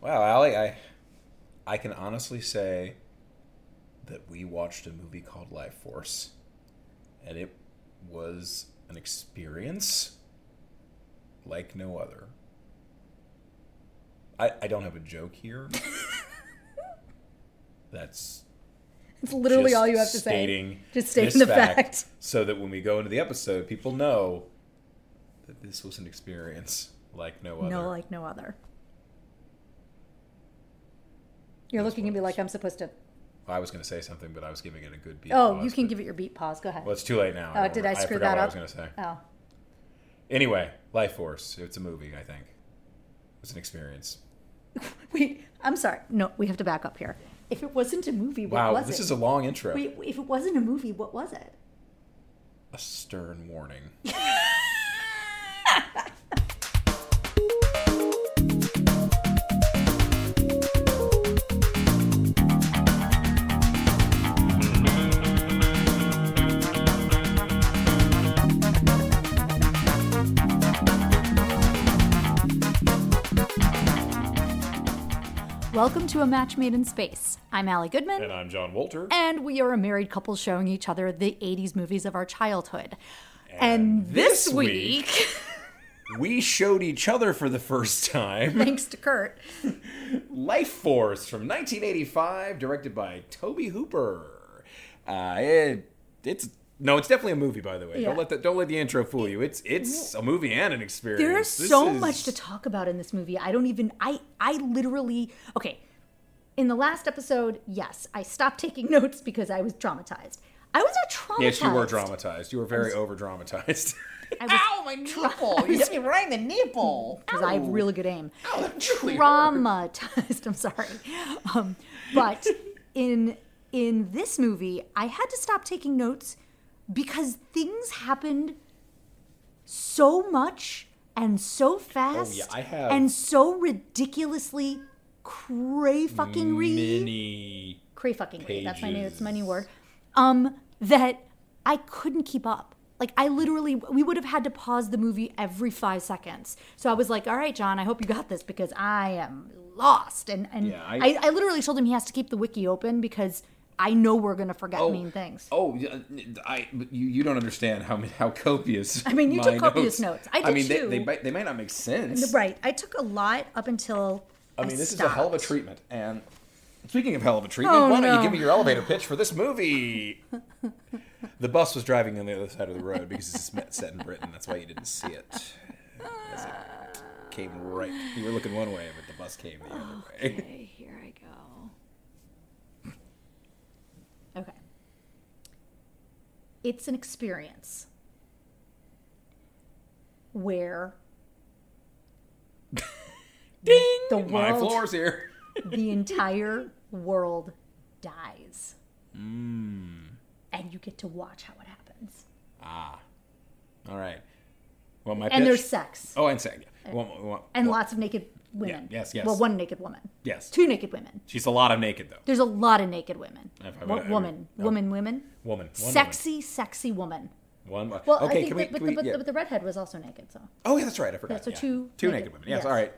Wow, Allie, I I can honestly say that we watched a movie called Lifeforce, and it was an experience like no other. I, I don't have a joke here. That's It's literally all you have to say. Just stating the fact. so that when we go into the episode, people know that this was an experience like no other. No, like no other. You're That's looking at me like. I'm supposed to. I was going to say something, but I was giving it a good beat. Oh, pause, you can but- give it your beat pause. Go ahead. Well, it's too late now. Oh, don't did I screw forgot that what up? I was going to say. Oh, Anyway, Lifeforce. It's a movie, I think. It's an experience. wait. I'm sorry. No, we have to back up here. If it wasn't a movie, what was it? Wow, was this it? is a long intro. Wait, if it wasn't a movie, what was it? A stern warning. Welcome to A Match Made in Space. I'm Allie Goodman. and I'm John Walter. and we are a married couple showing each other the 80s movies of our childhood. And, this, this week, week- we showed each other for the first time thanks to Kurt, Lifeforce from 1985, directed by Tobe Hooper. Uh, it, it's no, it's definitely a movie, by the way. Yeah. Don't let the don't let the intro fool you. It's it's a movie and an experience. there's This so is- much to talk about in this movie. I don't even I I literally okay. In the last episode, yes, I stopped taking notes because I was traumatized. I was not traumatized. Yes, you were dramatized. You were very over dramatized. I was Ow, my nipple! You hit me right in the nipple. because I have really good aim. Oh, that really hurt. traumatized. I'm sorry, um, but in in this movie, I had to stop taking notes because things happened so much and so fast. Oh, yeah, I have- and so ridiculously cray fucking re Many. cray fucking re. That's my new. That's my new word. Um, that I couldn't keep up. Like I literally, we would have had to pause the movie every five seconds. So I was like, "All right, John, I hope you got this because I am lost." And and Yeah, I, I- I, literally told him he has to keep the wiki open because I know we're gonna forget Oh, mean things. Oh, uh, I you, you don't understand how how copious. I mean, you took copious notes. I did mean, too. They, they they might not make sense. Right. I took a lot up until. I mean, this is a hell of a treatment. And speaking of hell of a treatment, Oh, why don't you give me your elevator pitch for this movie? the bus was driving on the other side of the road because it's met- set in Britain. That's why you didn't see it. As it ah. came right. You were looking one way, but the bus came the other way. Okay, here I go. Okay. It's an experience where Ding! The My world- floor's here. the entire world dies. Mm. And you get to watch how it happens. Ah. All right. Well, my And pitch. there's sex. Oh, and sex. And lots of naked women. yes, yes. Well, one naked woman. Yes. Two naked women. She's a lot of naked though. There's a lot of naked women. If I Wo- would- I woman, would- woman, women. Woman. One Sexy, sexy woman. Woman. One. Well, okay. I think can we? that, but, can the, we yeah. but the redhead was also naked, so. Oh yeah, that's right. I forgot. Yeah, so yeah. two two naked- naked, women. Yes, yes. all right.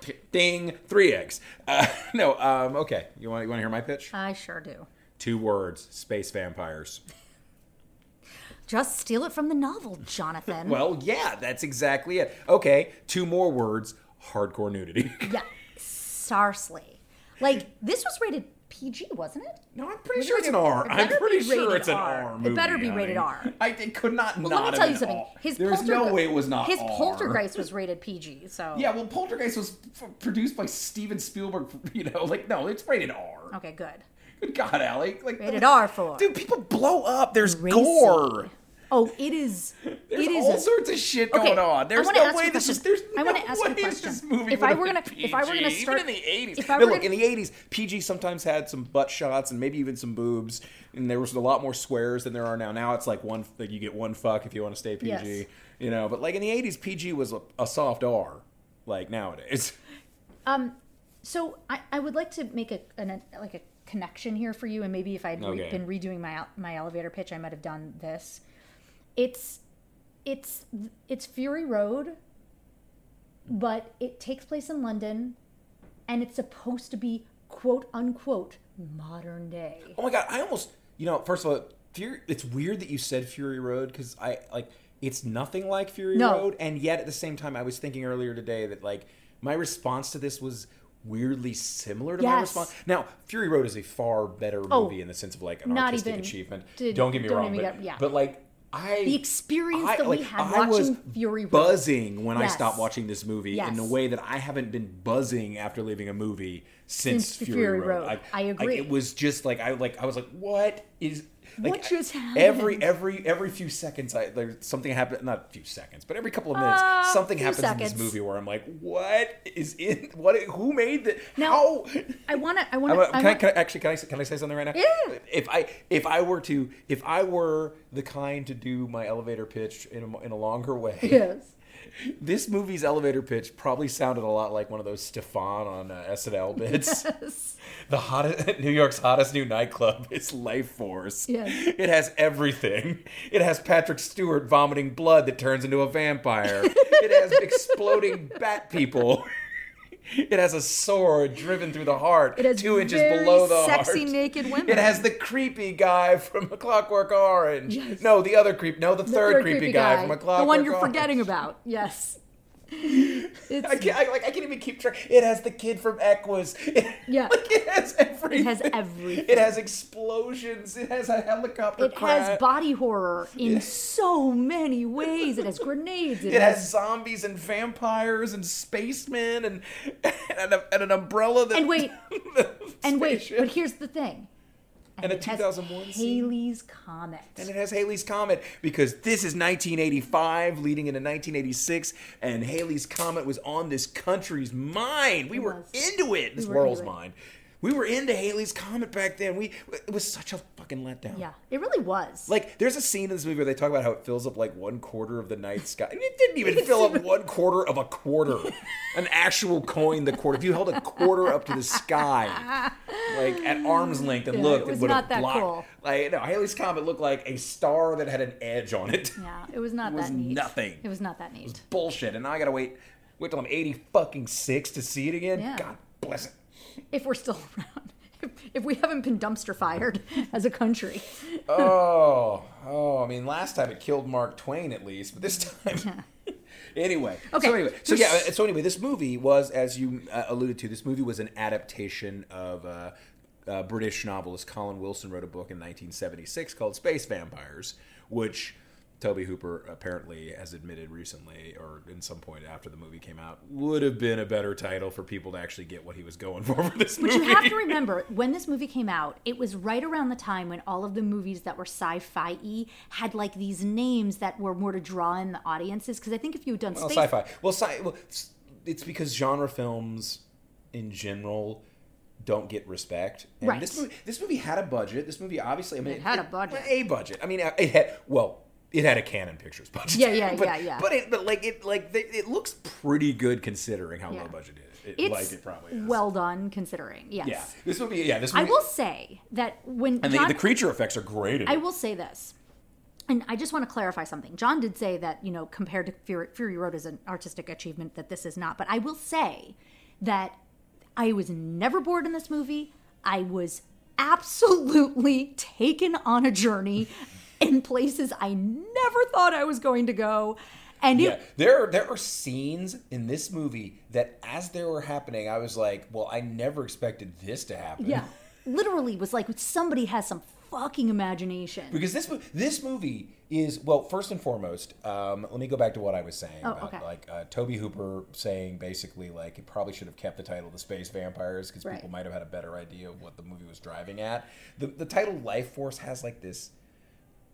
T- Ding, three eggs. Uh, no, um, okay. You want you want to hear my pitch? I sure do. Two words: space vampires. Just steal it from the novel, Jonathan. Well, yeah, that's exactly it. Okay, two more words: hardcore nudity. yeah, Sarsley. Like this was rated PG, wasn't it? no, I'm pretty sure it's an R. it I'm pretty sure it's an R. R. It better be rated R. I it could not Well, not let me tell you something. R. His There's no way it was not His R. Poltergeist was rated PG, so Yeah, well, Poltergeist was f- produced by Steven Spielberg. You know, like no, it's rated R. Okay, good. Good God, Allie, like Rated R for Dude, people blow up. There's Racy. gore. Oh, it is. There's it is all a- sorts of shit Okay, going on. There's no way this is. There's I no wanna ask you a question. this movie If I were gonna- if I were gonna start- even in the 80s. if I Now, were look, gonna- in the 80s, PG sometimes had some butt shots and maybe even some boobs, and there was a lot more swears than there are now. Now it's like one, like you get one fuck if you want to stay PG, Yes. you know. But like in the 80s, PG was a, a soft R, like nowadays. Um, so I, I would like to make a an, like a connection here for you, and maybe if I'd re- Okay. been redoing my my elevator pitch, I might have done this. It's it's it's Fury Road, but it takes place in London, and it's supposed to be quote unquote modern day. Oh my god, I almost you know, first of all, Fury it's weird that you said Fury Road cuz I like it's nothing like Fury No. Road and yet at the same time I was thinking earlier today that like my response to this was weirdly similar to my response. Now, Fury Road is a far better Oh, movie in the sense of like an artistic even- achievement. did- don't get me don't wrong, but, get- yeah. but like I The experience that we had I was watching Fury Road. buzzing when I stopped watching this movie in a way that I haven't been buzzing after leaving a movie since, Since Fury, Fury Road. Road. Like, I like, agree. it was just like I like I was like, what is like What just happened? every every every few seconds I there's something happened not a few seconds but every couple of minutes Uh, something happens in this movie where I'm like what is in what who made the Now, how I want to. I want wa- to. can, I, can I actually can I can I say something right now? Yeah. If I if I were to if I were the kind to do my elevator pitch in a, in a longer way, Yes. This movie's elevator pitch probably sounded a lot like one of those Stefon on uh, SNL bits. Yes. The hottest New York's hottest new nightclub is Lifeforce. Yes. It has everything. It has Patrick Stewart vomiting blood that turns into a vampire. it has exploding bat people. It has a sword driven through the heart, two inches below the sexy heart. naked women. It has the creepy guy from A Clockwork Orange. Yes. No, the other creep. No, the, The third, creepy, guy, from A Clockwork Orange. The one you're Orange. forgetting about. Yes. I can't, I, like, I can't even keep track. It has the kid from Equus. It, Yeah. like, it has everything. It has everything. It has explosions. It has a helicopter it crash. has body horror in so many ways. It has grenades. It, It has, has zombies and vampires and spacemen and and, a, and an umbrella that And wait, and wait. But here's the thing. And a it has 2001 scene. Comet. And it has Halley's Comet because this is 1985 leading into 1986 and Halley's Comet was on this country's mind. We were was. into it. This were world's it. mind. We were into Halley's Comet back then. We it was such a fucking letdown. yeah, it really was. Like, there's a scene in this movie where they talk about how it fills up like one quarter of the night sky. It didn't even fill up one quarter of a quarter. An actual coin, the quarter. If you held a quarter up to the sky, like at arm's length and Yeah, looked, it was would have blocked. cool. Like, no, Halley's Comet looked like a star that had an edge on it. yeah, it was not was that neat. nothing. It was not that neat. Bullshit. And now I gotta wait, wait till I'm 80 fucking six to see it again. Yeah. God bless it. If we're still around. If, we haven't been dumpster fired as a country. Oh, oh! I mean, last time it killed Mark Twain at least, but this time. anyway, Okay. So anyway, so yeah, so anyway, this movie was, as you uh, alluded to, this movie was an adaptation of uh, uh, British novelist Colin Wilson wrote a book in 1976 called Space Vampires, which Tobe Hooper apparently has admitted recently, or in some point after the movie came out, would have been a better title for people to actually get what he was going for for this But movie. you have to remember, when this movie came out, it was right around the time when all of the movies that were sci-fi y had like these names that were more to draw in the audiences. Because I think if you had done Well, space, sci-fi. Well, sci- well, it's- because genre films, in general, don't get respect. And Right. This movie, this movie had a budget. This movie, obviously, I mean, It had a budget. A budget. I mean, it had well, it had a Cannon Pictures budget. Yeah, yeah, but, yeah, yeah. But it, but like it, like it looks pretty good considering how Yeah. low budget it is. It, it's like it probably is. well done considering. Yes. yeah. This movie, yeah, this I movie. will say that when and John, the, the creature effects are great. I will say this, and I just want to clarify something. John did say that you know compared to Fury, Fury Road is an artistic achievement that this is not, but I will say that I was never bored in this movie. I was absolutely taken on a journey in places I never thought I was going to go, and Yeah, it, there there are scenes in this movie that, as they were happening, I was like, "Well, I never expected this to happen." yeah, literally was like somebody has some fucking imagination. because this this movie is well. First and foremost, um, let me go back to what I was saying Oh, about okay. like uh, Tobe Hooper saying basically like it probably should have kept the title "The Space Vampires" because Right. people might have had a better idea of what the movie was driving at. The the title "Lifeforce" has like this.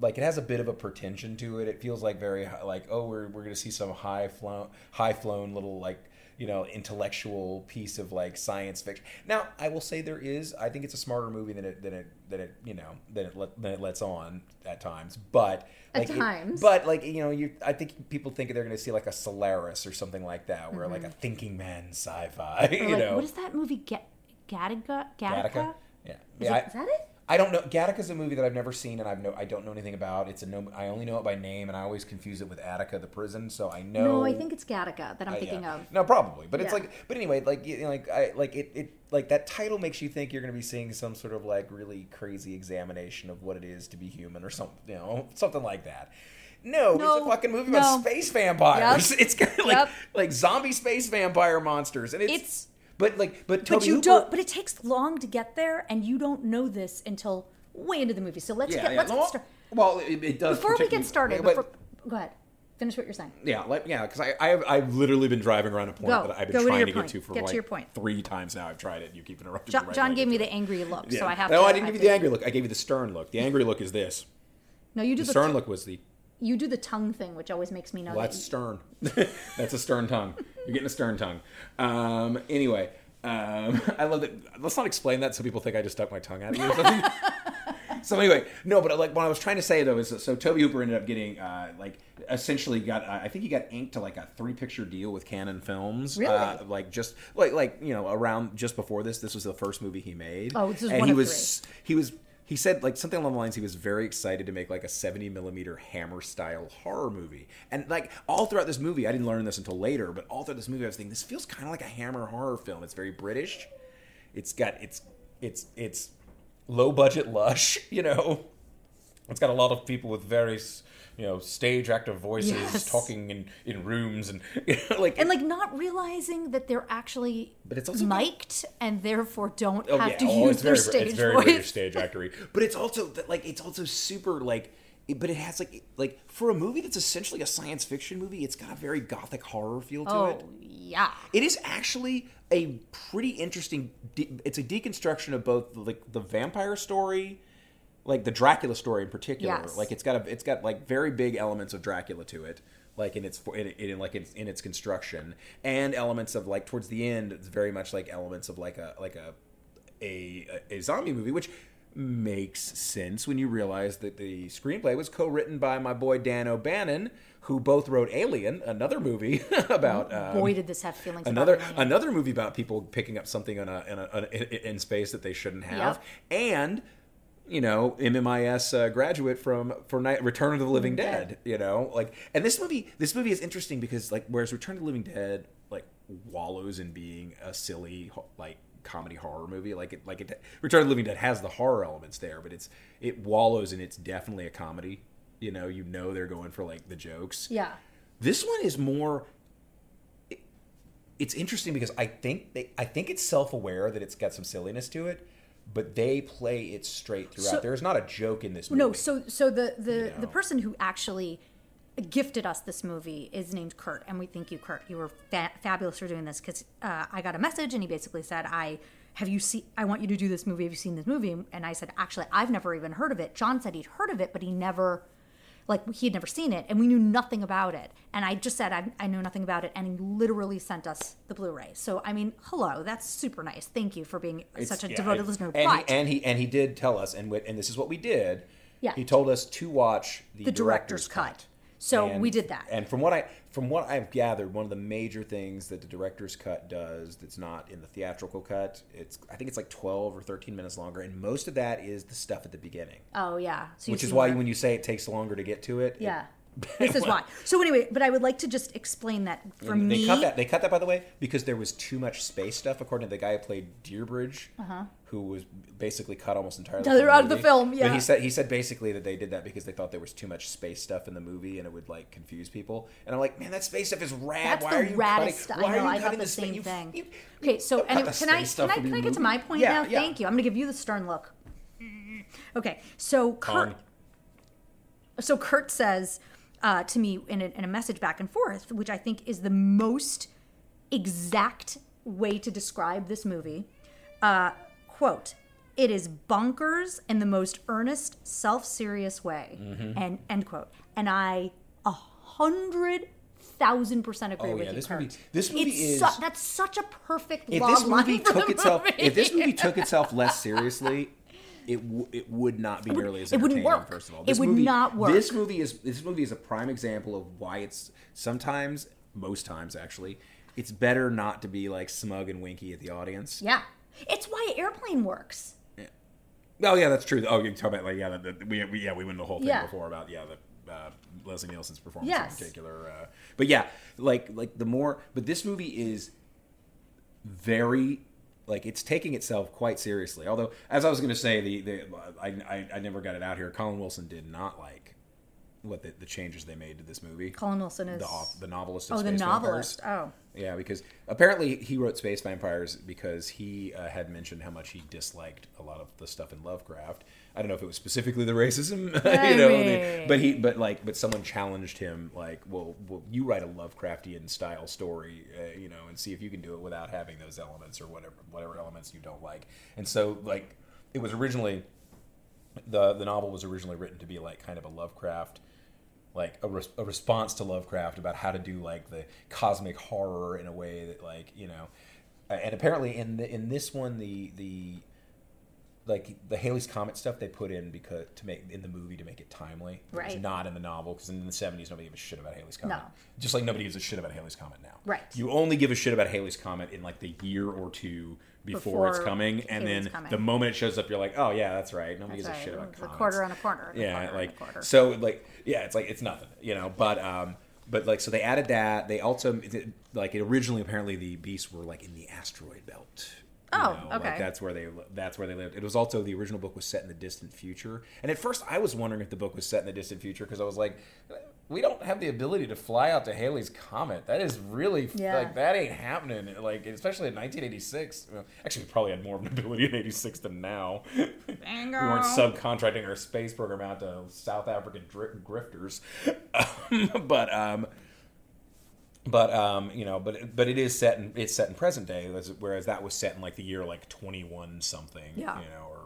Like it has a bit of a pretension to it. It feels like very like oh we're we're gonna see some high flown high flown little like you know intellectual piece of like science fiction. Now I will say there is I think it's a smarter movie than it than it than it you know than it let, than it lets on at times. But At like, it- times. but like you know you I think people think they're gonna see like a Solaris or something like that where like a thinking man sci-fi. Mm-hmm. Or You like, know what is that movie? Get Gattaca? Gattaca? Gattaca. Yeah, Is, yeah. it, I- is that it? I don't know. Gattaca is a movie that I've never seen and I've no I don't know anything about. It's a no. I only know it by name, and I always confuse it with Attica, the prison. So I know. No, I think it's Gattaca that I'm Uh, thinking yeah. of. No, probably, but it's like, but anyway, like, you know, like, I like it, it, like that title makes you think you're going to be seeing some sort of like really crazy examination of what it is to be human or something, you know, something like that. No, it's a fucking movie no. about space vampires. Yep. It's kind of like Yep. like zombie space vampire monsters, and it's, It's- but like, but But you Hooper, don't. But it takes long to get there, and you don't know this until way into the movie. So let's yeah, get yeah. let's well, get started. well, it, it does. Before we get started, but- before, go ahead. Finish what you're saying. Yeah, like yeah, because I, I have I've literally been driving around a point Go. that I've been trying your to get to for Get to like your point. three times now. I've tried it. And you keep interrupting. John, me right John gave me the angry look, so I have no, to. I didn't give you the angry look. I gave you the stern look. The angry look is this. No, you do The the, stern look was the. You do the tongue thing, which always makes me know. Well, that that's stern. that's a stern tongue. You're getting a stern tongue. Um, anyway, um, I love that. Let's not explain that so people think I just stuck my tongue out at you or something. so anyway, no, but like what I was trying to say though is that, so Tobe Hooper ended up getting uh, like essentially got uh, I think he got inked to like a three picture deal with Cannon Films. Really? Uh, like just like like you know around just before this, this was the first movie he made. Oh, this is and one he of was he was he said like something along the lines he was very excited to make like a 70 millimeter hammer style horror movie. And like all throughout this movie i didn't learn this until later but all throughout this movie i was thinking this feels kind of like a hammer horror film. It's very british. It's got it's it's it's low budget lush you know? It's got a lot of people with very you know stage actor voices Yes. talking in in rooms and you know, like and like not realizing that they're actually But it's also mic'd and therefore don't Oh, have yeah. to Oh, use their very, stage it's very voice. Stage actory. But it's also that, like it's also super like. But it has like like for a movie that's essentially a science fiction movie, it's got a very gothic horror feel to it. Oh yeah. It is actually a pretty interesting. De- it's a deconstruction of both like the vampire story, like the Dracula story in particular. Yes. Like it's got a it's got like very big elements of Dracula to it, like in its in, in like its, in its construction, and elements of like towards the end, it's very much like elements of like a like a a, a zombie movie, which makes sense when you realize that the screenplay was co-written by my boy Dan O'Bannon, who both wrote Alien, another movie about um, Boy, did this have feelings. another about another movie about people picking up something in a in, a, in, in space that they shouldn't have, Yep. and you know MMIS uh, graduate from for Night, Return of the Living Dead. Dead. You know, like and this movie this movie is interesting because like whereas Return of the Living Dead like wallows in being a silly like comedy horror movie like it like it Return of the Living Dead has the horror elements there but it's it wallows and it's definitely a comedy you know you know they're going for like the jokes Yeah. this one is more. it- It's interesting because I think they, I think it's self-aware that it's got some silliness to it, but they play it straight throughout. So- There's not a joke in this movie. No, so so the the You the person who actually gifted us this movie is named Kurt, and we thank you, Kurt. You were fa- fabulous for doing this because uh, I got a message, and he basically said, "I have you seen? I want you to do this movie. Have you seen this movie?" And I said, "Actually, I've never even heard of it." John said he'd heard of it, but he never. Like he had never seen it, and we knew nothing about it. And I just said I, I know nothing about it, and he literally sent us the Blu-ray. So I mean, hello, that's super nice. Thank you for being It's- such a yeah, devoted it- listener. And, but he, and he and he did tell us, and and this is what we did. Yeah. He told us to watch the, The director's cut. So we did that. And from what I from what I've gathered, one of the major things that the director's cut does that's not in the theatrical cut, it's I think it's like twelve or thirteen minutes longer, and most of that is the stuff at the beginning. oh yeah, so Which is why more. when you say it takes longer to get to it, it- Yeah. This is why. So anyway, but I would like to just explain that for they me. cut that. They cut that by the way because there was too much space stuff. According to the guy who played Deerbridge, who was basically cut almost entirely. Uh-huh. They're out of the movie. film, But yeah. he said he said basically that they did that because they thought there was too much space stuff in the movie and it would like confuse people. And I'm like, man, that space stuff is rad. That's why the are you raddest cutting? stuff. Why I are you I thought cutting the this space? same You- thing. you- okay, so don't cut anyway, the can I space stuff can I from can I get to movie. my point Yeah, now? yeah. Thank you. I'm going to give you the stern look. Okay, so Kurt, Kong. so Kurt says uh, to me in a, in a message back and forth, which I think is the most exact way to describe this movie. Uh, quote: "It is bonkers in the most earnest, self-serious way." Mm-hmm. And end quote. And I a hundred thousand percent agree Oh, with yeah, you, this Kurt. movie- this movie it's is- su- that's such a perfect If this movie took itself, movie. if this movie took itself less seriously, it w- it would not be nearly as it wouldn't entertaining. work. First of all, It this would movie, not work. This movie is this movie is a prime example of why it's sometimes, most times actually, it's better not to be like smug and winky at the audience. yeah, it's why airplane works. Oh yeah, that's true. Oh, you talk about like yeah, the, the, we, we yeah we went the whole thing Yeah. before about yeah the uh, Leslie Nielsen's performance Yes. in particular. Uh, but yeah, like like the more, but this movie is very like it's taking itself quite seriously. Although, as I was going to say, the, the I, I I never got it out here. Colin Wilson did not like what the, the changes they made to this movie. Colin Wilson is the off, the novelist. Oh the novelist. Vampires. Oh, Yeah, because apparently he wrote Space Vampires because he uh, had mentioned how much he disliked a lot of the stuff in Lovecraft. I don't know if it was specifically the racism, you know, the- but he, but like, but someone challenged him, like, well, well you write a Lovecraftian style story, uh, you know, and see if you can do it without having those elements or whatever, whatever elements you don't like. And so, like, it was originally the the novel was originally written to be like kind of a Lovecraft like a, res- a response to Lovecraft about how to do like the cosmic horror in a way that like you know and apparently in the, in this one the the like the Halley's Comet stuff they put in because to make in the movie to make it timely. Right. not in the novel because in the seventies nobody gave a shit about Halley's Comet. No. Just like nobody gives a shit about Halley's Comet now. Right. You only give a shit about Haley's Comet in like the year or two before, it's Before coming, and then coming. the moment it shows up, you're like, oh yeah, that's right. Nobody that's gives a shit right. about It's a quarter on a quarter. yeah quarter like quarter. so like yeah it's like it's nothing you know but um but like so they added that they also like originally apparently the beasts were like in the asteroid belt Oh, know, okay. like that's where they that's where they lived it was also the original book was set in the distant future and at first i was wondering if the book was set in the distant future because i was like we don't have the ability to fly out to Halley's comet. That is really Yeah. like that ain't happening. Like especially in 1986. Well, Actually, we probably had more of an ability in '86 than now. Bang. We weren't subcontracting our space program out to South African dri- grifters. But um, but um, you know, but but it is set in it's set in present day, whereas- whereas that was set in like the year like 21 something. Yeah. You know, or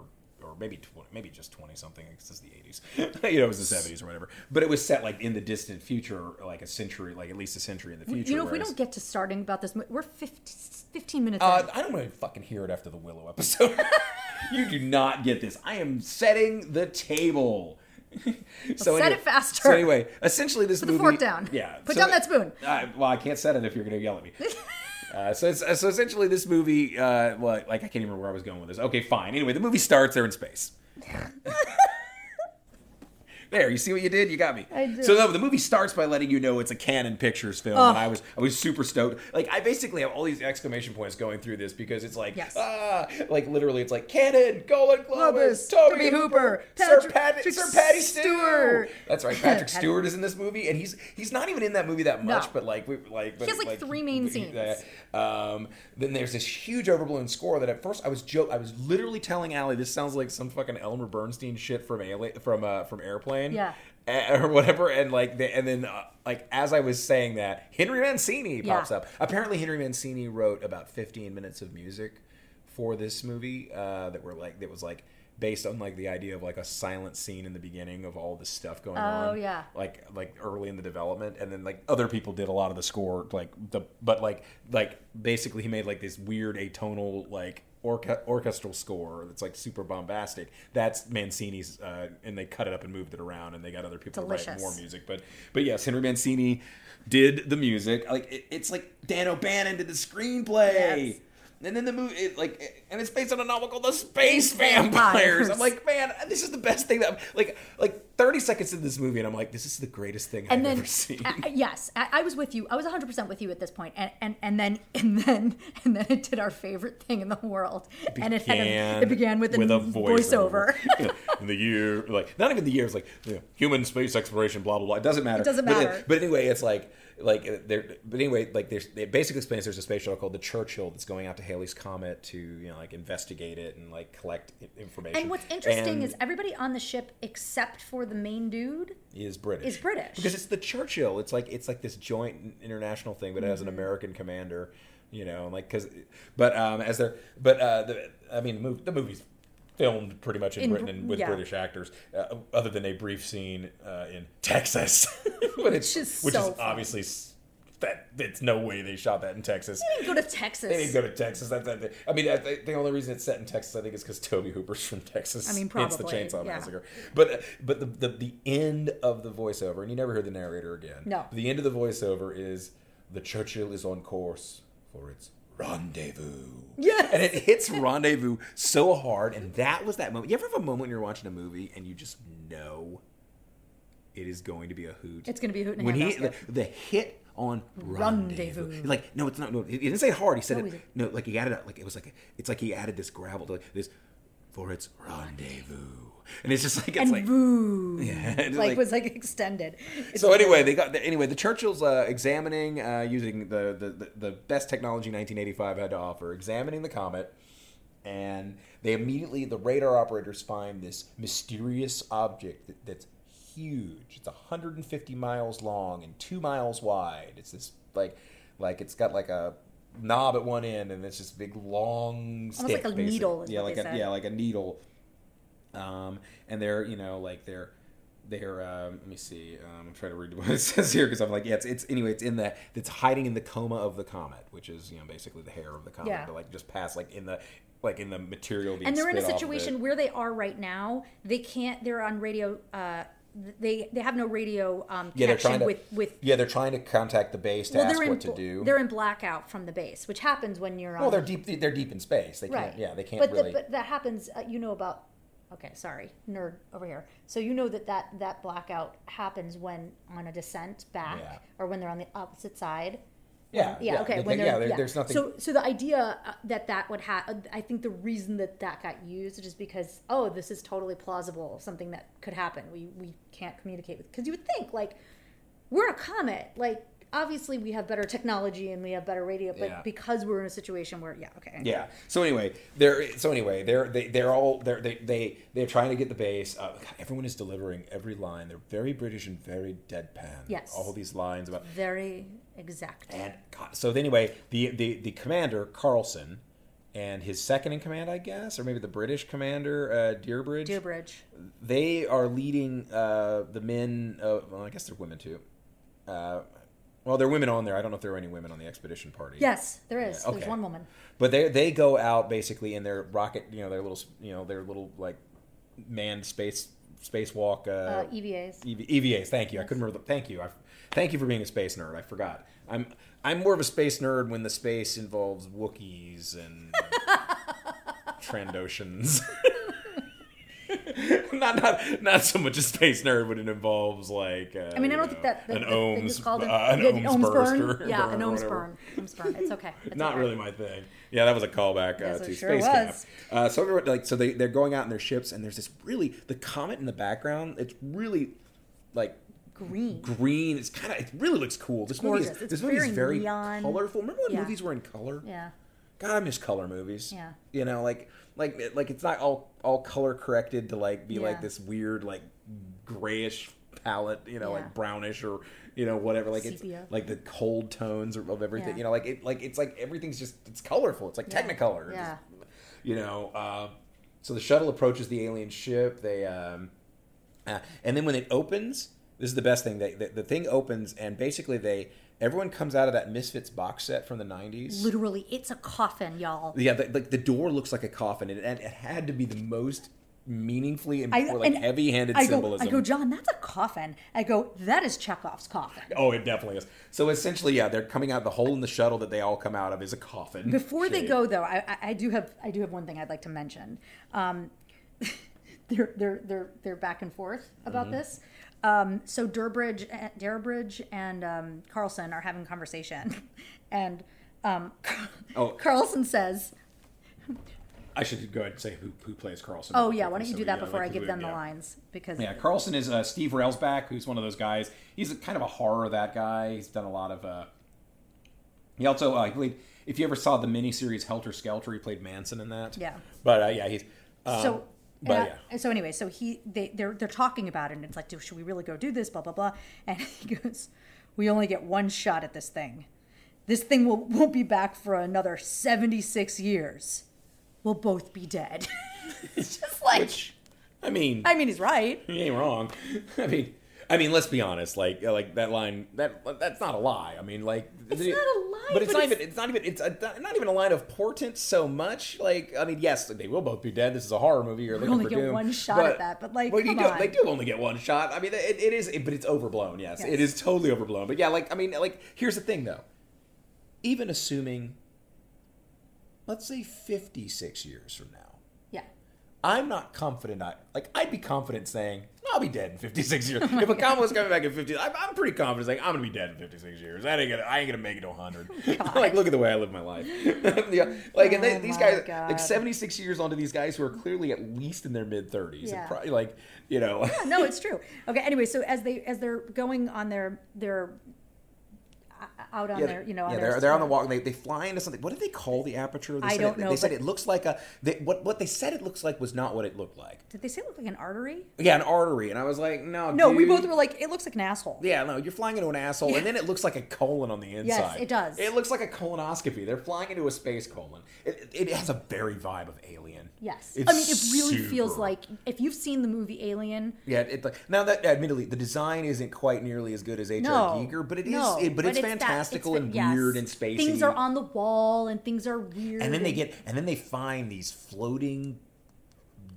or maybe 20, maybe just 20 something because it's the 80s. you know, it was the 70s or whatever. But it was set like in the distant future, like a century, like at least a century in the future. you know, if we don't get to starting about this, we're 50, 15 minutes uh. I don't want to fucking hear it after the Willow episode. you do not get this. I am setting the table. so set it faster. So anyway, essentially this Put the movie. fork down. Yeah. Put so- down that spoon. Uh, well, I can't set it if you're going to yell at me. Uh, so, it's, so essentially, this movie, uh, well, like I can't even remember where I was going with this. Okay, fine. Anyway, the movie starts. They're in space. There, you see what you did? You got me. I did. So no, the movie starts by letting you know it's a Cannon Pictures film, Oh. and I was I was super stoked. Like I basically have all these exclamation points going through this because it's like Yes. ah, like literally it's like Cannon, Golan Globus, Globus, Tobe Tobe Hooper, Hooper, Sir Patrick Pat, Sir Patty Stewart. Stewart. That's right, Patrick Patrick- Stewart is in this movie, and he's he's not even in that movie that much, No. but like we like He has, like, three main he- scenes. uh, um, then there's this huge overblown score that at first I was joke I was literally telling Allie this sounds like some fucking Elmer Bernstein shit from Alien, from uh, from Airplane Yeah. uh, or whatever and like the, and then uh, like as I was saying that Henry Mancini Yeah. pops up apparently Henry Mancini wrote about 15 minutes of music for this movie uh, that were like that was like based on like the idea of like a silent scene in the beginning of all this stuff going on Oh, yeah. like like early in the development and then like other people did a lot of the score like the but like like basically he made like this weird atonal like orca- orchestral score that's like super bombastic that's mancini's uh, and they cut it up and moved it around and they got other people to write more music. But but yes henry mancini did the music. Like it, it's like dan o'bannon did the screenplay. Yes. And then the movie, it, like, and it's based on a novel called The Space Vampires. I'm like, man, this is the best thing that, like, like 30 seconds into this movie, and I'm like, this is the greatest thing and I've then ever seen. uh, yes I, I was with you i was 100% with you at this point and, and and then and then and then it did our favorite thing in the world and it had a, it began with, a, voiceover, in the year, like, not even the year, it's like, you know, human space exploration, blah, blah, blah. It doesn't matter. It doesn't But, matter. but anyway, it's like, like, uh, there, but anyway, like, there's, it basically explains there's a space shuttle called the Churchill that's going out to Halley's Comet to, you know, like, investigate it and, like, collect information. and what's interesting And- is everybody on the ship except for the main dude is British. Is British. because it's the Churchill. It's like it's like this joint international thing, but it Mm-hmm. has an American commander. You know, like because, but um, as they're, but uh, the, I mean, the, movie, the movie's filmed pretty much in, In Britain and with yeah. British actors, uh, other than a brief scene uh, in Texas, but it's Which is which so is obviously that it's no way they shot that in Texas. They didn't go to Texas. They didn't go to Texas. That's that. I mean, I, the only reason it's set in Texas, I think, is because Tobe Hooper's from Texas. I mean, Hence the probably, Chainsaw yeah. Massacre. But but the, the the end of the voiceover, and you never hear the narrator again. No. The end of the voiceover is the Churchill is on course for its rendezvous. Yeah. And it hits rendezvous so hard. And that was that moment. You ever have a moment when you're watching a movie and you just know it is going to be a hoot? It's gonna be a hoot when he the, the hit on rendezvous. Rendezvous. Like no, it's not. No, he didn't say it hard. He said No, it. No, like he added. Like it was like a, it's like he added this gravel to like this for its rendezvous. And it's just like it's and like boo. Yeah, like, like- was like extended. It's so anyway, they got anyway. The Churchill's uh, examining uh, using the, the the best technology 1985 had to offer, examining the comet, and they immediately the radar operators find this mysterious object that, that's huge. It's 150 miles long and two miles wide. It's this like like it's got like a knob at one end and it's this big long Almost stick, like a basically. needle yeah, like a yeah, like a needle um, and they're you know like they're they're um, let me see um, I'm trying to read what it says here because I'm like yeah it's, it's anyway it's in the it's hiding in the coma of the comet which is you know basically the hair of the comet Yeah. but like just past like in the like in the material being and they're in a spit off of situation where they are right now. They can't. They're on radio. Uh, they they have no radio um, yeah they're connection trying to with with. yeah they're trying to contact the base to well, ask in what to do they're in blackout from the base, which happens when you're on. well they're deep they're deep in space they right. can't yeah they can't but really The, but that happens. Uh, you know about. Okay, sorry, nerd over here. So you know that that that blackout happens when on a descent back, Yeah. or when they're on the opposite side. yeah yeah, okay. they- when they- they're, yeah, there's nothing So, so the idea uh, that that would have, I think the reason that that got used is just because, oh, this is totally plausible, something that could happen. We we can't communicate with because you would think like we're a comet, like obviously we have better technology and we have better radio, but Yeah. because we're in a situation where, yeah, okay, Yeah. So anyway, they're so anyway they're they, they're all they're they they they're trying to get the base. Uh, everyone is delivering every line. They're very British and very deadpan. Yes. All these lines about very exact. and God. So anyway, the the the commander Carlsen. And his second in command, I guess, or maybe the British commander, uh, Dearbridge. Dearbridge. They are leading uh, the men. Uh, well, I guess they're women too. Well, there are women on there. I don't know if there are any women on the expedition party. Yes, there is. Yeah, There's one woman. But they they go out basically in their rocket, you know, their little, you know, their little like manned space spacewalk. Uh, Uh, EVAs. EV, EVAs. Thank you. I couldn't remember. The, thank you. I, thank you for being a space nerd. I forgot. I'm I'm more of a space nerd when the space involves Wookiees and Trandoshans. not not not so much a space nerd but it involves like. Uh, I mean, I don't think know, that the, an OMS is called uh, an, an yeah, OMS, OMS burst burn. Yeah, burn an OMS burn. OMS burn. It's okay. It's Not okay. really my thing. Yeah, that was a callback uh, Yes, it to sure Space was. Camp. Uh, so everyone, like, so they they're going out in their ships, and there's this really the comet in the background. It's really like Green. green. It's kind of it really looks cool. This movie is. It's this movie is very very neon. colorful. Remember when Yeah. movies were in color? Yeah. God, I miss color movies. Yeah. You know, like like like it's not all all color corrected to like be Yeah. like this weird like grayish palette, you know, Yeah. like brownish or you know whatever. Like Sepia. it's like the cold tones of everything. Yeah. You know, like it like it's like everything's just it's colorful. It's like. Technicolor. Yeah. Just, you know, uh, so the shuttle approaches the alien ship. They um, uh, and then when it opens, this is the best thing. They, the, the thing opens, and basically they everyone comes out of that Misfits box set from the '90s. Literally, it's a coffin, y'all. Yeah, the, like the door looks like a coffin, and it, it had to be the most meaningfully and I- like heavy-handed I go, symbolism. I go, John, that's a coffin. I go, that is Chekhov's coffin. Oh, it definitely is. So essentially, yeah, they're coming out. Of the hole in the shuttle that they all come out of is a coffin. Before they go, though, I, I- I do have I do have one thing I'd like to mention. Um, they're they're they're they're back and forth about Mm-hmm. this. Um, so Durbridge, Durbridge and um, Carlsen are having a conversation, and um, Oh. Carlsen says, I should go ahead and say who, who plays Carlsen. "Oh yeah, why don't you so do we, that uh, before I like give we- them the yeah. lines?" Because Yeah, Carlsen is uh, Steve Railsback, who's one of those guys. He's a, kind of a horror that guy. He's done a lot of. Uh, he also, uh, I believe, if you ever saw the miniseries Helter Skelter, he played Manson in that. Yeah. But uh, yeah, he's. Um, so but uh, yeah. so anyway so he they they're they're talking about it and it's like "Do- should we really go do this blah blah blah and he goes we only get one shot at this thing this thing will won't be back for another 76 years we'll both be dead it's just like Which, I mean, i mean he's right he ain't wrong. I mean, I mean, let's be honest. Like, like that line. That that's not a lie. I mean, like It's not a but it's but not it's- even. It's not even. It's uh, a, not even a line of portent so much. Like, I mean, yes, they will both be dead. This is a horror movie. You're looking only for get doom. one shot at that, but, like, well, you do, they do only get one shot. I mean, it, it is, but it's overblown. Yes, Yes. it is totally overblown. But yeah, like, I mean, like, here's the thing though. Even assuming let's say 56 years from now. I'm not confident. I like. I'd be confident saying I'll be dead in 56 years. Oh if a was coming back in 50, I'm, I'm pretty confident saying I'm gonna be dead in 56 years. I ain't gonna. I ain't gonna make it to 100. like, look at the way I live my life. yeah, like, and they, Oh these guys, God. like 76 years onto these guys who are clearly at least in their mid 30s. Yeah. Probably like, you know. yeah, no, it's true. Okay. Anyway, so as they as they're going on their their out on Yeah, their you know yeah, they're, they're on the walk. They, they fly into something. What did they call the aperture? They I said don't it, know, They said it looks like a. They, what what they said it looks like was not what it looked like. Did they say it looked like an artery? Yeah, an artery, and I was like, no, No, we both were like, it looks like an asshole. Yeah, no, you're flying into an asshole, and then it looks like a colon on the inside. Yes, it does. It looks like a colonoscopy. They're flying into a space colon. It, it has a very vibe of Alien. Yes. It's I mean, it really feels like if you've seen the movie Alien, Yeah, it like now that uh, admittedly the design isn't quite nearly as good as H.R. no, Giger, but it is. no, it, but, it's, that- fantastical it's- and yes. weird and spacey. Things are on the wall and things are weird. and then they get and then they find these floating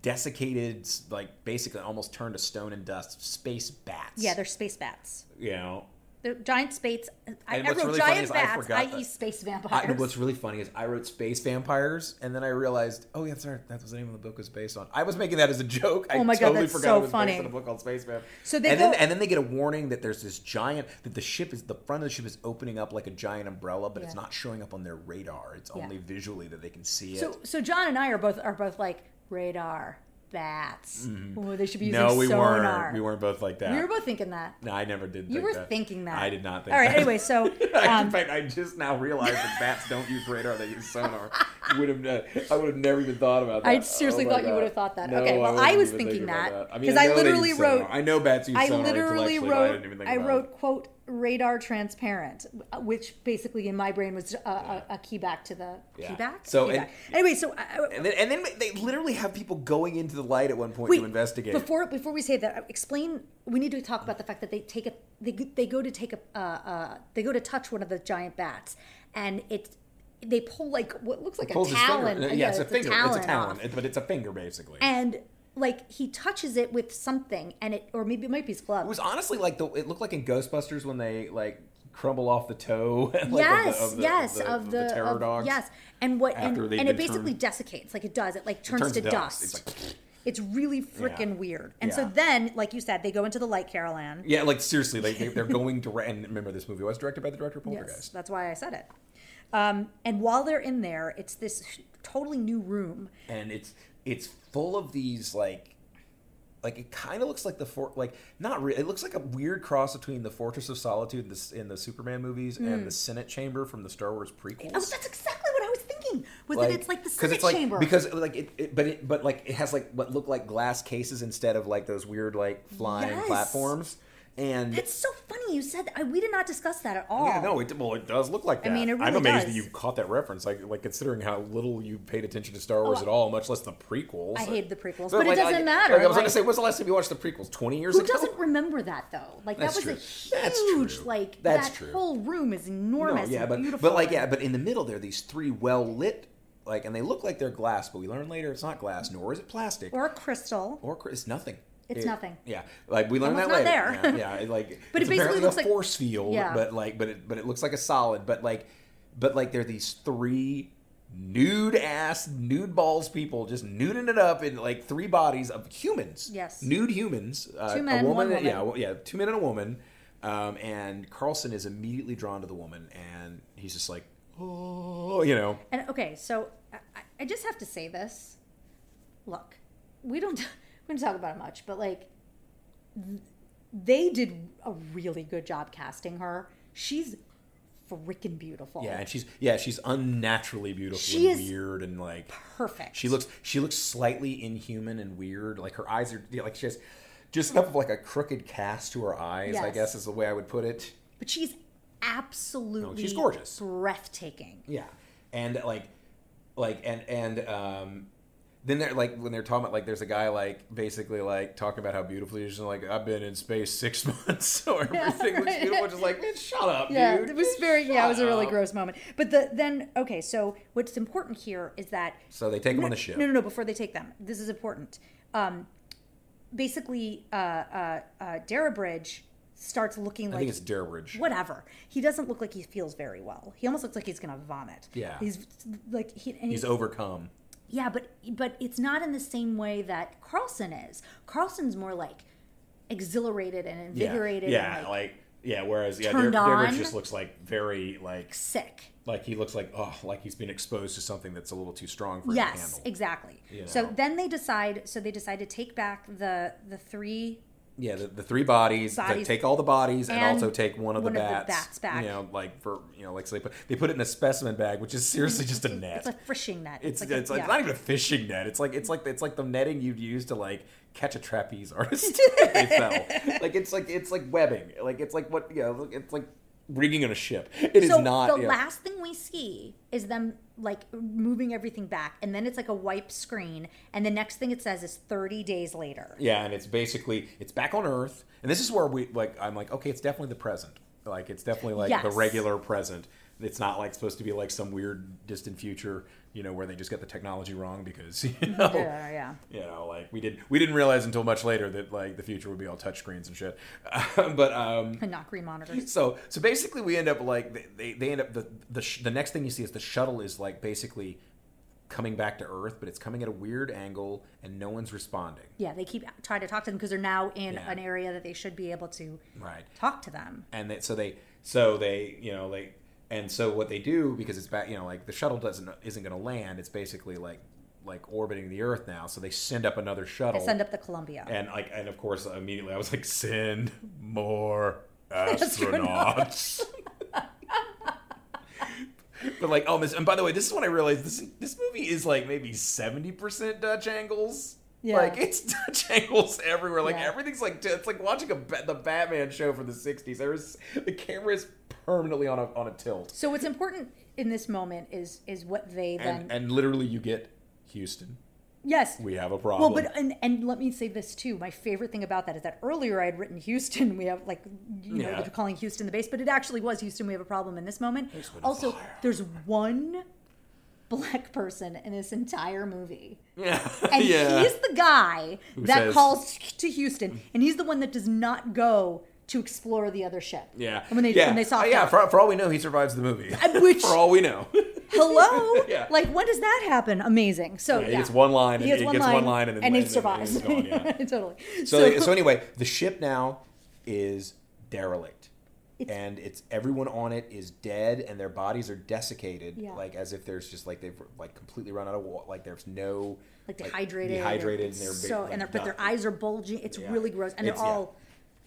desiccated like basically almost turned to stone and dust space bats yeah, they're space bats. you know They're giant space. I, I wrote really giant bats, forgot i.e., space I, vampires. what's really funny is I wrote space vampires, and then I realized, oh yeah, that's right, that was the name of the book was based on. I was making that as a joke. Oh I Oh my God, totally that's forgot so it was funny. based on a book called Space Vamp. So they and go- then and then they get a warning that there's this giant that the ship is the front of the ship is opening up like a giant umbrella, but it's not showing up on their radar. It's Yeah. only visually that they can see it. so, so John and I are both are both like radar bats. Ooh, they should be using no, we sonar. weren't. We weren't both like that. We were both thinking that. No, I never did. You were that. thinking that. I did not think. That. All right. that. Anyway, so I- um, in fact, I just now realized that bats don't use radar; they use sonar. would have, uh, I would have never even thought about that. I seriously Oh thought you God. would have thought that. No, Okay, well, wasn't I was thinking that, I mean, I they literally sonar. wrote- I know bats use I sonar I literally I wrote. didn't even think I wrote quote radar transparent, uh, which basically in my brain was a, a, a key back to the Yeah. key back. So, Key and- back. anyway, so I, I- And then, and then they literally have people going into the light at one point to investigate. Before before we say that, uh, explain. We need to talk about the fact that they take a they, go- they go to take a uh, uh, they go to touch one of the giant bats, and it they pull like what looks like a talon. finger. Yeah, it's a finger. It's a talon talon, off. But it's a finger basically. and like he touches it with something, and it or maybe it might be his glove. It was honestly like the. It looked like in Ghostbusters when they like crumble off the toe. like, of the- yes, of the, yes, of the, of the, terror of- dogs. Yes, and what and, and it basically turned- desiccates like it does. It like turns, turns to to dust. dust. It's like- It's really freaking Yeah. weird. And so then, like you said, they go into the light Carol Anne. Yeah, like seriously, like they, they're going to. And remember, this movie was directed by the director of Yes, Poltergeist. that's why I said it. Um, and while they're in there, it's this totally new room. and it's it's full of these like like it kind of looks like the for like not really it looks like a weird cross between the Fortress of Solitude in the, in the Superman movies and the Senate Chamber from the Star Wars prequels. Hmm. Oh, that's exactly what I was thinking. Was that it's like the Senate it's like, chamber? because like it, it but it but like it has like what look like glass cases instead of like those weird like flying Yes. platforms and that's so funny. You said I, we did not discuss that at all. Yeah, no, it well, it does look like that. I mean, it really I'm amazed does. that you caught that reference. Like, like considering how little you paid attention to Star Wars Oh, at all, much less the prequels. I hate the prequels, So, but it doesn't like- matter, like, I was like- gonna say, when's the last time you watched the prequels? Twenty years Who ago. doesn't remember that though? Like That's that true. was a huge, true. like That's that true. whole room is No, enormous. yeah, and but beautiful. but like yeah, but in the middle there are these three well lit, like, and they look like they're glass, but we learn later it's not glass, nor is it plastic, or crystal. or it's nothing. It's It- nothing. Yeah, like we learned that it's later. not there. Yeah, yeah, like But it it's basically looks a like- force field, Yeah. but like, but it, but it looks like a solid. But like, but like, there are these three nude ass, nude balls people just nuding it up in like three bodies of humans. Yes. nude humans. Uh, Two men, a one woman. woman. Yeah, yeah, two men and a woman. Um, and Carlsen is immediately drawn to the woman, and he's just like, oh, you know. And okay, so I, I just have to say this. Look, we don't we don't talk about it much, but like they did a really good job casting her. She's freaking beautiful. Yeah, and she's yeah, she's unnaturally beautiful She and is- weird and like perfect. She looks she looks slightly inhuman and weird. Like her eyes are yeah, like she has just enough of like a crooked cast to her eyes. I guess is the way I would put it. but she's absolutely she's gorgeous. breathtaking. Yeah, and like like and and um. Then they're like when they're talking about like there's a guy like basically like talking about how beautiful he is and like I've been in space six months so everything looks right. beautiful just like man shut up Yeah, dude it was Just very yeah, it was a really up." gross moment. But the then okay, so what's important here is that so they take him no, on the ship No, no, no. Before they take them, this is important. Um, basically, uh, uh, uh, Dara Bridge starts looking I like think it's Durbridge. whatever. He doesn't look like he feels very well. He almost looks like he's gonna vomit. Yeah. he's like he. He's he- overcome. Yeah, but but it's not in the same way that Carlsen is. Carlsen's more like exhilarated and invigorated. Yeah, and, like, like, yeah. Whereas yeah, on. just looks like very like sick. like he looks like oh like he's been exposed to something that's a little too strong for him to Yes, exactly. You So then they decide. So they decide to take back the the three. Yeah, the, the three bodies, Bodies. take all the bodies and, And also take one of one the of the bats. bats back. You know, like for you know, like so they put they put it in a specimen bag, which is seriously just a net. It's a fishing net. It's like it's, a- like yeah. not even a fishing net. It's like it's like it's like the netting you'd use to like catch a trapeze artist if they fell. Like it's like it's like webbing. Like it's like what you know. It's like rigging on a ship. It is so not. the know- last thing we see is them like moving everything back, and then it's like a wipe screen, and the next thing it says is thirty days later. Yeah, and it's basically it's back on Earth, and this is where we like. I'm like, okay, it's definitely the present. Like it's definitely like the regular present. It's not like supposed to be like some weird distant future, you know, where they just get the technology wrong because you know, Yeah, yeah. you know, like we did we didn't realize until much later that like the future would be all touchscreens and shit. but um, And not green monitors. so so basically we end up like they- they, they end up the the, sh- the next thing you see is the shuttle is like basically coming back to earth but it's coming at a weird angle and no one's responding Yeah, they keep trying to talk to them because they're now in Yeah. an area that they should be able to right talk to them. and they, so they so they you know they and so what they do because it's back you know like the shuttle doesn't isn't going to land it's basically like like orbiting the earth now so they send up another shuttle They send up the Columbia. and like and of course immediately i was like send more Astronauts. but like oh this and by the way this is when i realized this this movie is like maybe 70% dutch angles Yeah. like it's Dutch angles everywhere. Like Yeah. everything's like it's like watching a the Batman show from the '60s. There's the camera is permanently on a on a tilt, So what's important in this moment is is what they then and and literally you get Houston. yes We have a problem. Well, but and and let me say this too. My favorite thing about that is that earlier I had written Houston. We have like you know Yeah. calling Houston the base, but it actually was Houston. We have a problem in this moment. There's Also, there's one black person in this entire movie, yeah, and yeah. he's the guy that says- calls to Houston, and he's the one that does not go to explore the other ship. yeah. And when they yeah. when they saw Uh, yeah, for, for all we know, he survives the movie. which- for all we know, hello, Yeah. like when does that happen? Amazing. So Yeah, he yeah. gets one line He and- gets one gets line, one line and then- and he survives. he's gone, yeah. totally. so they- so anyway, the ship now is derelict. It's- and it's everyone on it is dead and their bodies are desiccated Yeah. like as if there's just like they've like completely run out of water like there's no like dehydrated, dehydrated It's and they're so like, and they're, but their eyes are bulging. It's Yeah. really gross, and they're It's- yeah. all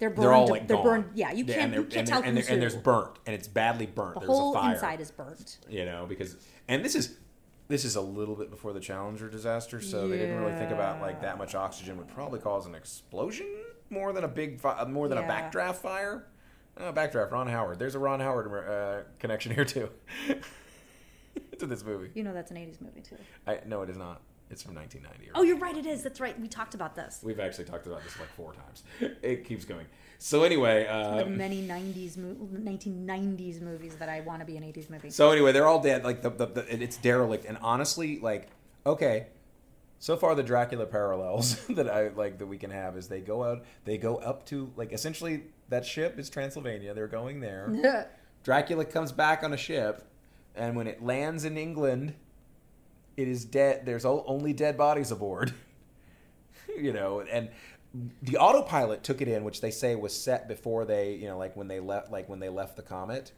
they're burned. they're all like they're gone. burned. Yeah, you can't and, you can't tell and, who's and there's burnt and it's badly burnt The there's whole a fire inside is burnt. you know because and this is this is a little bit before the challenger disaster so they didn't really think about like that much oxygen would probably cause an explosion more than a big fi- more than a Yeah. backdraft fire oh, backdraft ron howard there's a ron howard uh, connection here too to this movie You know that's an '80s movie too. I, no it is not it's from 1990 Oh, you're right. It is. That's right. We talked about this. we've actually talked about this like four times it keeps going so anyway The um, many '90s, mo- 1990s movies that I want to be an '80s movie. So anyway, they're all dead. Like the, the, the it's derelict. And honestly, like okay, so far the Dracula parallels that I like that we can have is they go out, they go up to like essentially that ship is Transylvania. They're going there. Dracula comes back on a ship, and when it lands in England, it is dead. There's only dead bodies aboard. you know, and the autopilot took it in, which they say was set before they, you know, like when they left, like when they left the comet,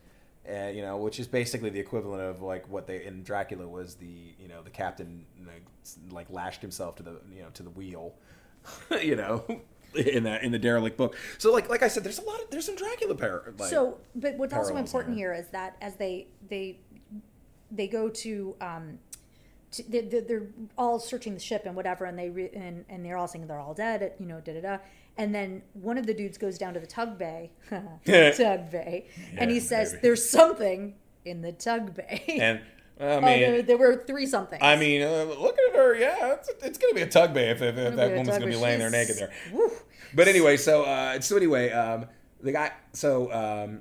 uh, you know, which is basically the equivalent of like what they in Dracula was the, you know, the captain like, like lashed himself to the, you know, to the wheel, you know. In that in the derelict book, so like like I said, there's a lot of there's some Dracula par- like, so, but what's also important there. here is that as they they they go to um to, they're, all searching the ship and whatever, and they re, and and they're all saying they're all dead, you know, da da da. And then one of the dudes goes down to the tug bay, tug bay, and he says, baby. "There's something in the tug bay." and I Oh, mean, there, there were three somethings. I mean, uh, looking at her, yeah, it's, it's going to be a tug bay if, if, if that woman's going to be laying there naked there. Woo. But anyway, so uh, so anyway, um, the guy. So um,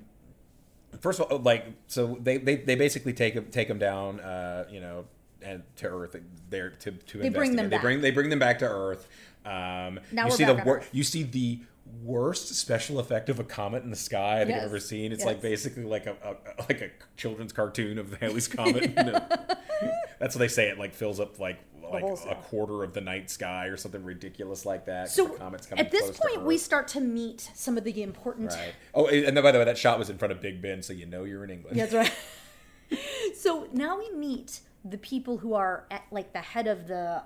first of all, like, so they, they, they basically take him take him down, uh, you know, and to Earth. They're to to They bring them. They back. bring they bring them back to Earth. Um, Now you see the wor- you see the worst special effect of a comet in the sky think Yes. I've ever seen. It's Yes. like basically like a, a like a children's cartoon of the Halley's comet. No. That's what they say. It like fills up like like a quarter of the night sky or something ridiculous like that. So the comet's coming at this point, we start to meet some of the important. Right. Oh, and then, by the way, that shot was in front of Big Ben, so you know you're in England. That's right. so now we meet the people who are at like the head of the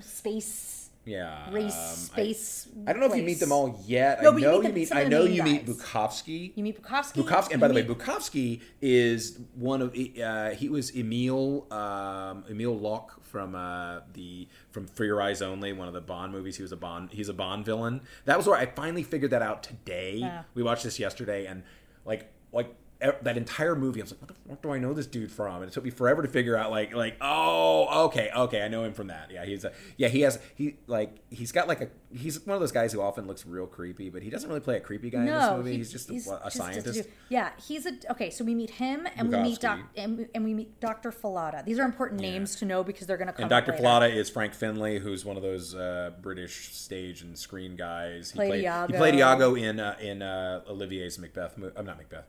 space Yeah. race um, space. I, don't know if you meet them all yet. No, I but you know meet you meet. I know you meet guys. Bukowski. You meet Bukowski. Bukowski, and you by the way, meet- Bukowski is one of uh, he was Emil um, Emil Locque from uh, the from For Your Eyes Only, one of the Bond movies. He was a Bond. He's a Bond villain. That was where I finally figured that out today. Yeah. We watched this yesterday, and like like that entire movie, I was like, what the fuck do I know this dude from? And it took me forever to figure out, like, like, oh, okay, okay, I know him from that. Yeah, he's a, yeah, he has, he like, he's got like a, he's one of those guys who often looks real creepy, but he doesn't really play a creepy guy in this movie. he- he's just a, a just scientist. dude. yeah, he's a okay. So we meet him, and we meet doc, and, and we meet Doctor Fallada. These are important names to know because they're going to come. And Dr. Fallada is Frank Finlay, who's one of those uh, British stage and screen guys. He Played played, Iago. he played Iago in uh, in uh, Olivier's Macbeth. I'm not Macbeth,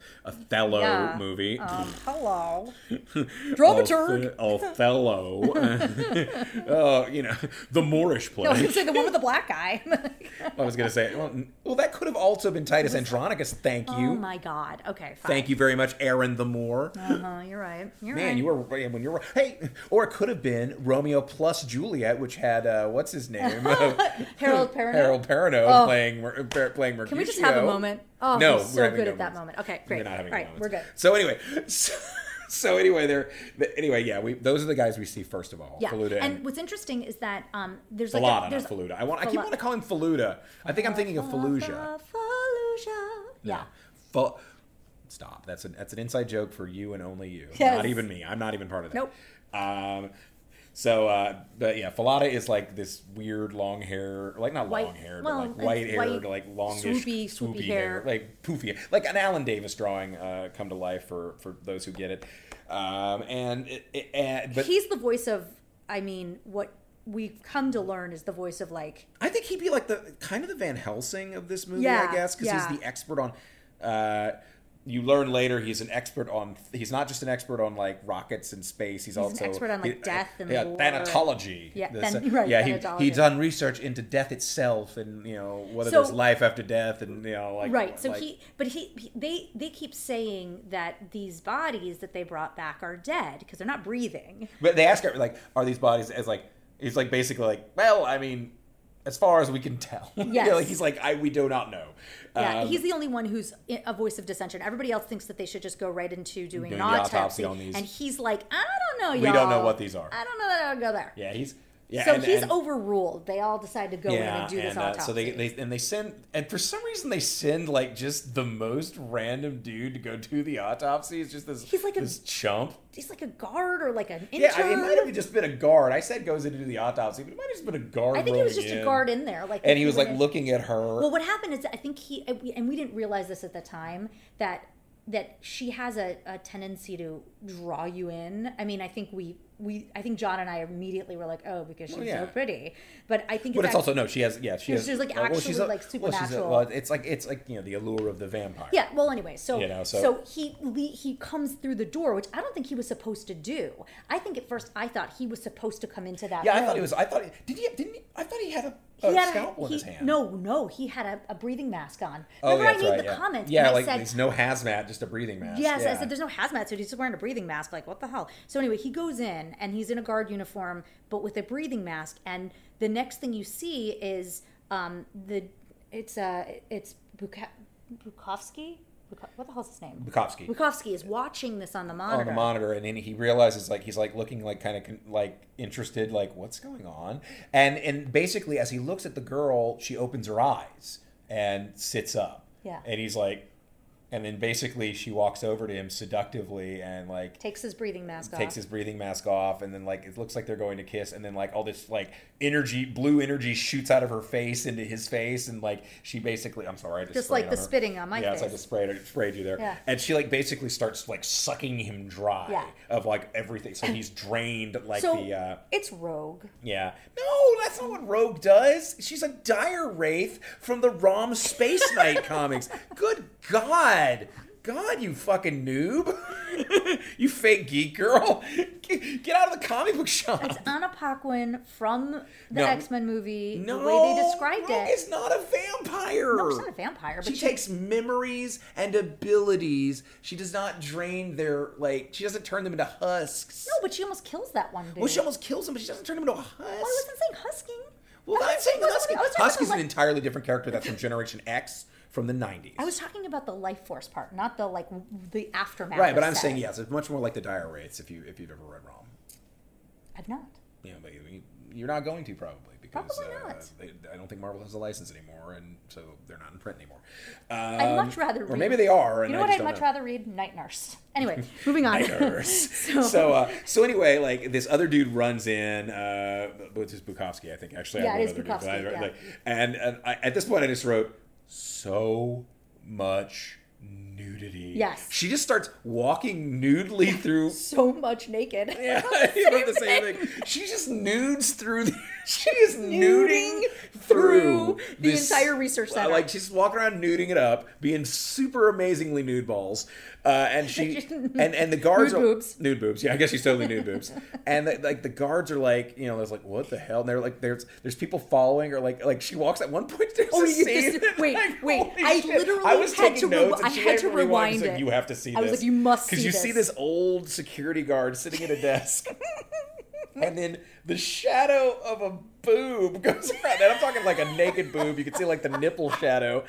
Othello Yeah. movie. Um, hello, dramaturg. Othello. oh, you know, the Moorish play. No, I was going to say the one with the black guy. I was going to say, well, well, that could have also been Titus Andronicus. Thank you. oh my god. Okay, fine. Thank you very much, Aaron the Moor. Uh-huh, you're right. You're Man, right. you were right when you were hey, or it could have been Romeo plus Juliet, which had uh, what's his name, Harold Perrineau? Harold Perrineau Oh. playing playing Mercutio. Can we just have a moment? Oh, no, he's we're so good at that moment. Okay, great. We're not having All right, moments. we're good. So anyway, so, so anyway, they're the- anyway, yeah. We those are the guys we see first of all. Yeah, Faluda and, and, what's interesting is that um, there's Fallada, like a, there's Faluda. I want. I keep wanting to call him Faluda. I think I'm thinking of Fallujah. Fa- Fallujah. Yeah. Fa- Stop. That's an that's an inside joke for you and only you. Yes. Not even me. I'm not even part of that. Nope. Um, so, uh, but yeah, Fallada is like this weird long hair, like not White- long hair, well, but like white hair, like longish, swoopy- swoopy hair. like poofy, like an Alan Davis drawing uh, come to life for for those who get it. Um, and it, it, and but He's the voice of. I mean, what we've come to learn is the voice of like. I think he'd be like the kind of the Van Helsing of this movie, Yeah, I guess, because yeah. he's the expert on. Uh, you learn later he's an expert on. He's not just an expert on like rockets and space. He's, an also expert on, like, he- uh, death and yeah, thanatology. Yeah, The- than- uh, right, yeah. Thanatology. he done research into death itself and you know whether So- there's life after death and you know like right. So like- he, but he, he, they, they keep saying that these bodies that they brought back are dead because they're not breathing. But they ask her like, are these bodies as like? He's like basically like, well, I mean, as far as we can tell, You know, like he's like, I we do not know. Yeah, Um, he's the only one who's a voice of dissension. Everybody else thinks that they should just go right into doing, Doing an autopsy, autopsy on these. and he's like, I don't know, y'all. We don't know what these are. I don't know that I would go there. yeah, he's yeah. so and- he's and- overruled. They all decide to go in and do this and, uh, autopsy. so they, they and they send and for some reason they send like just the most random dude to go do the autopsy. It's just this He's like a- this chump. he's like a guard or like an intern. Yeah, it might have just been a guard. I said goes in to do the autopsy, but it might have just been a guard. I think it was just a guard in there, like and he was like in- looking at her. Well, what happened is I think he and we- and we didn't realize this at the time that that she has a, a tendency to draw you in. I mean, I think we we I think John and I immediately were like, oh, because she's yeah. so pretty. But I think but it's act- also no. She has yeah. She has, She's like well, actually, like, Well, she's a, supernatural. well, it's like it's like you know the allure of the vampire. Yeah. Well, anyway, so You know, so- so, he he comes through the door, which I don't think he was supposed to do. I think at first I thought he was supposed to come into that. Yeah, I thought he was. I thought he did. He didn't. He, I thought he had a, a He had scalpel a, in he, his hand. No, no, he had a, a breathing mask on. Oh, Remember, yeah, I made right, the yeah. comment. Yeah, like said, there's no hazmat, just a breathing mask. Yes, yeah. I said there's no hazmat so He's just wearing a breathing mask. Like what the hell? So anyway, he goes in and he's in a guard uniform, but with a breathing mask. And the next thing you see is um, the it's uh it's Bukowski. Buka- What the hell's his name? Bukowski. Bukowski is watching this on the monitor. on the monitor and then he realizes like he's like looking like kind of con- like interested like what's going on and and basically as he looks at the girl she opens her eyes and sits up Yeah. and he's like and then basically she walks over to him seductively and like Takes his breathing mask off. takes his breathing mask off and then like it looks like they're going to kiss and then like all this like energy blue energy shoots out of her face into his face and like she basically i'm sorry I just, Just like the on her. spitting on my face. yeah it's like sprayed, sprayed you there Yeah. and she like basically starts like sucking him dry Yeah. of like everything so he's drained like so the uh it's Rogue. yeah. No, that's not what Rogue does. She's a dire wraith from the ROM Space Knight comics. Good God. God, you fucking noob. you fake geek girl. Get out of the comic book shop. It's Anna Paquin from the No. X Men movie. no, the way they described Rogue it. is not a vampire. No, she's not a vampire, but she takes memories and abilities. She does not drain their like. She doesn't turn them into husks. No, but she almost kills that one dude. Well, she almost kills him, but she doesn't turn him into a husk. Well, I wasn't saying husking. Well, I'm saying Husky. I was talking Husky's an entirely different character. That's from Generation X from the 90s. I was talking about the life force part, not the like the aftermath. right, but I'm saying yes. It's much more like the Dire Wraiths if you if you've ever read ROM. I've not. Yeah, but you- you're not going to probably because Probably uh. They, I don't think Marvel has a license anymore, and so they're not in print anymore. I'd Um, much rather. or read, maybe they are. You know I what? I'd much know. rather read Night Nurse. Anyway, moving on. Night Nurse. so, so, uh, so anyway, like this other dude runs in, uh, which is Bukowski, I think. Actually, I Yeah, wrote it is other dude, Bukowski, I- yeah. like- and and I, at this point, I just wrote so much nudity. Yes. she just starts walking nudely through. so much naked. Yeah, I wrote the same thing. She just nudes through. The, she is nuding through, through the this- entire research center. Like she's walking around nuding it up, being super amazingly nude balls, uh, and she and and the guards Nude are boobs. nude boobs. Yeah, I guess she's totally nude boobs. And the, like the guards are like, you know, there's like, what the hell? And they're like, there's there's people following her. Like like she walks at one point. There's Oh, a you- scene. this- wait, like, wait, I shit. literally I was had to notes, and I had to rewind. rewind She's like, it. you have to see I this. was like, you must because you see this. this old security guard sitting at a desk. And then the shadow of a boob goes around. And I'm talking like a naked boob. You can see like the nipple shadow.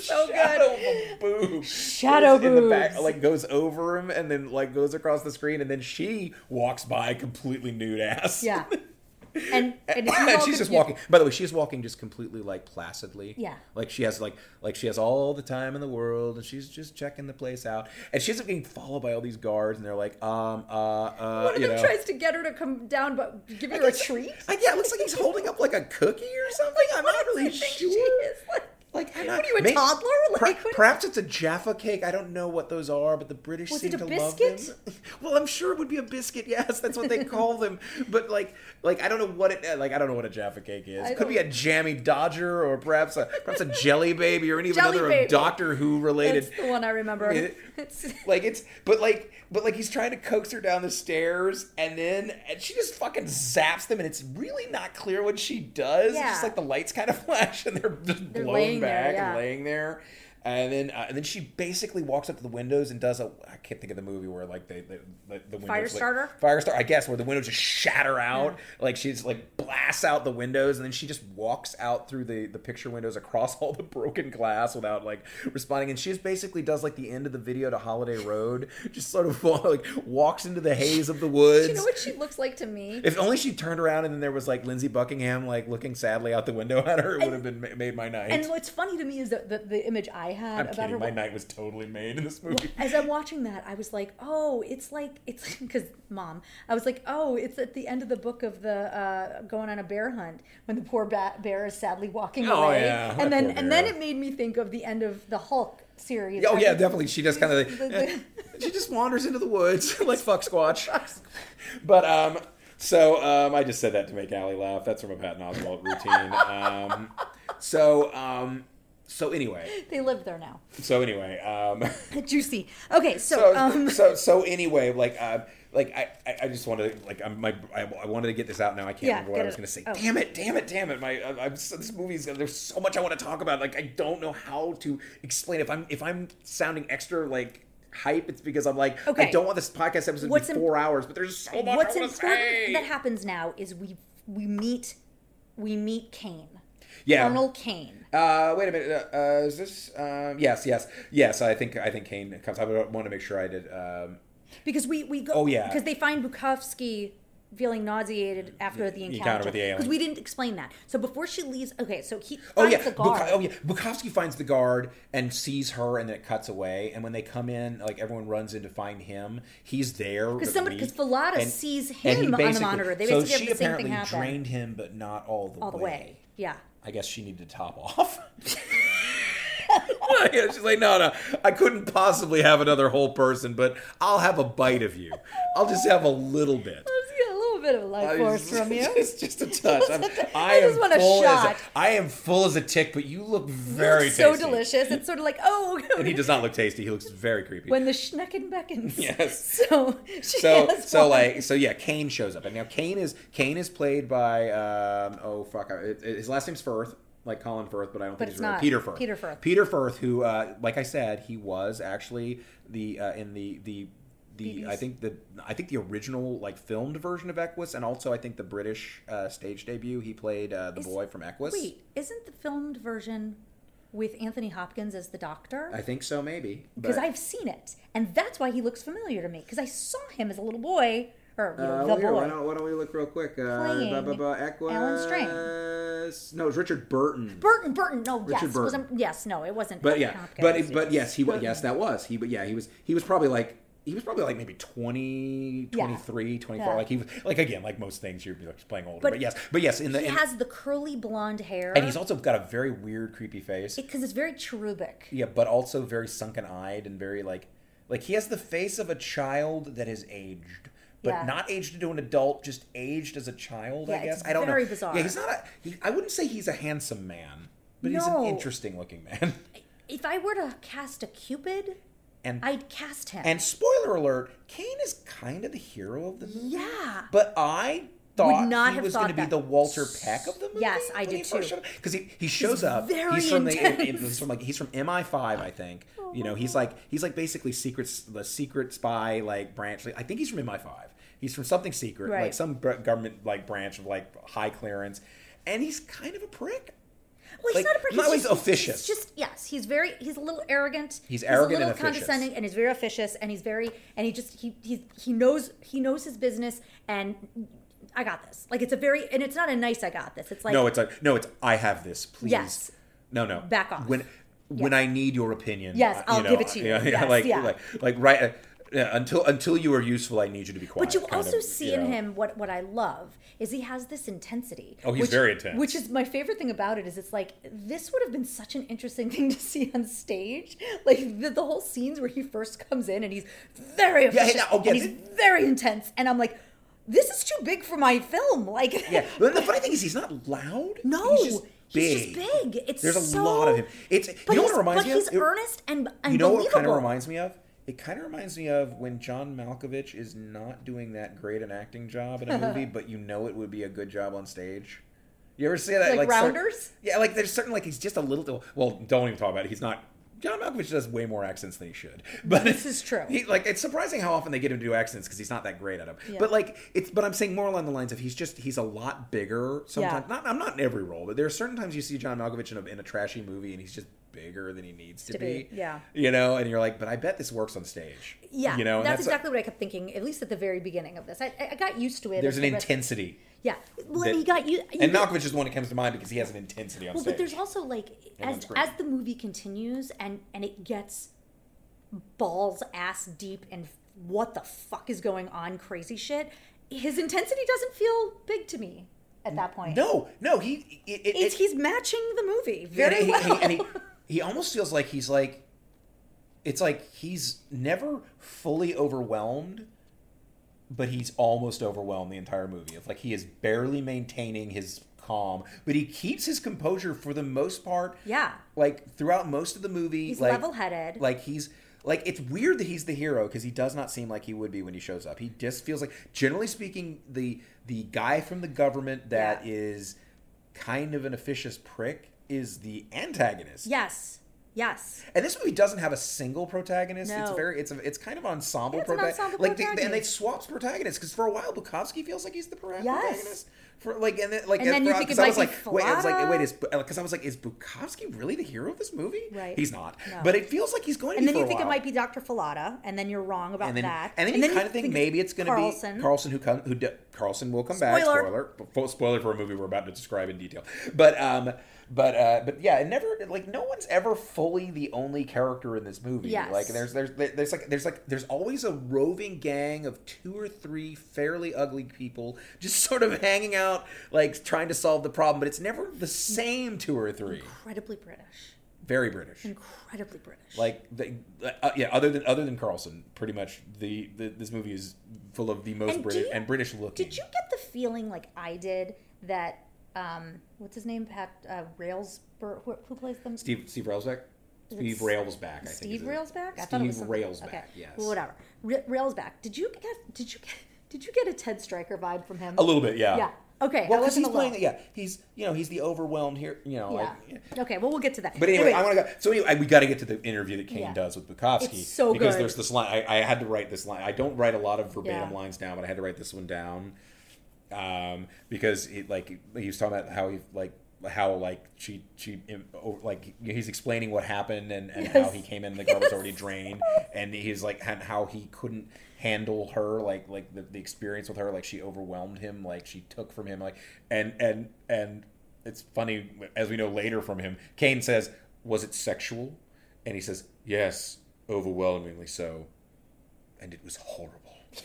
So good. shadow of a boob. Shadow goes in the back, like goes over him and then like goes across the screen. And then she walks by completely nude ass. Yeah. And and, and she's just walking. By the way, she's walking just completely like placidly. Yeah. Like she has like like she has all the time in the world, and she's just checking the place out. And she's getting followed by all these guards, and they're like, um, uh, uh, One of them know. tries to get her to come down, but give her a treat. Like, yeah, it looks like he's holding up like a cookie or something. I'm not really sure. she is. Like, Like, What are you, a may- toddler? Like, what- perhaps it's a Jaffa cake. I don't know what those are, but the British Was seem it a to love biscuit? them. Well, I'm sure it would be a biscuit. Yes, that's what they call them. But like, like I don't know what it like. I don't know what a Jaffa cake is. I It could be a jammy Dodger, or perhaps a perhaps a Jelly Baby, or any Jelly other Baby. Doctor Who related. that's the one I remember. It- It's, like it's but like but like he's trying to coax her down the stairs and then and she just fucking zaps them and it's really not clear what she does. It's just like the lights kind of flash and they're just They're blown laying there, back yeah. and laying there. And then, uh, and then she basically walks up to the windows and does a. I can't think of the movie where like they, they the, the windows like- Firestarter? Firestarter, I guess, where the windows just shatter out. Like she's like blasts out the windows, and then she just walks out through the the picture windows across all the broken glass without like responding. And she just basically does like the end of the video to Holiday Road, just sort of like walks into the haze of the woods. you know what she looks like to me? if only she turned around and then there was like Lindsey Buckingham like looking sadly out the window at her, it would have been made my night. And what's funny to me is that the, the image I had I'm about kidding. her. My night was totally made in this movie. As I'm watching that, I was like, "Oh, it's like it's because mom." I was like, "Oh, it's at the end of the book of the uh, going on a bear hunt when the poor ba- bear is sadly walking Oh, away." yeah, and then and then it made me think of the end of the Hulk series. Oh I yeah, definitely. She just kind of the- she just wanders into the woods like fuck squatch. But um, so um, I just said that to make Allie laugh. That's from a Patton Oswalt routine. Um, so um, so anyway, They live there now. so anyway, um, Juicy. Okay, so, so um, so so anyway, like uh, like I, I- just wanted to, like I'm my I, I wanted to get this out now. I can't Yeah, remember what I was going to say. Oh. Damn it! Damn it! Damn it! My I, I'm so, this movie's there's so much I want to talk about. Like I don't know how to explain. If I'm if I'm sounding extra like hype, it's because I'm like okay. I don't want this podcast episode to What's be im- four hours. But there's so much what's important say. that happens now is we we meet we meet Caine, yeah. Colonel Caine. Uh, wait a minute. Uh, uh, is this? Um, yes, yes, yes. I think I think Caine comes. I want to make sure I did. Um, because we we go Oh, yeah. because they find Bukowski feeling nauseated after the encounter encounter with the alien. because we didn't explain that. So before she leaves, okay, so he Oh finds yeah, the guard. Buk- oh yeah. Bukowski finds the guard and sees her, and then it cuts away. And when they come in, like everyone runs in to find him. He's there Because somebody- weak. 'cause Fallada sees him on the monitor. They so basically she have the apparently drained him, but not all the all the way. Yeah. I guess she needed to top off. she's like, no, no, I couldn't possibly have another whole person, but I'll have a bite of you. I'll just have a little bit. A little bit of life force from you. Just, just a touch. I'm, I, I just want a shot. I am full as a tick, but you look very It's so tasty. delicious. It's sort of like, oh, And he does not look tasty. He looks very creepy. when the schnecken beckons. Yes. So she so has so one. like so yeah, Caine shows up, and now Caine is Caine is played by um, oh fuck, it, it- his last name's Firth, like Colin Firth, but I don't But think he's real. Peter Firth. Peter Firth. Peter Firth, who uh, like I said, he was actually the uh, in the the. The, I think the I think the original like filmed version of Equus, and also I think the British uh, stage debut. He played uh, the Is- boy from Equus. Wait, isn't the filmed version with Anthony Hopkins as the doctor? I think so, maybe. Because but- I've seen it, and that's why he looks familiar to me. Because I saw him as a little boy, or you know, Uh, the well, here, boy. why, don't, why don't we look real quick? Uh, Playing blah, blah, blah, Equus. Alan Strang. No, it's Richard Burton. Burton, Burton. No, Richard yes, Burton. wasn't yes, no, it wasn't. But yeah, Hopkins, but but yes, he was Burton. yes that was he. But yeah, he was he was probably like he was probably like maybe 20, Yeah. 23, 24. Yeah. Like he was like again like most things you're like playing older. But But, yes, but yes, in the He in, has the curly blonde hair, and he's also got a very weird, creepy face. because it's very cherubic. Yeah, but also very sunken eyed and very like like he has the face of a child that is aged. But Yeah. not aged into an adult, just aged as a child, Yeah, I guess. I don't very know. bizarre. Yeah, he's not a he, I wouldn't say he's a handsome man, but he's an interesting looking man. If I were to cast a Cupid, And I'd cast him. and spoiler alert, Caine is kind of the hero of the movie. yeah, But I thought not he have was going to be the Walter Peck of the movie. Yes, I did too. Because he, he shows up. very he's from the intense. he's from like he's from MI5, I think. You know, he's like he's like basically secret the secret spy like branch. I think he's from MI5. He's from something secret, like some government like branch of like high clearance, and he's kind of a prick. Well, he's Like, not a prick. not he's officious. He's just yes, he's very. He's a little arrogant. He's a arrogant little and officious. condescending, and he's very officious, and he's very, and he just he he he knows he knows his business, and I got this. Like it's a very, and it's not a nice I got this. It's like no, it's like no, it's I have this. Please, Yes. no, no, Back off. When when I need your opinion, Yes, uh, I'll give it to you. Yeah, yeah, Yes, like, yeah. like like right. Yeah, until until you are useful, I need you to be quiet. But you also of, see you in him what what I love is he has this intensity. Oh, he's which- very intense. Which is my favorite thing about it is it's like this would have been such an interesting thing to see on stage. Like the, the whole scenes where he first comes in and he's very Yeah, officious yeah, oh, yeah, and he's th- very intense, and I'm like, this is too big for my film. Like, Yeah, but the funny thing is, he's not loud. no, he's just big. He's just big. It's There's a so- lot of him. It's you know what it reminds but me he's of. It- earnest and you know what unbelievable. kind of reminds me of? It kind of reminds me of when John Malkovich is not doing that great an acting job in a movie, but you know it would be a good job on stage. You ever see that? Like cer- Rounders? yeah, like there's certain like he's just a little. Well, don't even talk about it. He's not. John Malkovich does way more accents than he should. But This is true. He like it's surprising how often they get him to do accents because he's not that great at them. Yeah. But like it's. But I'm saying more along the lines of he's just he's a lot bigger. Sometimes Yeah. not. I'm not in every role, but there are certain times you see John Malkovich in a, in a trashy movie and he's just bigger than he needs to, To be, yeah. You know, and you're like, but I bet this works on stage. Yeah, You know, and that's, exactly what I kept thinking. At least at the very beginning of this, I, I got used to it. There's an the intensity. Yeah, well, that- and he got you. you And Malkovich is the one that comes to mind because he has an intensity on Well, stage. but there's also like And as as the movie continues and and it gets balls ass deep and what the fuck is going on crazy shit. His intensity doesn't feel big to me at that point. no, no, he. It, it, he's matching the movie very he, well. he- and he, he almost feels like he's like, it's like he's never fully overwhelmed, but he's almost overwhelmed the entire movie. It's like he is barely maintaining his calm, but he keeps his composure for the most part. yeah, Like throughout most of the movie, he's like, level-headed. Like he's like it's weird that he's the hero because he does not seem like he would be when he shows up. He just feels like, generally speaking, the the guy from the government that is Yeah. kind of an officious prick is the antagonist. yes, yes. And this movie doesn't have a single protagonist. No. It's very it's a, it's kind of ensemble Yeah, prota- ensemble like they, and they protagonist. swaps protagonists because for a while Bukowski feels like he's the pro- Yes. protagonist. For like and then like And then you think it I was be like wait I was like wait is uh, because I was like is Bukowski really the hero of this movie? Right. He's not. No. But it feels like he's going to And then you think it might be Dr. Fallada, and then you're wrong about and then, that. and then you kind of think maybe it's going to be Carlsen. Carlsen who come who d- Carlsen will come back. Spoiler. Spoiler. Full Spoiler for a movie we're about to describe in detail. But um, but uh, but yeah, it never like no one's ever fully the only character in this movie. Yes. Like there's there's there's like there's like there's always a roving gang of two or three fairly ugly people just sort of hanging out, like trying to solve the problem. But it's never the same two or three. Incredibly British. Very British. Incredibly British. Like the, uh, yeah, other than other than Carlsen, pretty much the, the this movie is full of the most And British you- and British looking. Did you get the feeling like I did that um what's his name? Pat uh, Railsberg who, who plays them? Steve Steve Railsback? Steve Railsback. I Steve. Railsback? I Steve thought it was something- Railsback. Okay. Yes. Well, whatever. Ra- Railsback. Did you get did you get did you get a Ted Stryker vibe from him? A little bit, yeah. Yeah. Okay. Well, because he's playing. alone. Yeah, he's you know he's the overwhelmed here. You know, Yeah. like. Okay. Well, we'll get to that. But anyway, I want to go. So anyway, we got to get to the interview that Caine Yeah. does with Bukowski. It's so because good. there's this line. I, I had to write this line. I don't write a lot of verbatim Yeah. lines down, but I had to write this one down um, because it like he was talking about how he like how like she she like he's explaining what happened and, and how he came in the car was already drained and he's like and how he couldn't handle her like like the, the experience with her like she overwhelmed him like she took from him like and and and it's funny as we know later from him Caine says was it sexual and he says yes overwhelmingly so and it was horrible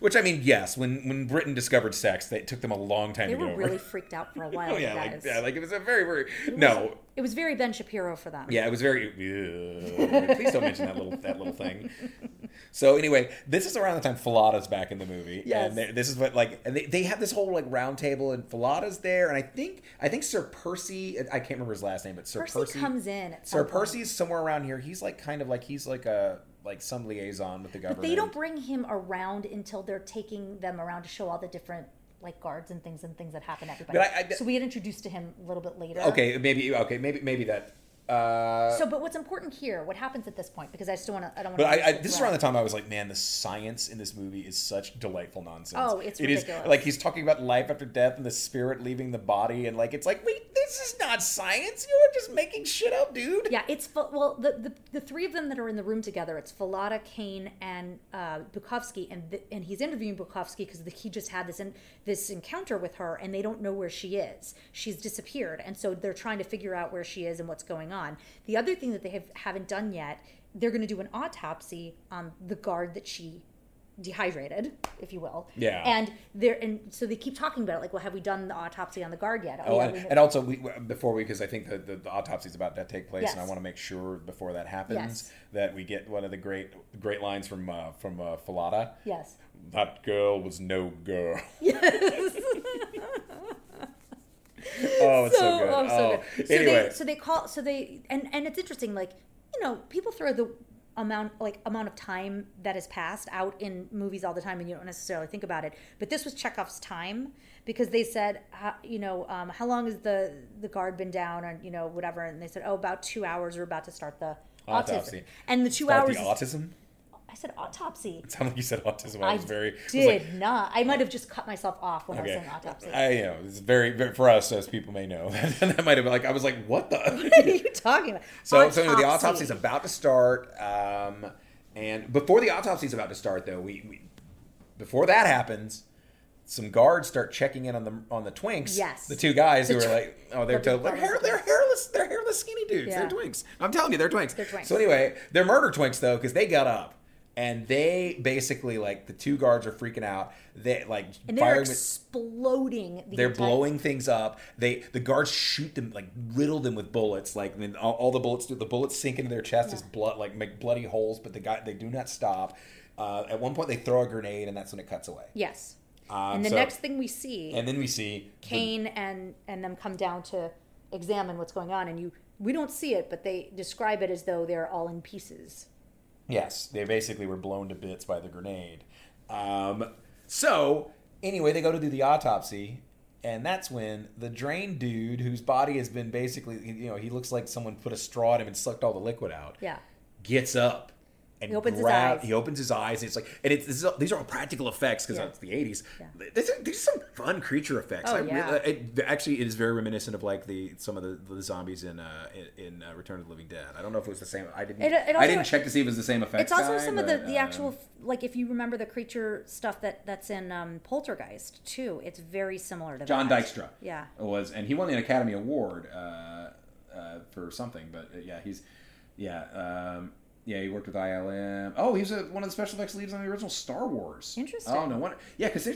which I mean, yes. When when Britain discovered sex, it took them a long time they to get were over. really freaked out for a oh, while. oh yeah, like yeah, like it was a very very no. It was very Ben Shapiro for them. Yeah, it was very. Please don't mention that little that little thing. So anyway, this is around the time Fallada's back in the movie, Yes. and they- this is what like, and they, they have this whole like round table, and Fallada's there, and I think I think Sir Percy, I can't remember his last name, but Sir Percy, Percy, comes in. Sir point. Percy's somewhere around here. He's like kind of like he's like a like some liaison with the government. But they don't bring him around until they're taking them around to show all the different like guards and things and things that happen to everybody. But I- I- so we get introduced to him a little bit later. Okay, maybe okay, maybe maybe that. Uh, So, but what's important here? What happens at this point? Because I still want to. I don't want But to. I, I, this is around the time I was like, man, the science in this movie is such delightful nonsense. Oh, it's It is- ridiculous. like he's talking about life after death and the spirit leaving the body, and like it's like, wait, this is not science. You are just making shit up, dude. Yeah, it's well the, the the three of them that are in the room together. It's Fallada, Caine, and uh, Bukowski, and the, and he's interviewing Bukowski because he just had this in, this encounter with her, and they don't know where she is. She's disappeared, and so they're trying to figure out where she is and what's going on. The other thing that they have haven't done yet, they're going to do an autopsy on the guard that she dehydrated, if you will. Yeah. And they're and so they keep talking about it, like, well, have we done the autopsy on the guard yet? Oh, yeah, and, and also we, before we, because I think the, the, the autopsy is about to take place, and I want to make sure before that happens Yes. that we get one of the great great lines from uh, from uh, Fallada. yes. That girl was no girl. Yes. Oh, it's so, good. oh, so oh. good. So anyway, they, so they call, so they, and and it's interesting. Like you know, people throw the amount like amount of time that has passed out in movies all the time, and you don't necessarily think about it. But this was Chekhov's time because they said, uh, you know, um, how long has the the guard been down, or you know, whatever, and they said, oh, about two hours. We're about to start the Autopsy. autism, and the two Start hours. the is- autism. I said autopsy. It sounded like you said autism. I I was very. I was did like, not. I might have just cut myself off when I was saying autopsy. I you know it's very, very for us as people may know that might have been like I was like what the what are you talking about? so so anyway, the autopsy is about to start um, and before the autopsy is about to start though we, we before that happens some guards start checking in on the on the twinks Yes. the two guys The who are tw- like oh they're the they're, hair, they're hairless they're hairless skinny dudes Yeah. they're twinks I'm telling you they're twinks They're twinks. so anyway they're murder twinks though because they got up. And they basically like the two guards are freaking out. They like and they're exploding. The they're entire- blowing things up. They the guards shoot them like riddle them with bullets. Like mean, all, all the bullets do the bullets sink into their chest as blood like make bloody holes. But the guy they do not stop. Uh, at one point they throw a grenade and that's when it cuts away. Yes. Um, and the so- next thing we see, And then we see the- and and them come down to examine what's going on, and you we don't see it, but they describe it as though they're all in pieces. Yes, they basically were blown to bits by the grenade. Um, so anyway, they go to do the autopsy, and that's when the drain dude, whose body has been basically, you know, he looks like someone put a straw in him and sucked all the liquid out. Yeah. Gets up and He opens his eyes. He opens his eyes. And it's like, and it's this is these are all practical effects because Yeah. it's the '80s. Yeah. These, are, these are some fun creature effects. Oh, I yeah. it, actually, it is very reminiscent of like the some of the, the zombies in uh, in, uh, Return of the Living Dead. I don't know if it was the same. I didn't. It- it I didn't check to see if it was the same effect. It's also guy, some of the, but, the um, actual like if you remember the creature stuff that that's in um, Poltergeist too. It's very similar to John that. Dykstra. Yeah. was and he won an Academy Award uh, uh, for something, but uh, yeah, he's yeah. Um, yeah, he worked with ILM. Oh, he was a, one of the special effects leads on the original Star Wars. Interesting. Oh no wonder. Yeah, because the,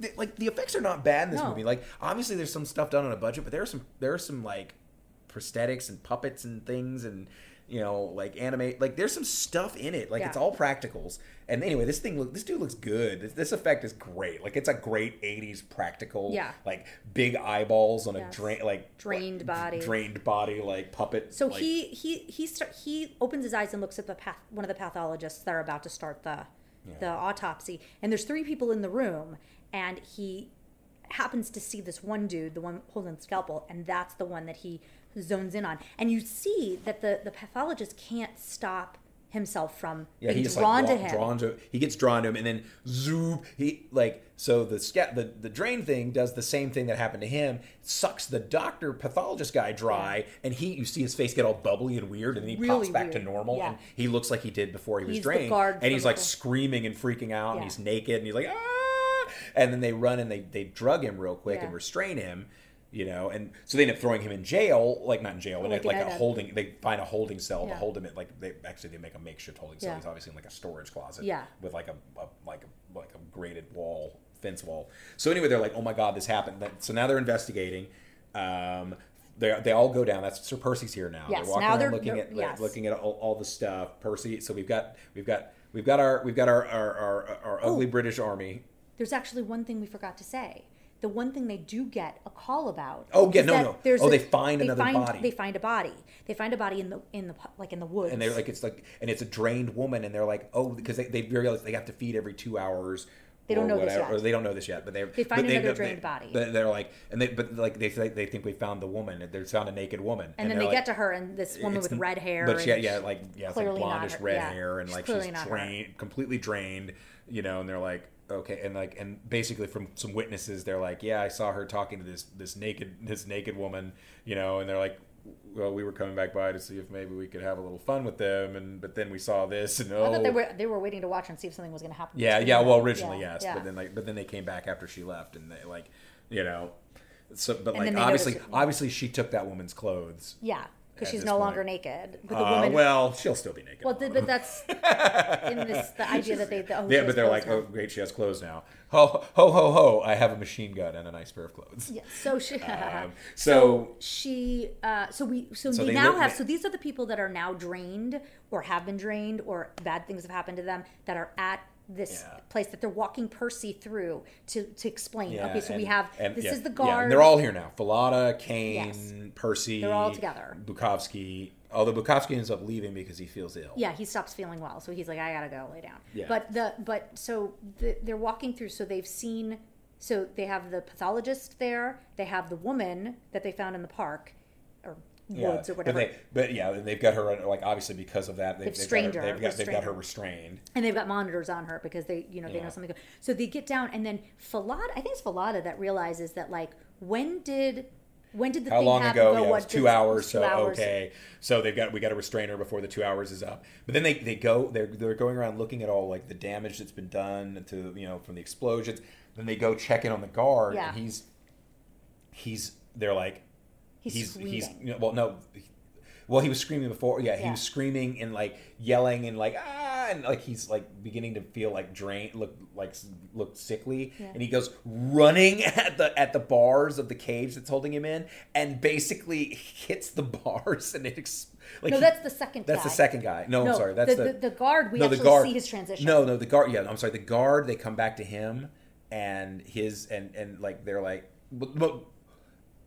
the, like the effects are not bad in this No. movie. Like obviously there's some stuff done on a budget, but there are some there are some like prosthetics and puppets and things and you know like animate like there's some stuff in it. Like Yeah. it's all practicals. And anyway, this thing look this dude looks good. This, this effect is great. Like it's a great '80s practical. Yeah. Like big eyeballs on a Yes. drain like Drained body. drained body like puppet. So like- he he he start, he opens his eyes and looks at the path, one of the pathologists that are about to start the the autopsy, and there's three people in the room, and he happens to see this one dude, the one holding the scalpel, and that's the one that he zones in on, and you see that the the pathologist can't stop himself from Yeah, being he drawn like to him. drawn to he gets drawn to him and then zoop he like so the the the drain thing does the same thing that happened to him. Sucks the doctor pathologist guy dry and he you see his face get all bubbly and weird and then he Really pops back to normal Yeah. and he looks like he did before he was He's drained. and he's like screaming and freaking out and he's naked and he's like ah! And then they run and they they drug him real quick Yeah. and restrain him you know, and so they end up throwing him in jail, like not in jail, but Like like, like a holding. They find a holding cell Yeah. to hold him in Like they actually they make a makeshift holding cell. Yeah. He's obviously in like a storage closet Yeah. with like a, a like a like a grated wall fence wall. So anyway, they're like, oh my god, this happened. So now they're investigating. Um, they, they all go down. That's Sir Percy's here now. Yes, they're walking now around they're- looking they're- at yes. looking at all, all the stuff. Percy. So we've got we've got we've got our we've got our our, our, our Oh. ugly British army. There's actually one thing we forgot to say. The one thing they do get a call about. Oh, yeah, no, no. Oh, there's Oh, a- they find another find, body. They find a body. They find a body in the in the like in the woods. and they're like it's like and it's a drained woman and they're like oh because they, they realize they have to feed every two hours They don't know this whatever, yet. or they don't know this yet but they They find but another they, drained they, body. they- they're like and they but like they they think we found the woman they found a naked woman and, then they're like, get to her and this woman with red hair. but she, and yeah like yeah it's like blondish her- red yeah, hair and she's like she's her. drained completely drained you know and they're like okay and like and basically from some witnesses they're like yeah I saw her talking to this this naked this naked woman you know and they're like well, we were coming back by to see if maybe we could have a little fun with them, and but then we saw this, and oh, I thought they oh. were they were waiting to watch and see if something was going to happen. yeah, yeah. Well, originally Yeah, yes, yeah. but then like, but then they came back after she left, and they like, you know, so but And like obviously, obviously she took that woman's clothes. yeah, because she's no point. longer naked. But the Uh, woman. well, she'll still be naked. well, the, but that's in this the idea that they. The, oh, yeah, but they're like, now. oh, great, she has clothes now. Ho, ho, ho, ho! I have a machine gun and a nice pair of clothes. Yeah, so she. Um, so so she. Uh, so we. So, So they now look- have. So these are the people that are now drained, or have been drained, or bad things have happened to them that are at this Yeah. place that they're walking Percy through to to explain. yeah, okay, so we have. and- this yeah, is the guard. and they're all here now. Fallada, Caine, Yes. Percy. They're all together. Bukowski. Although Bukowski ends up leaving because he feels ill. yeah he stops feeling well so he's like i gotta go lay down Yeah. but the but so the, they're walking through so they've seen so they have the pathologist there they have the woman that they found in the park woods or whatever But, they, but yeah, and they've got her like obviously because of that they've, They've they've strained got her, They've got, they've got her restrained. and they've got monitors on her because they you know they Yeah. know something so they get down and then Fallada I think it's Fallada that realizes that like when did when did the How thing long happen ago? Go, Yeah, what two hours. two So hours. okay, so they've got we got to restrain her before the two hours is up. But then they, they go they're they're going around looking at all like the damage that's been done to you know from the explosions. Then they go check in on the guard, Yeah. and he's he's they're like He's he's screaming. you well no. Well, he was screaming before. Yeah, he was screaming and like yelling and like ah, and like he's like beginning to feel like drained, look like look sickly, Yeah. and he goes running at the at the bars of the cage that's holding him in, and basically hits the bars and it. Ex- like no he- that's the second that's guy. the second guy. No, I'm sorry, that's the, the, the, the guard we no, actually guard. see his transition No, no, the guard. Yeah, I'm sorry. The guard. They come back to him, and his and and like they're like, but, but-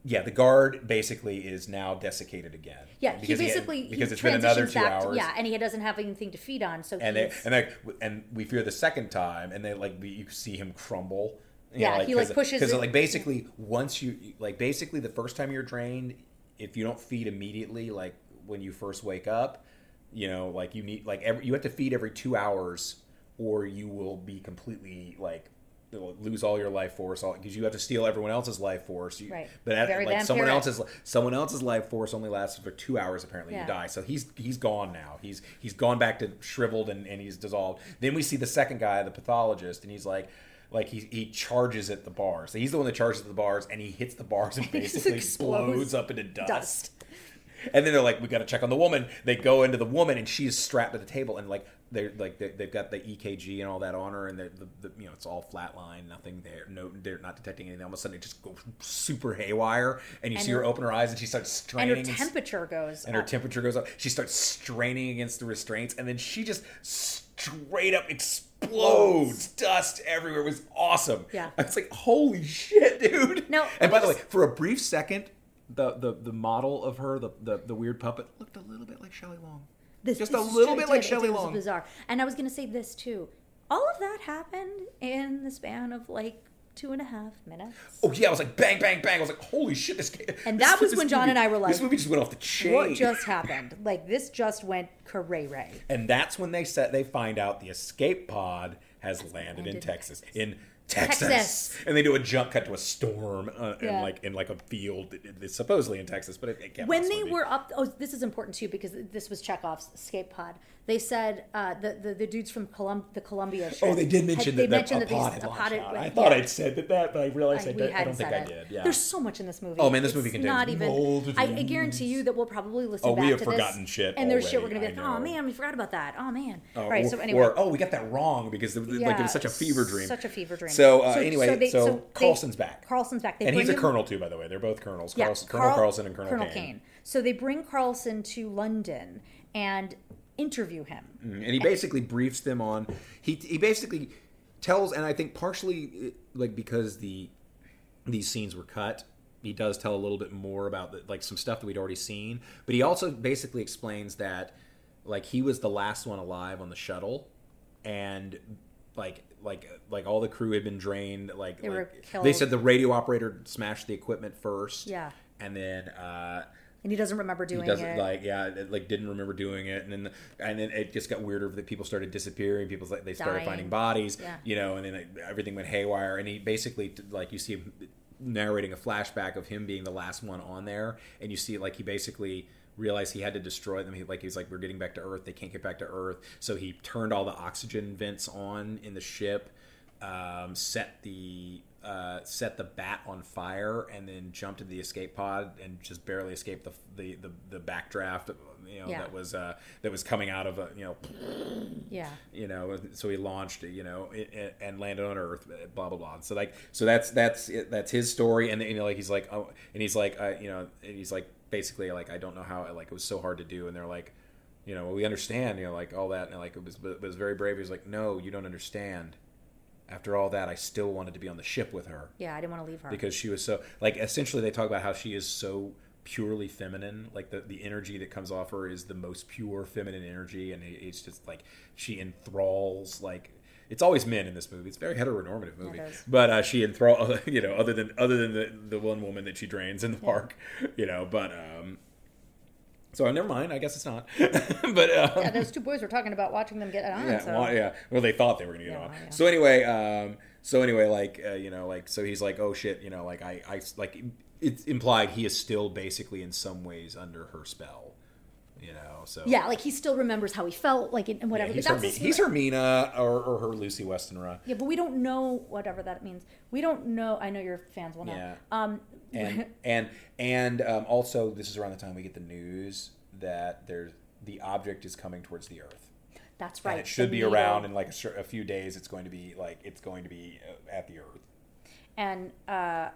yeah, the guard basically is now desiccated again. Yeah, he Because basically he because it's been another two back hours. yeah, and he doesn't have anything to feed on, so and they and they and we fear the second time, and they like you see him crumble. Yeah, he, like, pushes because like basically once you like basically the first time you're drained, if you don't feed immediately, like when you first wake up, you know, like you need like every you have to feed every two hours, or you will be completely like lose all your life force because you have to steal everyone else's life force. You, Right. But at, like someone else's someone else's life force only lasts for two hours. Apparently, Yeah. you die. So he's he's gone now. He's he's gone back to shriveled and, and he's dissolved. Then we see the second guy, the pathologist, and he's like. Like he, he charges at the bars. So he's the one that charges at the bars, and he hits the bars and basically explodes blows up into dust. Dust. And then they're like, "We got to check on the woman." They go into the woman, and she's strapped to the table, and like they're like they, they've got the EKG and all that on her, and the, the you know it's all flatline, nothing there, no, they're not detecting anything. All of a sudden, it just goes super haywire, and you And see her her- open her eyes, and she starts And straining, her and, temperature goes and her temperature goes up. She starts straining against the restraints, and then she just straight up explodes, dust everywhere. It was awesome. Yeah. I was like, "Holy shit, dude!" No, and by me the way, for a brief second, the the, the model of her, the, the the weird puppet, looked a little bit like Shelley Long. This- Just this a little bit like did. It Shelley Long. bizarre. And I was going to say this too. All of that happened in the span of like two and a half minutes. Oh yeah, I was like bang bang bang. I was like, "Holy shit, this!" Game, And this- that was this when John movie- and I were like, "This movie just went off the chain." What just happened? Like this just went cray ray. And that's when they said they find out the escape pod has landed in landed in Texas. In Texas. Texas. and they do a jump cut to a storm uh, in Yeah. like in like a field. It's supposedly in Texas, but it, it when they be. were up oh this is important too because this was chekhov's escape pod they said uh, the, the the dudes from Colum- the columbia ship Oh, they did mention had- that, they that mentioned that pod these- had a launched pod had- out. I yeah. thought I'd said that, that, but I realized I, I, did, I don't think said I did. Yeah. There's so much in this movie. Oh, man, this It's movie contains not even. I, I guarantee you that we'll probably listen Oh, we have to forgotten this, shit and there's shit we're gonna be like, oh man, we forgot about that. Oh man. Oh, All right. or, so anyway, or, oh, we got that wrong because the, like it was such a fever dream. Such a fever dream. So, uh, anyway, so, they- Carlsen's back, Carlsen's back. They and he's a colonel too, by the way. They're both colonels. Yeah, Colonel Carlsen and Colonel, Caine. So they bring Carlsen to London and interview him. and he basically briefs them on he he basically tells and i think partially like because the these scenes were cut he does tell a little bit more about the, like some stuff that we'd already seen but he also basically explains that like he was the last one alive on the shuttle and like like like all the crew had been drained like, They like they said the radio operator smashed the equipment first Yeah. and then uh And he doesn't remember he doing doesn't it. like yeah it, like didn't remember doing it. And then and then it just got weirder that people started disappearing. People like they started Dying. finding bodies Yeah. you know and then it, everything went haywire. And he basically like you see him narrating a flashback of him being the last one on there. And you see like he basically realized he had to destroy them. He like he's like we're getting back to earth. They can't get back to earth. So he turned all the oxygen vents on in the ship um, set the uh, set the bat on fire and then jumped into the escape pod and just barely escaped the the the, the backdraft you know Yeah. that was uh, that was coming out of a you know yeah. you know so he launched you know it, it, and landed on earth blah blah blah. So like so that's that's it, that's his story. And you know like he's like oh and he's like uh, you know and he's like basically like i don't know how like it was so hard to do. And they're like you know we understand you know like all that. And like it was but it was very brave. He was like no you don't understand after all that i still wanted to be on the ship with her. Yeah, I didn't want to leave her. because she was so like essentially they talk about how she is so purely feminine. Like the, the energy that comes off her is the most pure feminine energy and it, it's just like she enthralls like it's always men in this movie. It's a very heteronormative movie. is. but uh, she enthrall you know other than other than the, the one woman that she drains in the park you know but um so never mind i guess it's not but um, yeah, those two boys were talking about watching them get it on. yeah, so. well, yeah. Well, they thought they were gonna get Yeah, on. yeah. So anyway, um, so anyway, like uh, you know, like so he's like, oh shit, you know, like I, I like it's implied he is still basically in some ways under her spell, you know. So Yeah, like he still remembers how he felt, like and Yeah, whatever. he's, but her, he's her Mina or, or her Lucy Westenra. Yeah, but we don't know whatever that means. We don't know. I know your fans will know. Yeah. Um, and and and um, also this is around the time we get the news that there's the object is coming towards the Earth. that's right. and it should be needle. around in like a, a few days. It's going to be like it's going to be uh, at the Earth. and uh,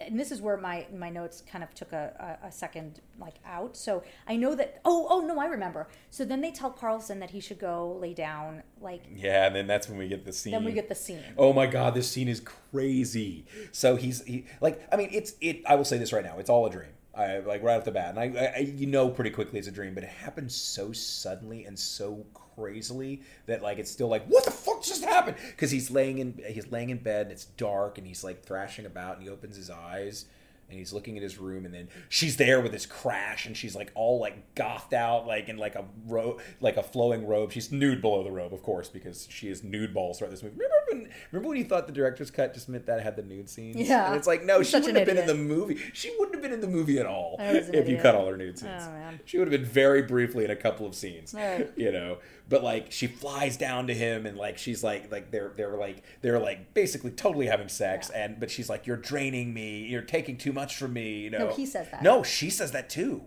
and this is where my my notes kind of took a, a, a second like out. So I know that. Oh oh no, I remember. So then they tell Carlsen that he should go lay down. Like Yeah, and then that's when we get the scene. then we get the scene. Oh my god, this scene is crazy. So he's he, like, I mean, it's it. I will say this right now, it's all a dream. I like right off the bat, and I, I you know pretty quickly it's a dream, but it happens so suddenly and so crazily that like it's still like what the fuck just happened? Because he's laying in he's laying in bed and it's dark and he's like thrashing about and he opens his eyes and he's looking at his room and then she's there with this crash and she's like all like gothed out like in like a robe like a flowing robe. She's nude below the robe of course because she is nude balls throughout this movie. Remember when remember when you thought the director's cut just meant that had the nude scenes? Yeah. and it's like no He's she wouldn't have been in the movie. She wouldn't have been in the movie at all if an you cut all her nude scenes. Oh, man. she would have been very briefly in a couple of scenes Right. you know? But like she flies down to him and like she's like like they're they're like they're like basically totally having sex Yeah. and but she's like you're draining me. You're taking too much from me you know No, he says that. no she says that too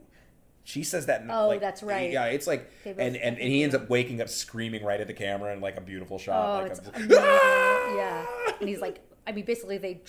she says that Oh, like, that's right. yeah it's like and, and and he ends up waking up screaming right at the camera in like a beautiful shot Oh, like it's just- "Ah!" yeah. And he's like, I mean, basically they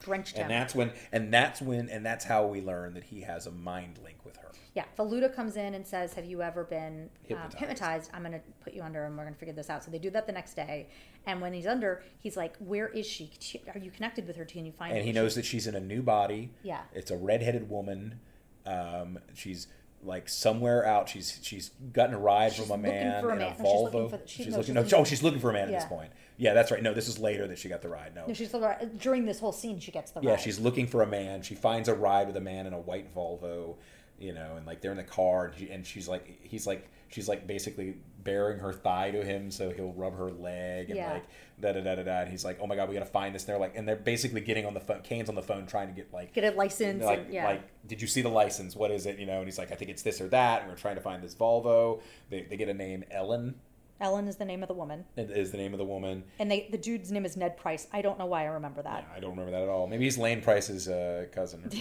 drenched him. and that's when and that's when and that's how we learn that he has a mind link with her Yeah, Fallada comes in and says, "Have you ever been Hypnotized. Um, hypnotized? I'm going to put you under, and we're going to figure this out." So they do that the next day, and when he's under, he's like, "Where is she? Are you connected with her? Can you find?" and her? he knows that she's in a new body. Yeah. it's a redheaded woman. Um, she's like somewhere out. She's she's gotten a ride She's from a man a in a man. No, she's looking Volvo. for the- she's no, looking. she's No, oh, she's looking for a man at this point. Yeah, that's right. No, this is later that she got the ride. No, No, she's the, during this whole scene. She gets the yeah, ride. she's looking for a man. She finds a ride with a man in a white Volvo, you know, and like they're in the car, and, she, and she's like, he's like, she's like basically bearing her thigh to him so he'll rub her leg and Yeah. like da da da da da. And he's like, oh my god, we gotta find this. And they're like, and they're basically getting on the phone. Caine's on the phone trying to get like get a license. like, and, yeah, like, did you see the license? What is it? You know, and he's like, I think it's this or that. And we're trying to find this Volvo. They, they get a name, Ellen Ellen is the name of the woman, is the name of the woman. and they the dude's name is Ned Price. I don't know why I remember that. I don't remember that at all. Maybe he's Lane Pryce's uh, cousin.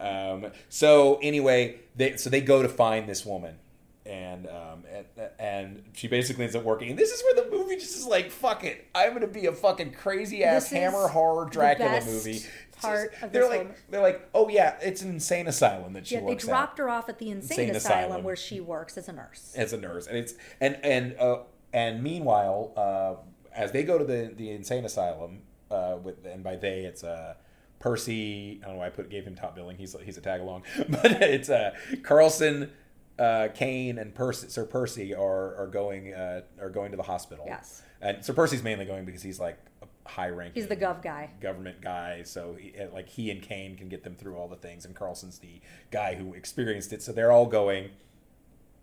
Um, so anyway, they so they go to find this woman, and um, and, and she basically ends up working. And this is where the movie just is like, fuck it, I'm gonna be a fucking crazy ass hammer horror the Dracula best movie. Part just- of they're like they're like, oh yeah, it's an insane asylum that she Yeah, they works at. dropped her off at the insane, Insane asylum, asylum. where she works as a nurse. as a nurse, and it's and and uh, and meanwhile, uh, as they go to the the insane asylum, uh, with and by they it's uh, Percy. I don't know why I put gave him top billing. He's he's a tag along, but it's uh, Carlsen, uh, Caine, and Percy, Sir Percy are are going uh, are going to the hospital. Yes. and Sir Percy's mainly going because he's like a high ranking. He's the gov guy. government guy, so he, uh, like he and Caine can get them through all the things, and Carlsen's the guy who experienced it. So they're all going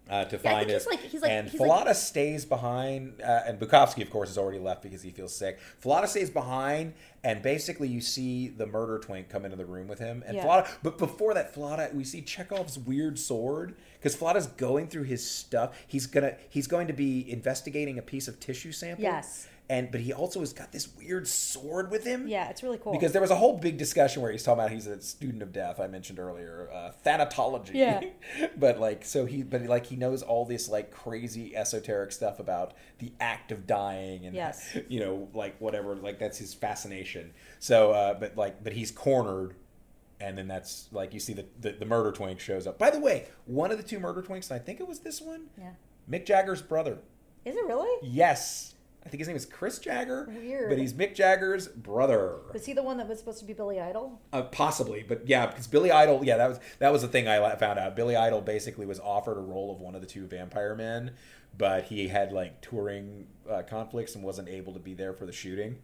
uh, to Yeah, find it. like- and Fallada like- stays behind, uh, and Bukovsky, of course, has already left because he feels sick. Fallada stays behind, and basically you see the murder twink come into the room with him. And Yeah. Fallada, but before that, Fallada, we see Chekhov's weird sword because Fallada's going through his stuff. He's gonna he's going to be investigating a piece of tissue sample. Yes. And but he also has got this weird sword with him. Yeah, it's really cool. Because there was a whole big discussion where he's talking about he's a student of death. I mentioned earlier, uh, thanatology. Yeah. but like, so he, but like he knows all this like crazy esoteric stuff about the act of dying and Yes. you know, like whatever. Like that's his fascination. So, uh, but like, but he's cornered. And then that's like you see the, the the murder twink shows up. By the way, one of the two murder twinks, and I think it was this one, yeah. Mick Jagger's brother. Is it really? Yes, I think his name is Chris Jagger. Weird. but he's Mick Jagger's brother. Was he the one that was supposed to be Billy Idol? Uh, possibly, but yeah, because Billy Idol, yeah, that was that was the thing I found out. Billy Idol basically was offered a role of one of the two vampire men, but he had like touring uh, conflicts and wasn't able to be there for the shooting.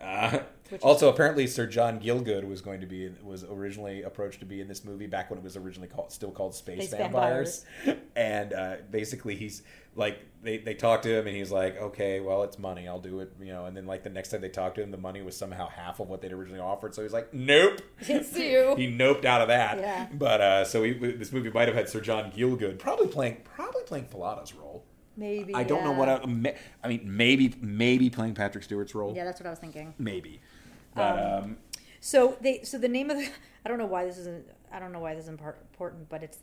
Uh, Which is- also, apparently, Sir John Gielgud was going to be was originally approached to be in this movie back when it was originally called still called Space, Space Vampires, and uh, basically he's like they they talked to him and he's like, okay, well it's money, I'll do it, you know. And then like the next time they talked to him, the money was somehow half of what they'd originally offered, so he's like, nope. It's you. he noped out of that. Yeah. But uh, so he, this movie might have had Sir John Gielgud probably playing probably playing Fallada's role. Maybe. I don't know what I, I mean. Maybe maybe playing Patrick Stewart's role. Yeah, that's what I was thinking. Maybe. But um, So they, so the name of the, I don't know why this isn't, I don't know why this is important, but it's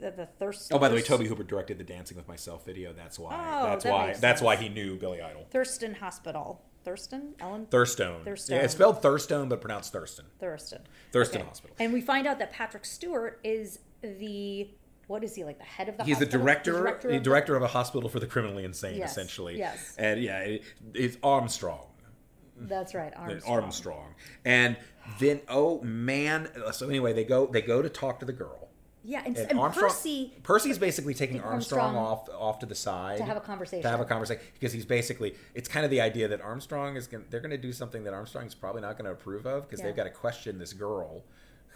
the, the, thirst. oh, by the way, Tobe Hooper directed the Dancing with Myself video. That's why. Oh, that's that why. That's why he knew Billy Idol. Thurston Hospital. Thurston? Ellen? Thurstone. Thurstone. Yeah, it's spelled Thurstone, but pronounced Thurston. Thurston. Thurston Okay. Hospital. And we find out that Patrick Stewart is the, what is he, like the head of the He's the director, the director, director, of of, a hospital for the criminally insane, Yes, essentially. yes. And yeah, it, it's Armstrong. That's right, Armstrong. Armstrong. And then, oh man. So anyway, they go they go to talk to the girl. Yeah, and, And, and Armstrong, Percy, Percy's basically taking Armstrong, Armstrong off off to the side to have a conversation. To have a conversation because he's basically it's kind of the idea that Armstrong is going they're going to do something that Armstrong's probably not going to approve of because Yeah. they've got to question this girl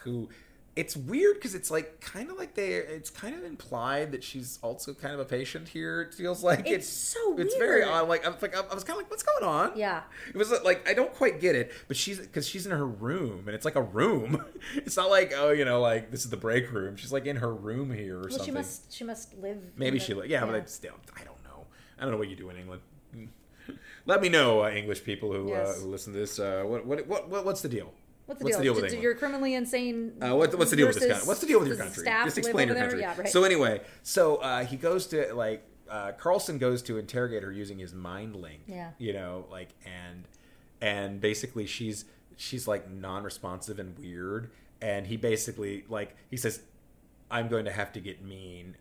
who it's weird because it's like kind of like they it's kind of implied that she's also kind of a patient here. It feels like It's so weird. It's very odd. Like I'm like I was kind of like, what's going on? Yeah. It was like I don't quite get it, but she's because she's in her room and it's like a room. It's not like oh you know like this is the break room. She's like in her room here or Well, something. she must she must live. Maybe she the- li- yeah, but I still I don't know. I don't know what you do in England. Let me know, uh, English people who Yes. uh, who listen to this. Uh, what, what what what what's the deal? What's the deal? with Did- England? You're criminally insane. Uh, what, what's the deal with this guy? What's the deal with your country? Just explain your country. Yeah, right. So anyway, so uh, he goes to like uh, Carlsen goes to interrogate her using his mind link. Yeah. You know, like and and basically she's she's like non-responsive and weird, and he basically like he says, "I'm going to have to get mean.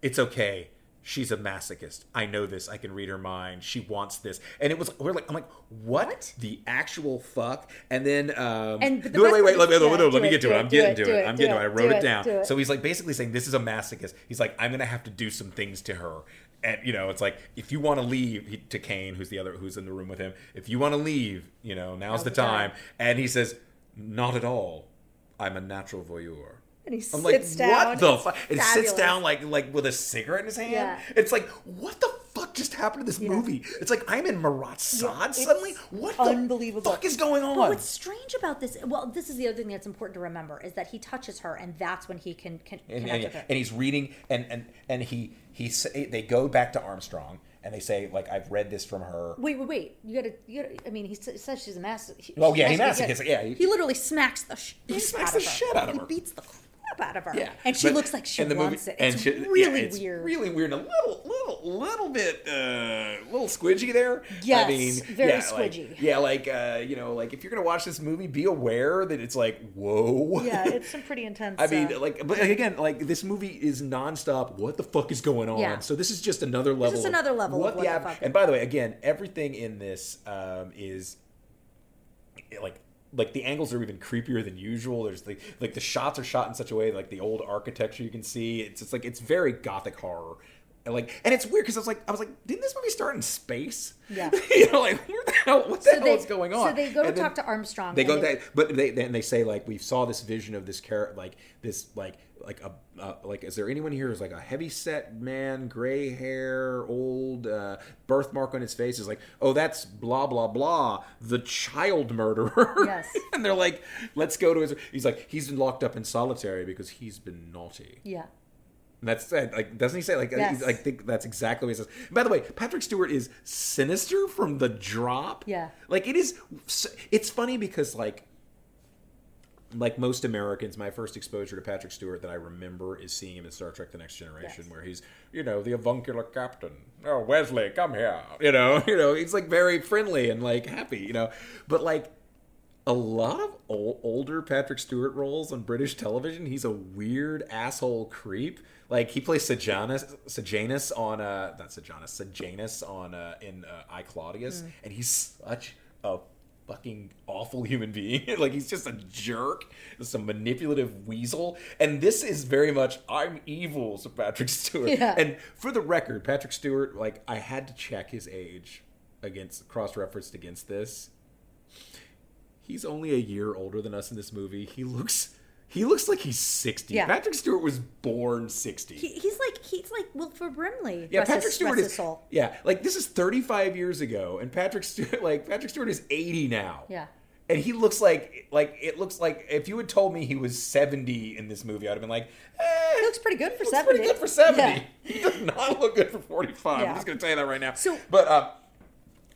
It's okay." She's a masochist. I know this. I can read her mind. She wants this, and it was. We're like, I'm like, what, What? the actual fuck? And then, um, And the wait, wait, wait, let me, yeah, let me get to it. I'm getting to it. I'm getting to it. I wrote do it down. do it. So he's like basically saying this is a masochist. He's like, I'm gonna have to do some things to her. And you know, it's like if you want to leave he, to Caine, who's the other, who's in the room with him. If you want to leave, you know, now's, the, the time. time. And he says, "Not at all. I'm a natural voyeur." And he I'm like, down. what the fuck? And sits down like like with a cigarette in his hand. Yeah. It's like, what the fuck just happened to this Yeah. movie? It's like I'm in Marat/Sade it's suddenly. What the unbelievable. fuck is going on? But what's strange about this? Well, this is the other thing that's important to remember is that he touches her, and that's when he can, can and, connect and, with her. and he's reading and and and he he say, they go back to Armstrong and they say like I've read this from her. Wait, wait, wait! You gotta, you gotta. I mean, he says she's a mass. he- Oh, yeah, he masochist, yeah, he- he, literally smacks the shit. He smacks the shit out of her. He beats the crap out of her. Yeah, and she but looks like she in the wants movie, it. It's and she- really yeah, it's weird. Really weird. and A little, little, little bit, uh, little squidgy there. I mean, very yeah, like- squidgy. yeah, like uh, you know, like if you're gonna watch this movie, be aware that it's like, whoa. yeah, it's some pretty intense. I mean, uh, like, but again, like this movie is nonstop. What the fuck is going on? Yeah. So this is just another level. just of another level of what the fuck. And by the way, again, everything in this um, is like like the angles are even creepier than usual. There's like like the shots are shot in such a way like the old architecture you can see. It's just like it's very gothic horror. And like and it's weird because I was like I was like didn't this movie start in space? Yeah. you know like where the hell what the so hell they, is going on? So they go to And then- talk to Armstrong. they go they, but they then they say like we saw this vision of this character like this like like a uh, like is there anyone here who's like a heavy set man gray hair old uh, birthmark on his face is like oh that's blah blah blah the child murderer Yes. and they're like let's go to his he's like he's been locked up in solitary because he's been naughty Yeah. and that's uh, like doesn't he say like Yes. I think that's exactly what he says. By the way, Patrick Stewart is sinister from the drop. Yeah. like it is. It's funny because like like most Americans, my first exposure to Patrick Stewart that I remember is seeing him in Star Trek: The Next Generation, Yes. where he's you know the avuncular captain. Oh Wesley, come here. You know, you know he's like very friendly and like happy. You know, but like a lot of ol- older Patrick Stewart roles on British television, he's a weird asshole creep. Like he plays Sejanus, Sejanus on uh not Sejanus, Sejanus on uh in uh, I Claudius, and he's such a fucking awful human being. like he's just a jerk, a manipulative weasel. And this is very much I'm evil, so Patrick Stewart. Yeah. And for the record, Patrick Stewart, like I had to check his age against cross referenced against this he's only a year older than us in this movie. He looks he looks like he's 60. Yeah. Patrick Stewart was born 60. He, he's like he's like Wilford Brimley. yeah, Patrick his- Stewart is soul. Yeah, like this is 35 years ago and Patrick Stewart like Patrick Stewart is 80 now. Yeah. And he looks like like it looks like if you had told me he was 70 in this movie, I'd have been like, eh, He looks pretty good for looks 70. pretty good for 70. Yeah. He does not look good for 45. Yeah. I'm just going to tell you that right now. So- but uh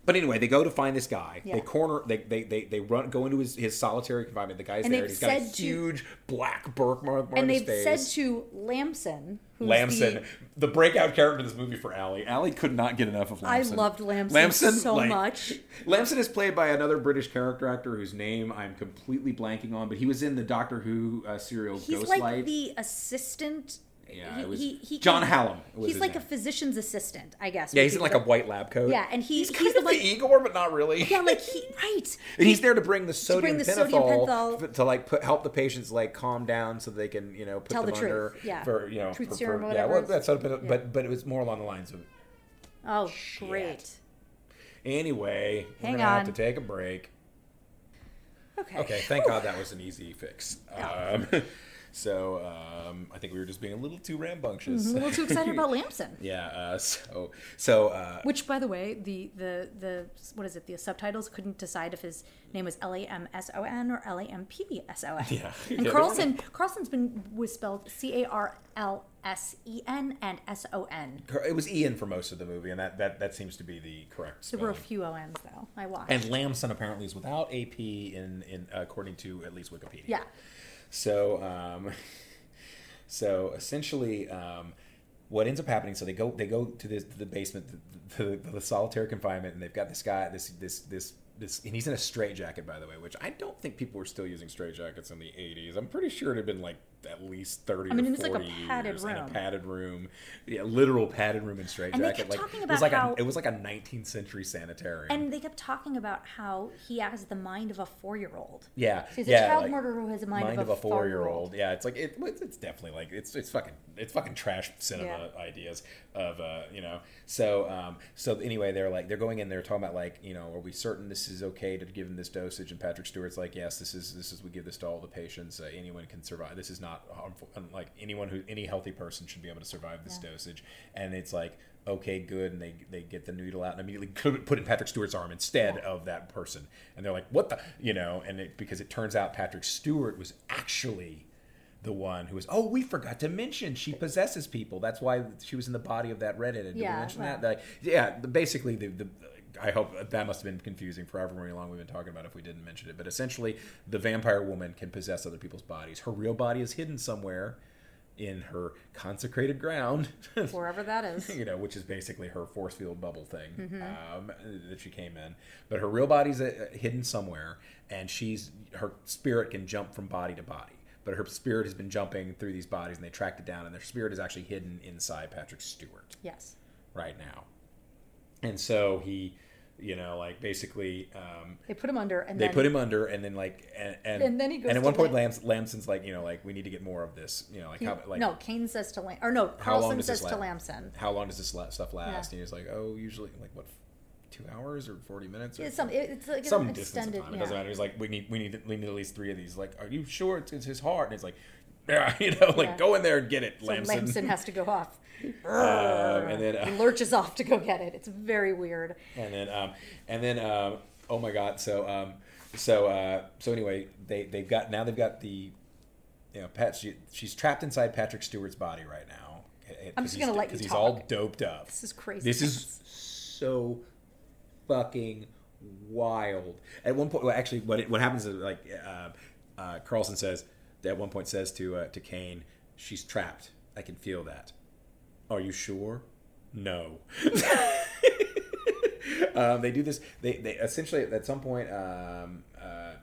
but anyway, they go to find this guy. Yeah. They corner. They they they, they run go into his, his solitary confinement. The guy's And there. And he's got a to- huge black birthmark on And they've said to Lamson, who's Lamson, the, the, breakout character in this movie for Allie. Allie could not get enough of Lamson. I loved Lamson Lamson so much. Lamson is played by another British character actor whose name I'm completely blanking on, but he was in the Doctor Who uh, serial he's Ghostlight. like the assistant. Yeah, he, it was he, he John Hallam He's like a physician's assistant, I guess. yeah, he's in like the- a white lab coat. Yeah, and he- he's he's kind the, of like- the Igor, but not really. Yeah, like he right. And he's there to bring the sodium bring the pentothal sodium f- to like put help the patients like calm down so they can you know put Tell them the under truth, yeah. for you know Truth for, serum for- or yeah well that's sort of, Yeah. but but it was more along the lines of Oh, Shit. great. anyway we're gonna have to take a break Okay. Okay, thank God that was an easy fix. Yeah. Um, so um, I think we were just being a little too rambunctious. A little too excited about Lamson. yeah. Uh, so so uh, Which, by the way, the the the what is it? The subtitles couldn't decide if his name was L A M S O N or L A M P S O N. Yeah. And Yeah, Carlsen Carlsen's been was spelled C A R L S E N and S O N. it was Ian for most of the movie, and that that, that seems to be the correct Spelling. There were a few O N's though. I watched. And Lamson apparently is without AP in in according to at least Wikipedia. yeah. So, um, so essentially, um, what ends up happening? So they go they go to this the basement, the, the, the solitary confinement, and they've got this guy, this this this this, and he's in a straitjacket, by the way, which I don't think people were still using straitjackets in the '80s. I'm pretty sure it had been like at least 30 I mean, or it was like a 40 padded years in a padded room, yeah, literal padded room and straitjacket. kept like talking it was about like how- a it was like a 19th century sanitarium. And they kept talking about how he has the mind of a four year old. Yeah, He's a child like, murderer who has a mind, mind of a a four-year-old. four-year-old. Yeah, it's like it, it's it's definitely like it's it's fucking it's fucking trash cinema Yeah. ideas of uh you know. So um so anyway, they're like they're going in there talking about like you know are we certain this is okay to give him this dosage? And Patrick Stewart's like yes, this is this is we give this to all the patients. Uh, anyone can survive. This is not harmful. Like anyone who any healthy person should be able to survive this Yeah. dosage. And it's like okay, good, and they they get the needle out and immediately put in Patrick Stewart's arm instead of that person, and they're like, what the, you know, and it, because it turns out Patrick Stewart was actually the one who was, oh, we forgot to mention she possesses people. That's why she was in the body of that redheaded. Did Yeah, we mention that? Like, yeah, basically the the. I hope that must have been confusing for however long we've been talking about if we didn't mention it. But essentially, the vampire woman can possess other people's bodies. Her real body is hidden somewhere in her consecrated ground. Wherever that is. you know, which is basically her force field bubble thing Mm-hmm. um, that she came in. But her real body's uh, hidden somewhere, and she's her spirit can jump from body to body. But her spirit has been jumping through these bodies, and they tracked it down, and their spirit is actually hidden inside Patrick Stewart Yes. right now. And so he, you know, like basically, um, They put him under and they then put him under, and then like, and and, And then he goes and at one point, Lam- Lams, Lamson's like, you know, like we need to get more of this, you know, like he- how, like no, Caine says to Lam or no, Carlsen says to? Lamson. How long does this stuff last? Yeah. And he's like, oh, usually like what, two hours or forty minutes? Or It's some it's like some an distance extended of time. It doesn't matter. He's like, we need, we need, we need at least three of these. Like, are you sure it's, it's his heart? And it's like, yeah, you know, like Yeah. go in there and get it, So Lamson. Lamson has to go off. Um, and then, uh, He lurches off to go get it. It's very weird. and then, um, and then, um, oh my god, so, um, so, uh, so anyway, they they've got now they've got the, you know, Pat. She, she's trapped inside Patrick Stewart's body right now. I'm just gonna let you because he's all doped up. This is crazy. This is so fucking wild. At one point, well, actually, what it, what happens is like uh, uh, Carlsen says at one point says to uh, to Caine, "She's trapped. I can feel that. Are you sure? No." um, they do this. They they essentially at some point, um, uh,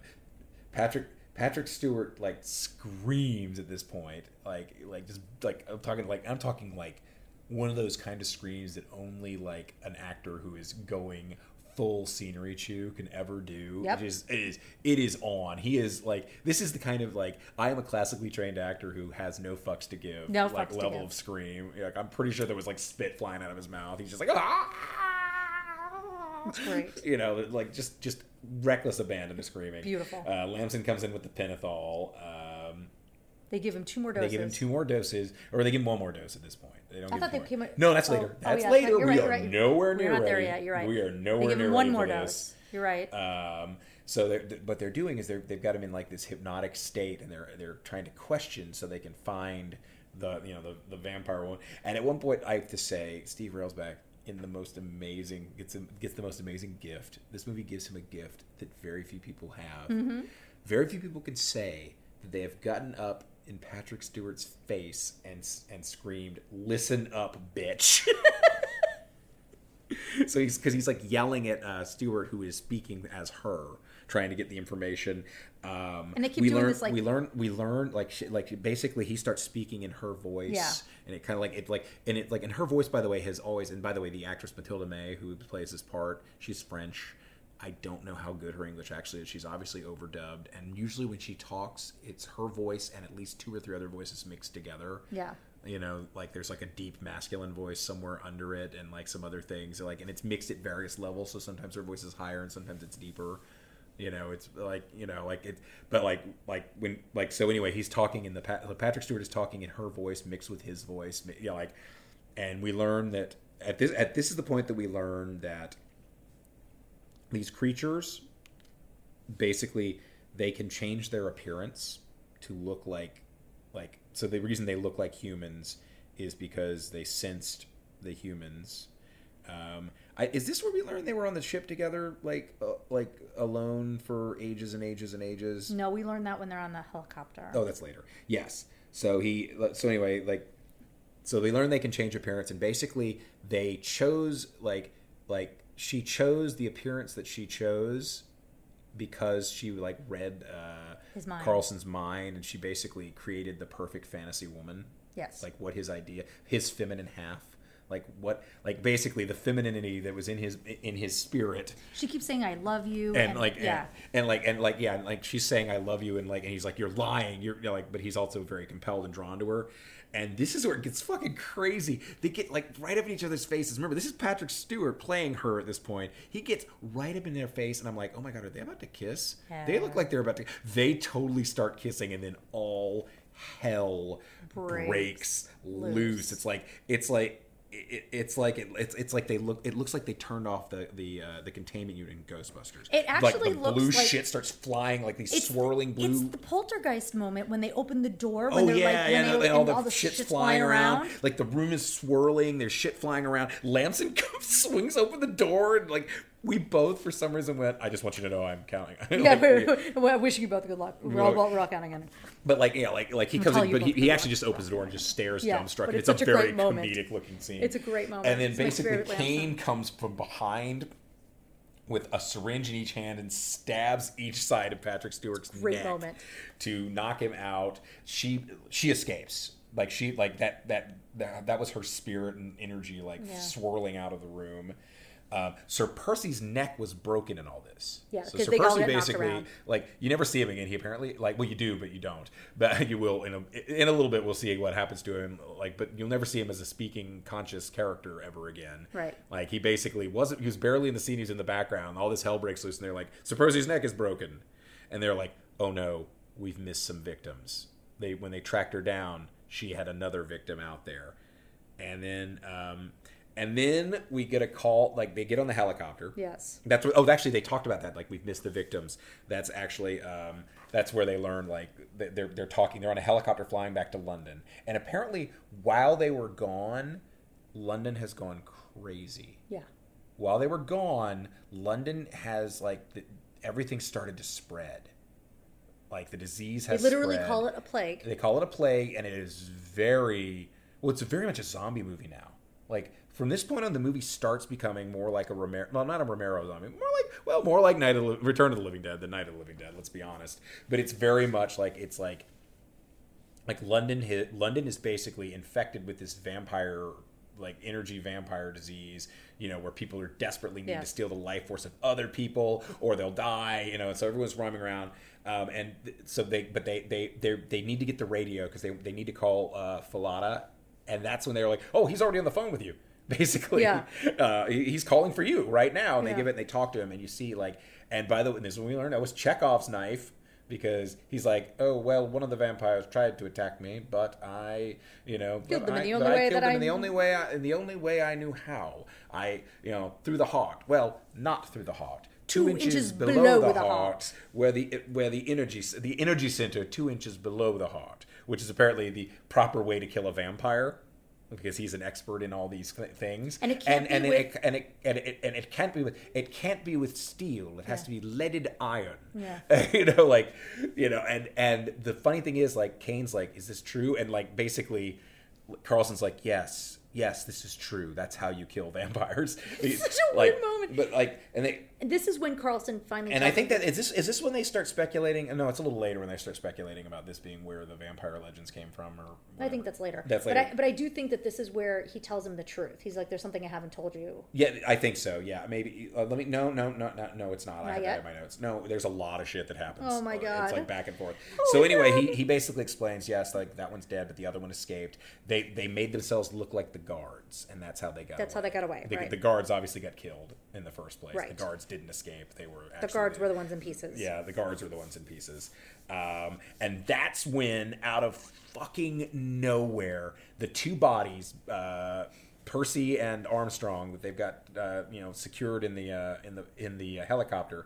Patrick. Patrick Stewart like screams at this point, like like just like I'm talking like I'm talking like one of those kind of screams that only like an actor who is going full scenery chew can ever do. Yep. It is it is it is on. He is like this is the kind of like I am a classically trained actor who has no fucks to give. No like fucks to level of scream. Like I'm pretty sure there was like spit flying out of his mouth. He's just like ah! Great. You know, like just just reckless abandon of screaming. Beautiful. Uh, Lamson comes in with the pentothal. Um, They give him two more doses. they give him two more doses, or they give him one more dose at this point. They don't I give thought they him came. out- No, that's oh, later. oh, That's yeah, later. You're we right, are right. nowhere We're not ready. there yet. You're right. We are nowhere They give near him one more dose. this. You're right. Um, so they're, th- what they're doing is they're, they've got him in like this hypnotic state, and they're they're trying to question so they can find the you know the, the vampire one. And at one point, I have to say, Steve Railsback in the most amazing gets him, gets the most amazing gift. This movie gives him a gift that very few people have. Mm-hmm. Very few people can say that they have gotten up in Patrick Stewart's face and and screamed, "Listen up, bitch." so he's because he's like yelling at uh, Stewart, who is speaking as her, trying to get the information. Um, And they keep we doing learn, this, like- we learn, we learn like she, like basically he starts speaking in her voice, Yeah. and it kind of like it like and it like and her voice by the way has always and by the way the actress Matilda May who plays this part she's French. I don't know how good her English actually is. She's obviously overdubbed, and usually when she talks, it's her voice and at least two or three other voices mixed together yeah. you know like there's like a deep masculine voice somewhere under it and like some other things like and it's mixed at various levels so sometimes her voice is higher and sometimes it's deeper You know, it's like you know, like it, but like like when like so anyway, he's talking in the Pat- Patrick Stewart is talking in her voice mixed with his voice, you know, like, and we learn that at this at this is the point that we learn that these creatures basically they can change their appearance to look like like so the reason they look like humans is because they sensed the humans um, I, is this where we learned they were on the ship together, like uh, like alone for ages and ages and ages? No, we learned that when they're on the helicopter. Oh, that's later. Yes. So he. So anyway, like, so they learn they can change appearance, and basically they chose like like she chose the appearance that she chose because she like read uh, His mind. Carlsen's mind, and she basically created the perfect fantasy woman. Yes. Like what his idea, his feminine half. Like what, like basically the femininity that was in his in his spirit, She keeps saying, "I love you," and, like yeah, and, and like and like yeah and like she's saying i love you and like and he's like you're lying you're, you're like but he's also very compelled and drawn to her and this is where it gets fucking crazy. They get like right up in each other's faces. Remember this is patrick stewart playing her at this point. He gets right up in their face and i'm like oh my god are they about to kiss? They look like they're about to they totally start kissing and then all hell Breaks breaks, loose. loose. it's like it's like it, it's like it, it's it's like they look. It looks like they turned off the the uh, the containment unit in Ghostbusters. It actually like the looks blue like- shit starts flying like these swirling blue. It's the poltergeist moment when they open the door. When Oh they're yeah, like, yeah, when they, and all and the shit's, flying, around. Like the room is swirling. There's shit flying around. Lamson swings open the door, and like we both, for some reason, went. I just want you to know I'm counting. Yeah, Like, we- well, I wish you both good luck. We're all, we're all counting on it. but like yeah, like like he comes in, but he, he actually luck. just opens the door and just stares Yeah, dumbstruck. but it's a very comedic looking scene. It's a great moment. And then It's basically. Caine comes from behind with a syringe in each hand and stabs each side of Patrick Stewart's Great neck moment. to knock him out. She she escapes. Like she like that that that, that was her spirit and energy like Yeah. swirling out of the room. Um, Sir Percy's neck was broken in all this. Yeah, so Sir Percy basically like you never see him again. He apparently like well you do, but you don't. But you will in a in a little bit. We'll see what happens to him. Like, but you'll never see him as a speaking conscious character ever again. Right. Like he basically wasn't. He was barely in the scene. He's in the background. All this hell breaks loose, and they're like, "Sir Percy's neck is broken," and they're like, "Oh no, we've missed some victims." They when they tracked her down, she had another victim out there, and then um, and then we get a call. Like they get on the helicopter. Yes. That's what. Oh, actually, they talked about that. Like we've missed the victims. That's actually um, that's where they learned. Like they- they're they're talking. They're on a helicopter flying back to London, and apparently, while they were gone, London has gone crazy. Yeah. While they were gone, London has like the, everything started to spread. Like the disease has. They literally spread. call it a plague. They call it a plague, and it is very well. It's very much a zombie movie now. Like from this point on, the movie starts becoming more like a Romero. Well, not a Romero zombie. More like well, more like Night of the, Return of the Living Dead than Night of the Living Dead. Let's be honest. But it's very much like it's like like London. Hit, London is basically infected with this vampire like energy vampire disease you know where people are desperately need Yeah. to steal the life force of other people or they'll die you know and so everyone's roaming around um, and th- so they but they they they they need to get the radio because they, they need to call uh, Fallada and that's when they're like oh he's already on the phone with you basically Yeah. uh, he's calling for you right now and they Yeah. give it and they talk to him and you see like and by the way this is when we learned that was Chekhov's knife because he's like, oh well, one of the vampires tried to attack me, but I, you know, Killed them in the only I way killed that them I in the knew." only way, I, in the only way I knew how. I, you know, through the heart. Well, not through the heart. Two, Two inches, inches below, below the, the heart, heart. where the where the energy the energy center two inches below the heart, which is apparently the proper way to kill a vampire. Because he's an expert in all these things, And it can't and, be and with- it, and it and it and it can't be with it can't be with steel. It has Yeah. to be leaded iron. Yeah. you know, like you know, and and the funny thing is, like Caine's like, is this true? And like basically, Carlsen's like, yes, yes, this is true. That's how you kill vampires. It's such a like, weird moment. But like, and they And this is when Carlsen finally. and I think that is this is this when they start speculating? No, it's a little later when they start speculating about this being where the vampire legends came from, or I think that's later. That's But. I, but I do think that this is where he tells him the truth. He's like, "There's something I haven't told you." Yeah, I think so. Yeah, maybe. Uh, let me. No, no, no, no, no. It's not. I have yet? that in my notes. No, there's a lot of shit that happens. Oh my god! It's like back and forth. Oh so anyway, God. he, he basically explains, yes, like that one's dead, but the other one escaped. They they made themselves look like the guards, and that's how they got. That's how they got away, The, right. the guards obviously got killed in the first place. Right. The guards didn't escape; they were The guards were the ones in pieces. yeah, the guards were the ones in pieces. Um, and that's when, out of fucking nowhere, the two bodies, uh, Percy and Armstrong, that they've got, uh, you know, secured in the uh, in the in the uh, helicopter,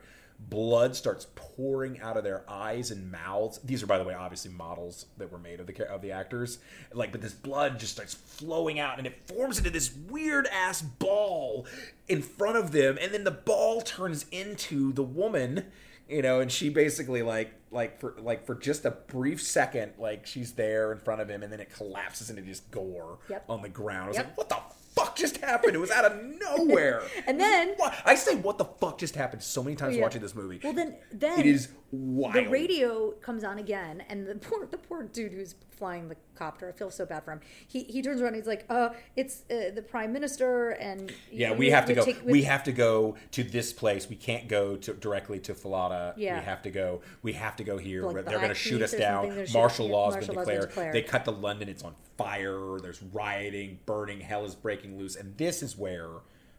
blood starts pouring out of their eyes and mouths. These are, by the way, obviously models that were made of the of the actors. Like, but this blood just starts flowing out, and it forms into this weird ass ball in front of them, and then the ball turns into the woman you know and she basically like like for like for just a brief second like she's there in front of him and then it collapses into just gore Yep. on the ground i was Yep. like what the fuck just happened it was out of nowhere And then- What- i say what the fuck just happened so many times Yeah. watching this movie Well, then, then it is wild the radio comes on again, and the poor the poor dude who's flying the copter. I feel so bad for him. He he turns around. and He's like, "Uh, it's uh, the prime minister," and yeah, you- we you have to go. take- we have to go to this place. We can't go to directly to Fallada. Yeah. We have to go. We have to go here. Like They're the going to shoot us down. Martial law has been declared. declared. They cut to London. It's on fire. There's rioting, burning. Hell is breaking loose. And this is where,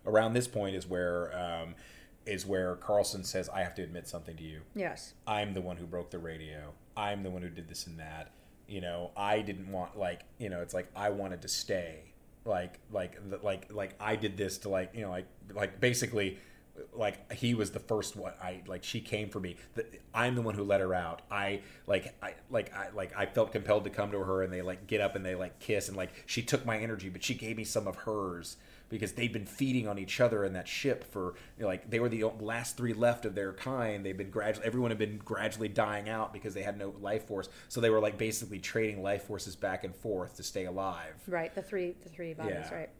around this point, is where, um, is where Carlsen says, "I have to admit something to you. Yes. I'm the one who broke the radio. I'm the one who did this and that. You know, I didn't want like, you know, it's like I wanted to stay. Like, like, like, like I did this to like, you know, like, like basically, like he was the first one. I like she came for me. The, I'm the one who let her out. I like, I like, I like, I felt compelled to come to her, and they like get up and they like kiss, and like she took my energy, but she gave me some of hers because they'd been feeding on each other in that ship for you know, like they were the last three left of their kind. They've been gradually everyone had been gradually dying out because they had no life force. So they were like basically trading life forces back and forth to stay alive. Right. The three the three bodies. Yeah. Right.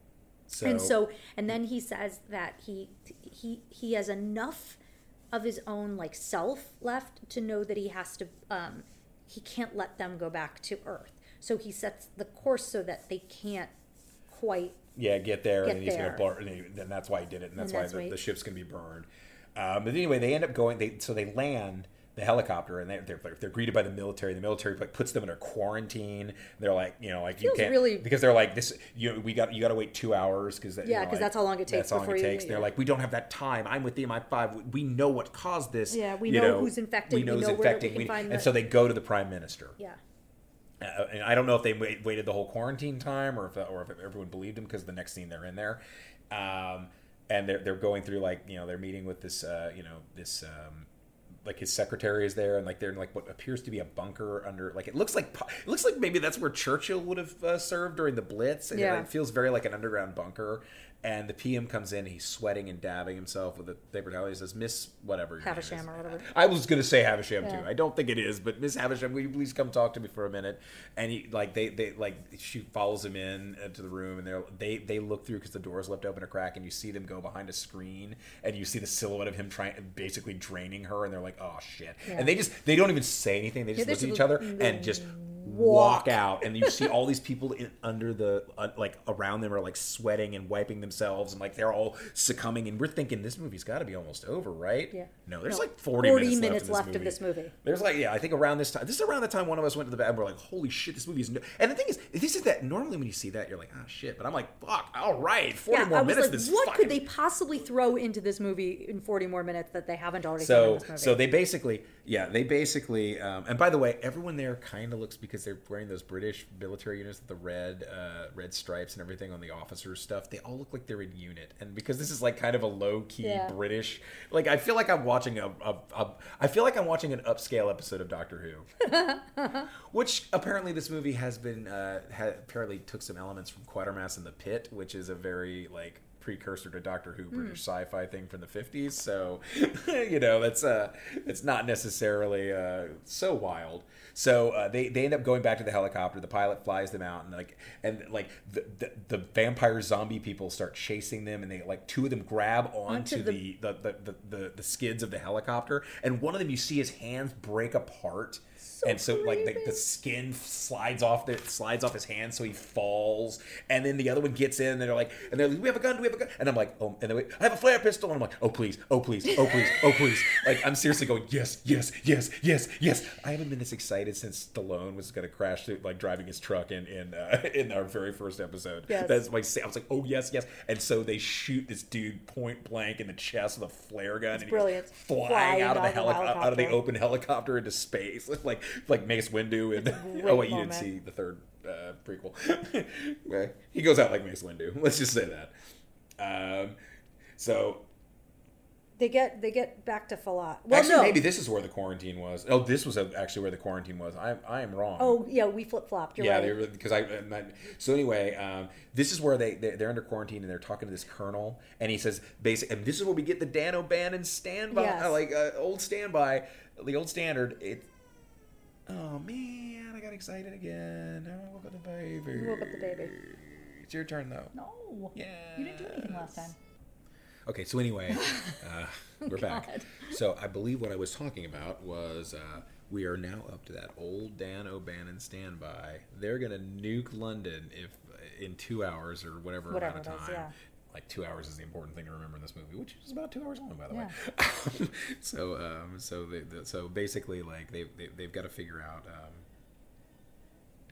So, and so and then he says that he he he has enough of his own like self left to know that he has to um he can't let them go back to earth so he sets the course so that they can't quite yeah, get there, Get and he's there. gonna blow. And he, then that's why he did it, and that's And why that's the, why- the ship's gonna be burned. Um, but anyway, they end up going. They so they land the helicopter, and they're they're, they're greeted by the military. The military like puts them in a quarantine. They're like, you know, like you can't really- because they're like this. You we got you got to wait two hours because Yeah, 'cause that's how long it takes That's how long it you- takes. They're yeah. like, we don't have that time. I'm with the MI5. We know what caused this. Yeah, we you know who's infected. We We know who's know where we infecting. We- find and the- so they go to the prime minister. yeah Uh, and I don't know if they wait, waited the whole quarantine time or if or if everyone believed him because the next scene they're in there, um, and they're they're going through like you know they're meeting with this uh, you know this. Um, like his secretary is there, and like they're in like what appears to be a bunker under, like it looks like it looks like maybe that's where Churchill would have uh, served during the Blitz. And Yeah. it, feels very like an underground bunker. And the PM comes in, he's sweating and dabbing himself with a paper towel. He says, "Miss whatever." is." Havisham or whatever. I was gonna say Havisham Yeah. too. I don't think it is, but Miss Havisham, will you please come talk to me for a minute? And he like they they like she follows him in uh, to the room, and they're they they look through because the door's left open a crack, and you see them go behind a screen, and you see the silhouette of him trying basically draining her, and they're like, oh shit, Yeah. and they just they don't even say anything. They just they look at each other and just walk. walk out, and you see all these people in, under the uh, like around them are like sweating and wiping themselves, and like they're all succumbing, and we're thinking this movie's got to be almost over, right? Yeah. No, there's No, like 40, 40 minutes, minutes left, left of this movie. There's like, yeah, I think around this time. This is around the time one of us went to the bathroom. We're like, holy shit, this movie is. No-. And the thing is, this is that normally when you see that, you're like, oh shit. But I'm like, fuck, all right, 40 yeah more i was minutes. like this what fucking... could they possibly throw into this movie in 40 more minutes that they haven't already So, this movie so they basically, yeah, they basically, um, and by the way, everyone there kind of looks because they're wearing those British military units with the red, uh, red stripes and everything on the officers stuff. They all look like they're in unit, and because this is like kind of a low key Yeah. British, like I feel like I'm watching a, a, a, I feel like I'm watching an upscale episode of Doctor Who, which apparently this movie has been, uh, ha- apparently took some elements from Quatermass and the Pit, which is a very like precursor to Doctor Who British sci-fi thing from the 50s so you know that's uh it's not necessarily uh so wild. So uh, they they end up going back to the helicopter the pilot flies them out and like and like the the, the vampire zombie people start chasing them and they like two of them grab onto, Onto the- the, the, the, the the skids of the helicopter and one of them you see his hands break apart and so like the, the skin slides off the slides off his hand, so he falls. And then the other one gets in, and they're like, and they're like, "We have a gun, do we have a gun." And I'm like, "Oh," and then we, I have a flare pistol, and I'm like, "Oh please, oh please, oh please, oh please!" Like I'm seriously going, "Yes, yes, yes, yes, yes." I haven't been this excited since Stallone was going to crash through, like driving his truck in in uh, in our very first episode. Yes. That's my. I was like, "Oh yes, yes," and so they shoot this dude point blank in the chest with a flare gun, and he goes brilliant. flying Flying out of the, out the heli- out of the open helicopter into space, like like Mace Windu. And oh wait, you didn't see the third uh, prequel. He goes out like Mace Windu. Let's just say that. Um, so They get they get back to Falat. Well, actually, no. maybe this is where the quarantine was. Oh, this was actually where the quarantine was. I I am wrong. Oh yeah, we flip flopped. Yeah, right. because I, I. So anyway, um, this is where they they're, under quarantine and they're talking to this colonel, and he says basic. And this is where we get the Dan O'Bannon standby, Yes. like uh, old standby, the old standard. It. Oh man, I got excited again. I woke up the baby. You woke up the baby. It's your turn though. no. Yeah. You didn't do anything last time. Okay, so anyway, uh, we're back. So I believe what I was talking about was uh, we are now up to that old Dan O'Bannon standby. They're gonna nuke London if in two hours or whatever, Whatever amount of it is, time. yeah. Like two hours is the important thing to remember in this movie, which is about two hours long, by the way. so, um, so they, the, so basically, like they, they they've got to figure out. Um,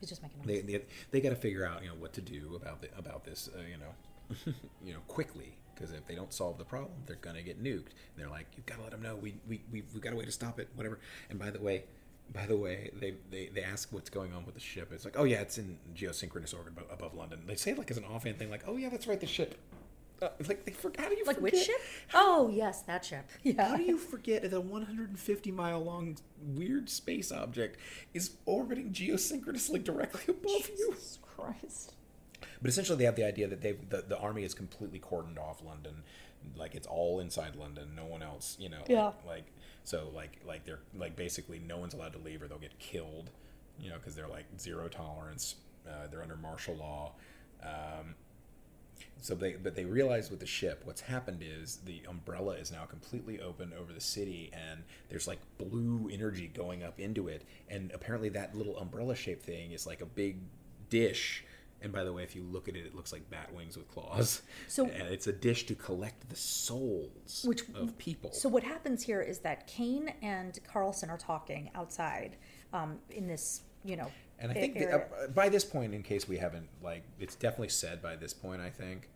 He's just making noise. they they, they got to figure out you know what to do about the about this uh, you know you know quickly. Because if they don't solve the problem they're gonna get nuked. And they're like you've got to let them know. We we we we got a way to stop it whatever. And by the way by the way they, they they ask what's going on with the ship. It's like oh yeah it's in geosynchronous orbit above london. They say it like as an offhand thing like oh yeah that's right the ship uh, like they forgot how do you like which forget- ship? Oh yes, that ship. Yeah. how do you forget that a 150 mile long weird space object is orbiting geosynchronously directly above you Jesus Christ. but essentially, they have the idea that they the, the army is completely cordoned off London, like it's all inside London. No one else, you know. like- Yeah. Like, so, like like they're like basically no one's allowed to leave or they'll get killed, you know, because they're like zero tolerance. Uh, they're under martial law. Um, so they but they realize with the ship what's happened is the umbrella is now completely open over the city and there's like blue energy going up into it. And apparently that little umbrella shaped thing is like a big dish. And by the way if you look at it it looks like bat wings with claws. So- and it's a dish to collect the souls Which- of people. So what happens here is that Caine and Carlsen are talking outside um, in this, you know, And I think that, uh, by this point, in case we haven't, like, it's definitely said by this point. I think,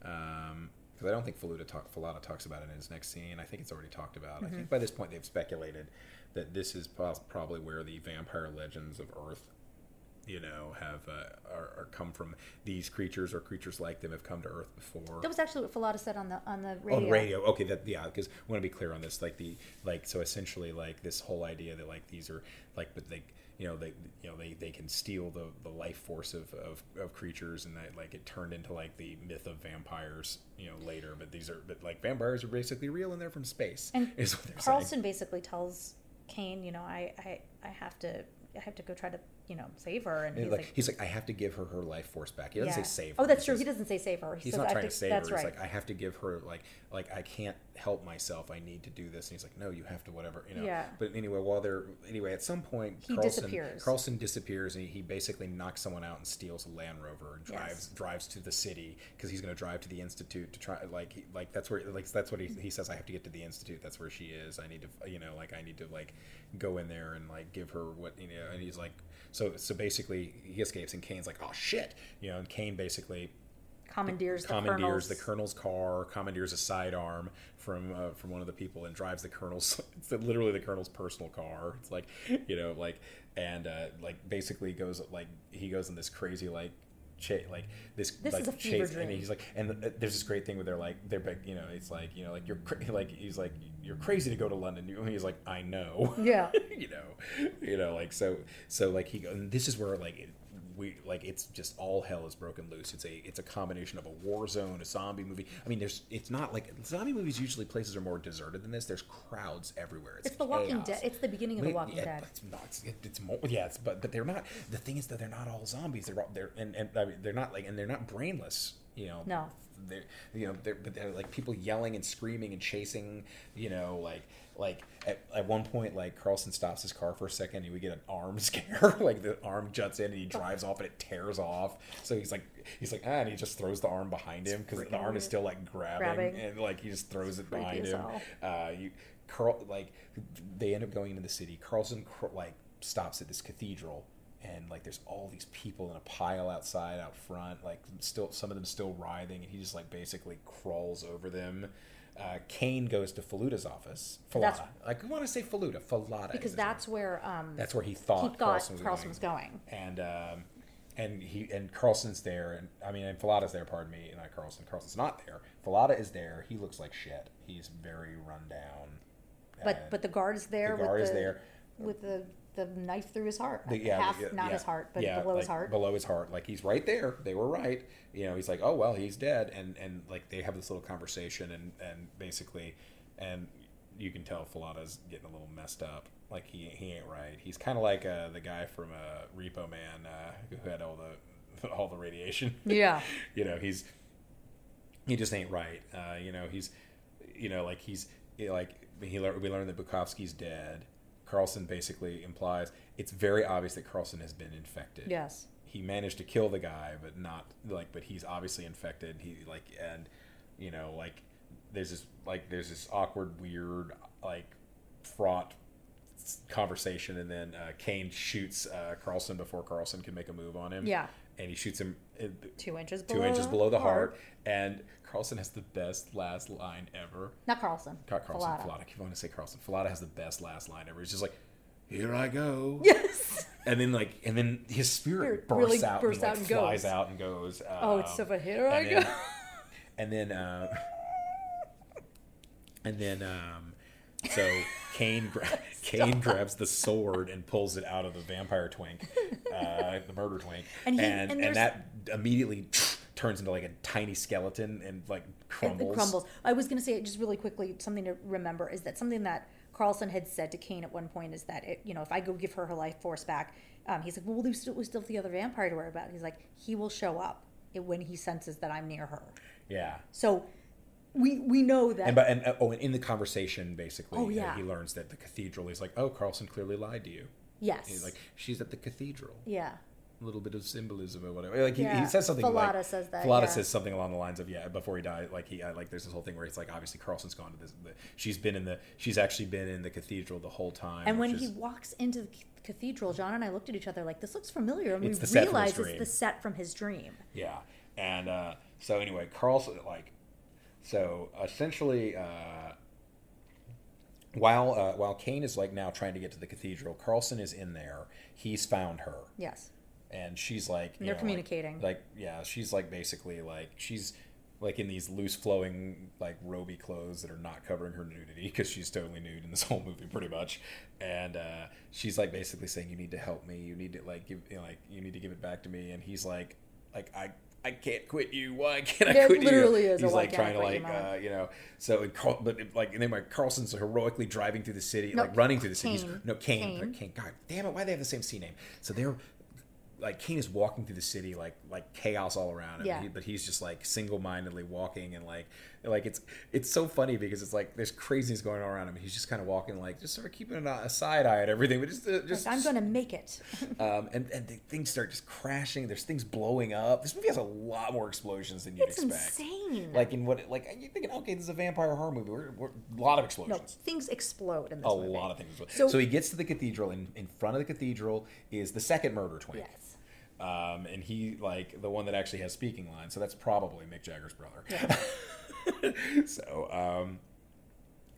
because I don't think Falluta talk, Fallada talks about it in his next scene. I think it's already talked about. I think by this point they've speculated that this is pos- probably where the vampire legends of Earth, you know, have uh, are, are come from. These creatures or creatures like them have come to Earth before. that was actually what Fallada said on the on the radio. On radio, okay, that yeah, because I want to be clear on this. Like the like, so essentially, like this whole idea that like these are like, but they, you know, they, you know, they, they can steal the, the life force of, of, of creatures, and that like it turned into like the myth of vampires, you know, later. But these are, but like vampires are basically real, and they're from space. And is what they're Carlsen saying. basically tells Caine, you know, I, I, I have to I have to go try to, you know, save her and And, he's like, like, he's like, I have to give her her life force back. He doesn't yeah. say save oh, her. Oh, that's true. He doesn't say save her. He he's says, not trying have to save her. right. He's like, I have to give her like like I can't help myself. I need to do this. And he's like, No, you have to whatever you know. Yeah. But anyway, while they're anyway, at some point He Carlsen, disappears. Carlsen disappears and he, he basically knocks someone out and steals a Land Rover and drives Yes. drives to the city because he's going to drive to the institute to try like he, like that's where like that's what he, he says. I have to get to the institute. That's where she is. I need to you know like I need to like go in there and like give her what you know. And he's like so so basically he escapes and Caine's like oh shit you know and Caine basically commandeers the commandeers colonel's, the colonel's car, commandeers a sidearm from uh, from one of the people, and drives the colonel's. It's literally the colonel's personal car. It's like you know, like and uh, like basically goes like he goes in this crazy like. Cha- like this, This like is a fever chase, and he's like, and uh, there's this great thing where they're like, they're big, you know, it's like, you know, like you're cra- like he's like, you're crazy to go to London. You- He's like, I know, Yeah. you know, you know, like so, so like he, and this is where like it, we like it's just all hell is broken loose. It's a it's a combination of a war zone, a zombie movie. I mean, there's it's not like zombie movies. Usually places are more deserted than this. There's crowds everywhere. It's, It's the Walking. Dead. It's the beginning of the Walking yeah, Dead. It's not. It's, it's more. Yeah, it's but but they're not. The thing is that they're not all zombies. They're all, they're and, and I mean, they're not like and they're not brainless. You know, No. they're you know they're but they're like people yelling and screaming and chasing. You know, like like at, at one point like Carlsen stops his car for a second and we get an arm scare. like the arm juts in and he drives off and it tears off. So he's like he's like ah and he just throws the arm behind him because the arm is still like grabbing, Grabbing. and like he just throws it behind him. Uh, you Carl like they end up going into the city. Carlsen cr- like stops at this cathedral and like there's all these people in a pile outside out front like still some of them still writhing and he just like basically crawls over them uh, Caine goes to Faluta's office. Fallada. Like, I want to say Faluda. Fallada. because that's name. where um, that's where he thought he Carlsen was Carlsen going. was going. And um, and he and Carlsen's there, and I mean, and Fallada's there. Pardon me, not Carlsen. Carlsen's not there. Fallada is there. He looks like shit. He's very run down. But but the guard is there. the guard is the, there. with the the knife through his heart. The- yeah, half yeah, not yeah, his heart, but yeah, below his heart. Below his heart, like he's right there. They were right. You know, he's like, oh well, he's dead, and and like they have this little conversation, and and basically, and you can tell Fallada's getting a little messed up. Like he he ain't right. He's kind of like uh, the guy from uh, Repo Man uh, who had all the all the radiation. Yeah. you know, he's he just ain't right. Uh, you know, he's you know like he's like he lear- we learned that Bukovsky's dead. Carlsen basically implies it's very obvious that Carlsen has been infected. Yes. He managed to kill the guy, but not like, but he's obviously infected. He like, and you know, like, there's this like, there's this awkward, weird, like, fraught conversation, and then uh, Caine shoots uh, Carlsen before Carlsen can make a move on him. Yeah. And he shoots him uh, Two inches two below inches below the heart, and Carlsen has the best last line ever. Not Carlsen. Car- Carlsen, Fallada. Fallada. I keep wanting to say Carlsen. Fallada has the best last line ever. He's just like, "Here I go," Yes. and then like, and then his spirit Spirit bursts really out, bursts and, out like, and flies goes. out and goes. Oh, it's um, so funny. Here I then, go. and then, uh, and then, um, so Caine gra- Caine grabs the sword and pulls it out of the vampire twink, uh, the murder twink, And and he- and, and there's- that immediately turns into like a tiny skeleton and like crumbles. It crumbles. I was going to say just really quickly something to remember is that something that Carlsen had said to Caine at one point is that it, you know if I go give her her life force back, um, he's like, well, we still we still have the other vampire to worry about. He's like, he will show up when he senses that I'm near her. Yeah. So we we know that. And but and uh, oh, and in the conversation, basically, Oh, uh, yeah. he learns that the cathedral. He's like, "Oh, Carlsen clearly lied to you." yes. He's like, "She's at the cathedral." yeah. A little bit of symbolism or whatever. Like he, he says something like Fallada says that, Fallada yeah. says something along the lines of yeah. Before he died, like he like there's this whole thing where it's like obviously Carlsen's gone to this. The, she's been in the. She's actually been in the cathedral the whole time. And when he walks into the cathedral, John and I looked at each other like, this looks familiar. And we the set from his realized it's the set from his dream. Yeah, and uh, so anyway, Carlsen like, so essentially, uh, while uh, while Caine is like now trying to get to the cathedral, Carlsen is in there. He's found her, Yes. and she's like, And they're know, like- communicating. Like, yeah, she's like basically like she's like in these loose flowing like roby clothes that are not covering her nudity because she's totally nude in this whole movie pretty much and uh, she's like basically saying you need to help me you need to like give you know, like you need to give it back to me and he's like like i i can't quit you why can't i It quit literally you is he's like trying to like uh, you know so it, Carl- but it, like and then like carlsen's heroically driving through the city No, like running through the city Caine. no caine, Caine. caine god damn it why do they have the same c name so they're like Caine is walking through the city like like chaos all around him. Yeah. He- but he's just like single mindedly walking and like like it's it's so funny because it's like there's craziness going on around him. He's just kind of walking like just sort of keeping a, a side eye at everything, but just uh, just Like, I'm going to make it. um, and and the things start just crashing. There's things blowing up. This movie has a lot more explosions than you'd It's expect. insane. Like in what like you're thinking, okay, this is a vampire horror movie. We're, we're a lot of explosions. no, things explode in this a movie. lot of things. So, So- he gets to the cathedral, and in front of the cathedral is the second murder twin. Yes. Um, and he like the one that actually has speaking lines, so that's probably Mick Jagger's brother. so, um,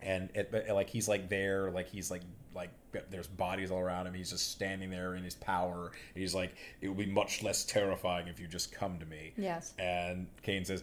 and it, but, like he's like there, like he's like like there's bodies all around him. He's just standing there in his power. He's like, it would be much less terrifying if you just come to me. Yes. And Caine says,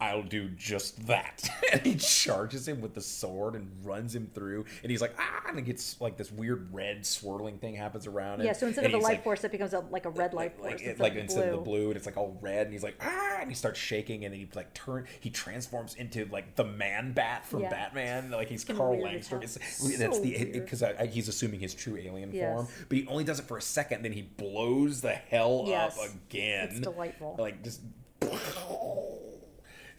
I'll do just that. and he charges him with the sword and runs him through. And he's like, ah, and it gets like this weird red swirling thing happens around him. Yeah, so instead And of a life like, force, it becomes a, like a red life force. it- It's like like instead of the blue. blue, and it's like all red, and he's like ah, and he starts shaking, and then he like turn, he transforms into like the man bat from Yeah. Batman, like he's Carl. Langstrom. It's, So that's the because he's assuming his true alien Yes. form, but he only does it for a second, then he blows the hell Yes. up again. It's delightful. Like just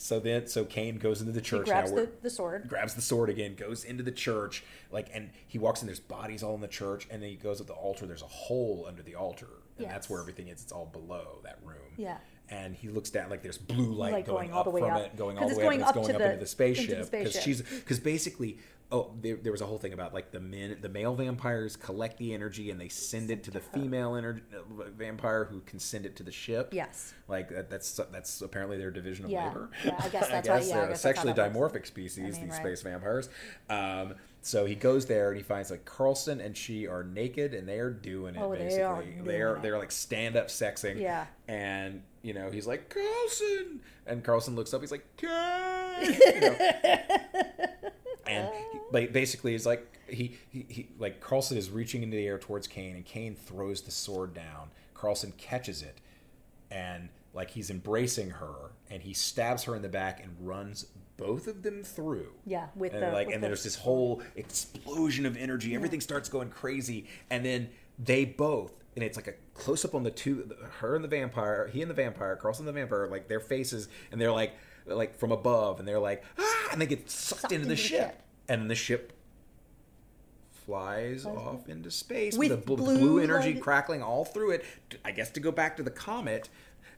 So then, so Caine goes into the He church grabs now. the, the sword. grabs the sword again, goes into the church, like, and he walks in. There's bodies all in the church, and then he goes at the altar. There's a hole under the altar, and that's where everything is. It's all below that room. Yeah. And he looks down, like there's blue light going, going all up the way from up. it, going all the way up, and it's up going to up the- into the spaceship because she's because basically. Oh, there, there was a whole thing about like the men, the male vampires collect the energy and they send it to the female ener- uh, vampire who can send it to the ship. Yes. like that, that's that's apparently their division of Yeah. labor. Yeah, I guess that's right. Yeah, I they're a guess that's how sexually dimorphic species, I mean, these right. space vampires. Um, so he goes there and he finds like Carlsen and she are naked and they are doing it. Oh, they basically, are they're they're like stand up sexing. Yeah. and you know he's like Carlsen, and Carlsen looks up. He's like, "Kay," you know. And he, basically he's like he, he he like Carlsen is reaching into the air towards Caine, and Caine throws the sword down. Carlsen catches it, and like he's embracing her, and he stabs her in the back and runs both of them through. Yeah, with and the- like with and the- there's this whole explosion of energy. Everything starts going crazy, and then they both. And it's like a close up on the two, her and the vampire, he and the vampire, Carlsen and the vampire, like their faces, and they're like, like from above, and they're like, ah, and they get sucked, Sucked into the into the ship, ship. and the ship flies off into space With with, the bl- blue blue, energy light- crackling all through it. I guess to go back to the comet,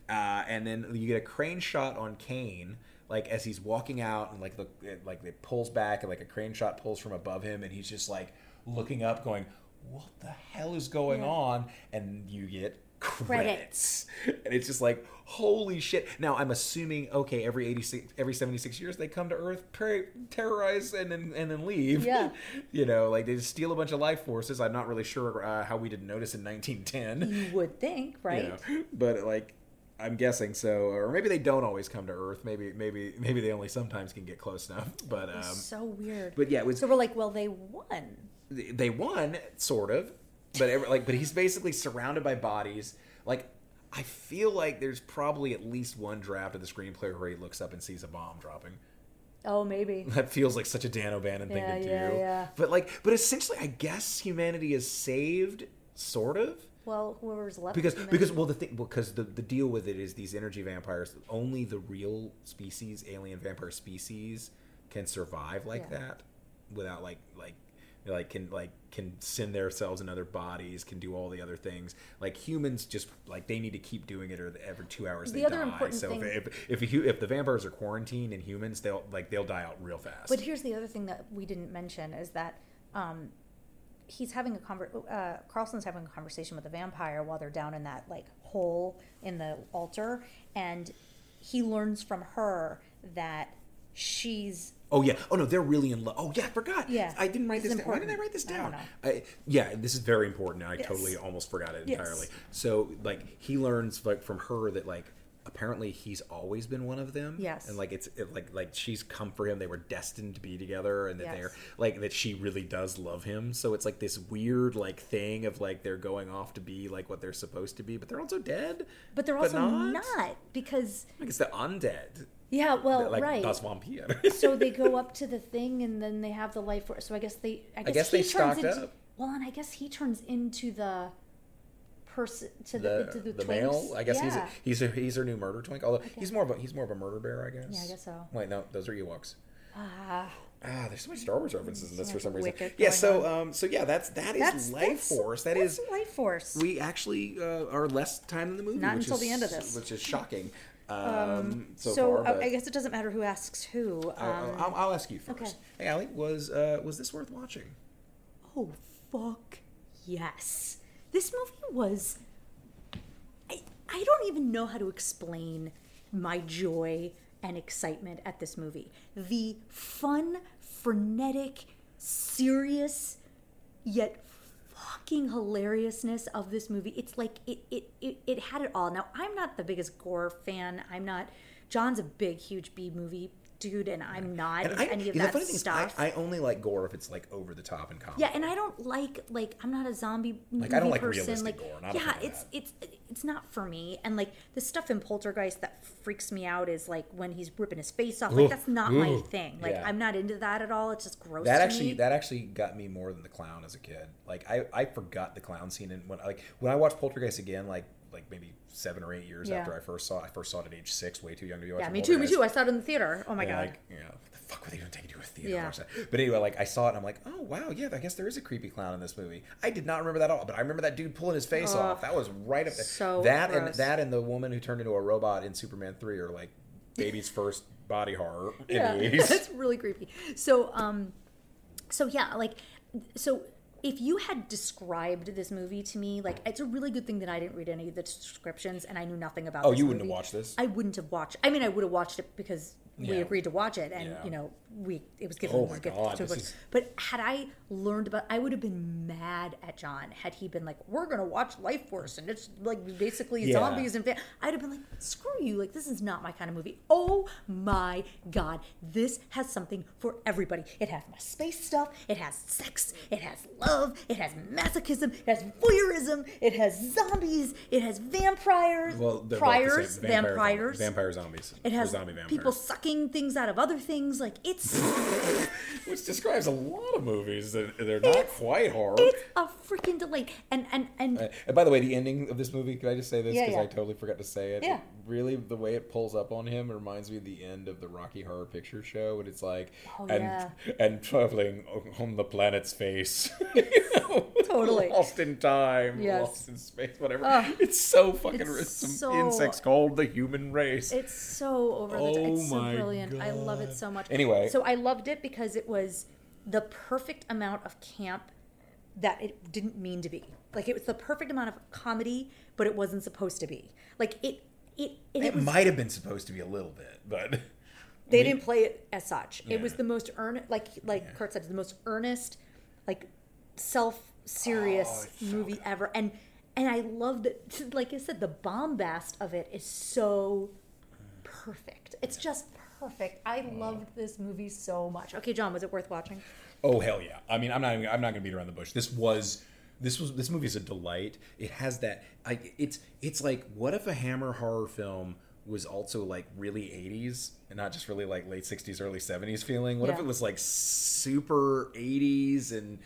uh, and then you get a crane shot on Caine, like as he's walking out, and like the it, like it pulls back, and like a crane shot pulls from above him, and he's just like looking up, going, "What the hell is going Yeah. on?" And you get Credits. credits, and it's just like holy shit. Now I'm assuming okay, every eighty six, every seventy six years they come to Earth, per- terrorize, and then and then leave. Yeah. you know, like they just steal a bunch of life forces. I'm not really sure uh, how we didn't notice in 1910. You would think, right? You know, but like I'm guessing so, or maybe they don't always come to Earth. Maybe maybe maybe they only sometimes can get close enough. But um, so weird. but yeah, it was so we're like, well, they won. they won sort of but every, like but he's basically surrounded by bodies like i feel like there's probably at least one draft of the screenplay where he looks up and sees a bomb dropping Oh, maybe. that feels like such a dan o'bannon thing Yeah, to do yeah, yeah. but like but essentially i guess humanity is saved sort of Well, whoever's left. because because well the thing because the, the deal with it is these energy vampires only the real species alien vampire species can survive like Yeah. that without like like like can like can send themselves in other bodies can do all the other things. Like humans just like they need to keep doing it or every two hours The they other die. important so thing- if, if if, if the vampires are quarantined and humans they'll like they'll die out real fast. But here's the other thing that we didn't mention is that um, he's having a conver- uh, Carlsen's having a conversation with the vampire while they're down in that like hole in the altar, and he learns from her that she's Oh yeah. Oh no, they're really in love. Oh yeah, I forgot. Yeah. I didn't write This down. Why didn't I write this I down? know. I, yeah, this is very important. I Yes. totally almost forgot it Yes. entirely. So like he learns like from her that like apparently he's always been one of them. Yes. And like it's it, like like she's come for him. They were destined to be together, and that Yes. they're like that she really does love him. So it's like this weird like thing of like they're going off to be like what they're supposed to be, but they're also dead. but they're also not. because Like it's the undead. Yeah well like right Das Vampir. so they go up to the thing and then they have the life force so i guess they i guess, guess they stocked into up. well and i guess he turns into the person to the, the, to the, the male. I guess yeah. he's a, he's a, he's her new murder twink. Although he's more of a he's more of a murder bear, I guess. Yeah, I guess so. Wait, no, those are Ewoks. Ah, Ah, there's so many Star Wars references in this for some reason. Yeah, so um, so yeah, that's that is that's Life that's- Force. That that's is life force we actually uh, are less time in the movie. Not until is, the end of this. which is shocking. Um, so, so far, I- but, I guess it doesn't matter who asks who. uh, Um, I'll, I'll ask you first. okay. Hey, Ali, was uh, was this worth watching? oh fuck yes, this movie was. I I don't even know how to explain my joy and excitement at this movie. The fun, frenetic, serious, yet fucking hilariousness of this movie. It's like it it, it, it had it all. Now I'm not the biggest gore fan. I'm not John's a big, huge B movie dude, and I'm not And in I, any of the that funny thing stuff. is, I, I only like gore if it's like over the top and comical. Yeah, and I don't like like I'm not a zombie movie I don't like person. realistic like gore, not yeah, fan it's it's it's not for me. And like the stuff in Poltergeist that freaks me out is like when he's ripping his face off. Like Ooh, that's not my thing. Like yeah. I'm not into that at all. It's just gross. that to actually me. that actually got me more than the clown as a kid. Like I, I forgot the clown scene and when like when I watched Poltergeist again, like like maybe seven or eight years Yeah. after I first saw. it. I first saw it at age six, way too young to be watching. Yeah, me too, me too. I saw it in the theater. Oh my And, god. Like, you know, what the fuck were they going to take you to a theater? Yeah. to watch that? But anyway, like I saw it and I'm like, oh wow, yeah, I guess there is a creepy clown in this movie. I did not remember that at all, but I remember that dude pulling his face Ugh. off. That was right up there. So that and that and the woman who turned into a robot in Superman three are like baby's first body horror in yeah, movies. that's really creepy. So, um, so yeah, like, so if you had described this movie to me, like, it's a really good thing that I didn't read any of the descriptions and I knew nothing about. Oh, this. Oh, you wouldn't have watched this? I wouldn't have watched. I mean, I would have watched it because we Yeah. agreed to watch it, and Yeah. you know, we it was given Oh my a gift. God, is- But had I learned about, I would have been mad at John had he been like, "We're gonna watch Lifeforce," and it's like basically Yeah. zombies and. Fa-. I'd have been like, "Screw you! Like this is not my kind of movie." Oh my god, this has something for everybody. It has my space stuff. It has sex. It has love. It has masochism. It has voyeurism. It has zombies. It has vampires. Well, they're both the priors. Vampire- vampires. vampire zombies. It has zombie vampires. people sucking things out of other things. Like it's which describes a lot of movies that they're not It's- quite horror. it's a freaking delight. And and and Uh, and by the way, the ending of this movie, can I just say this? Because yeah. I totally forgot to say it. Yeah. It really, the way it pulls up on him reminds me of the end of the Rocky Horror Picture Show. And it's like, Oh, and, yeah. and traveling on the planet's face. You know? Totally. Lost in time, Yes. lost in space, whatever. Ugh. it's so fucking It's. Some so- insects called the human race. It's so over the top. Oh my brilliant. I love it so much. Anyway. so I loved it because it was the perfect amount of camp that it didn't mean to be. Like it was the perfect amount of comedy, but it wasn't supposed to be. Like it, it, it, it was. might have been supposed to be a little bit, but. they didn't play it as such. It was the most earnest, like like Yeah. Kurt said, the most earnest, like self-serious Oh, it's so movie ever. And and I love it. Like I said, the bombast of it is so perfect. It's just perfect. I oh. loved this movie so much. Okay, John, was it worth watching? Oh hell yeah! I mean, I'm not. Even, I'm not going to beat around the bush. This was. This was. This movie is a delight. It has that. I. It's. It's like. What if a Hammer horror film was also like really 80s and not just really like late 60s, early 70s feeling? What if it was like super 80s and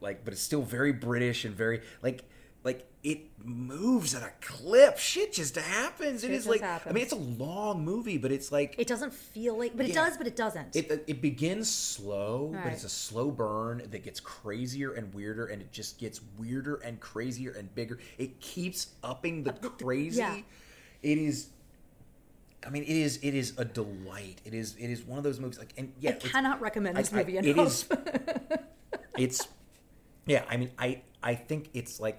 like, but it's still very British and very like. Like it moves at a clip. Shit just happens. it Shit is just like I mean, it's a long movie, but it's like It doesn't feel like, but it Yeah. does, but it doesn't. it, it begins slow, but it's a slow burn that gets crazier and weirder, and it just gets weirder and crazier and bigger. It keeps upping the crazy. yeah. It is. I mean, it is. It is a delight. It is. It is one of those movies. Like, and yeah, I cannot recommend this I- I- movie it enough. is- it's yeah i mean i i think it's like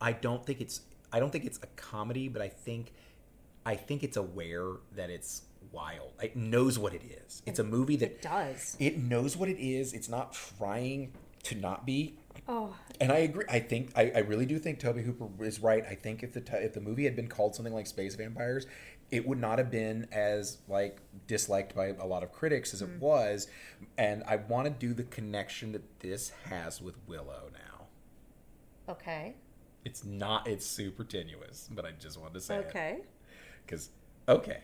i don't think it's i don't think it's a comedy but i think i think it's aware that it's wild it knows what it is it's a movie that it does. it knows what it is it's not trying to not be Oh, and I agree. I think I, I really do think Tobe Hooper is right. I think if the ti- if the movie had been called something like Space Vampires, it would not have been as like disliked by a lot of critics as it mm. was. And I want to do the connection that this has with Willow now. okay. It's not. It's super tenuous, but I just wanted to say it Okay. because okay,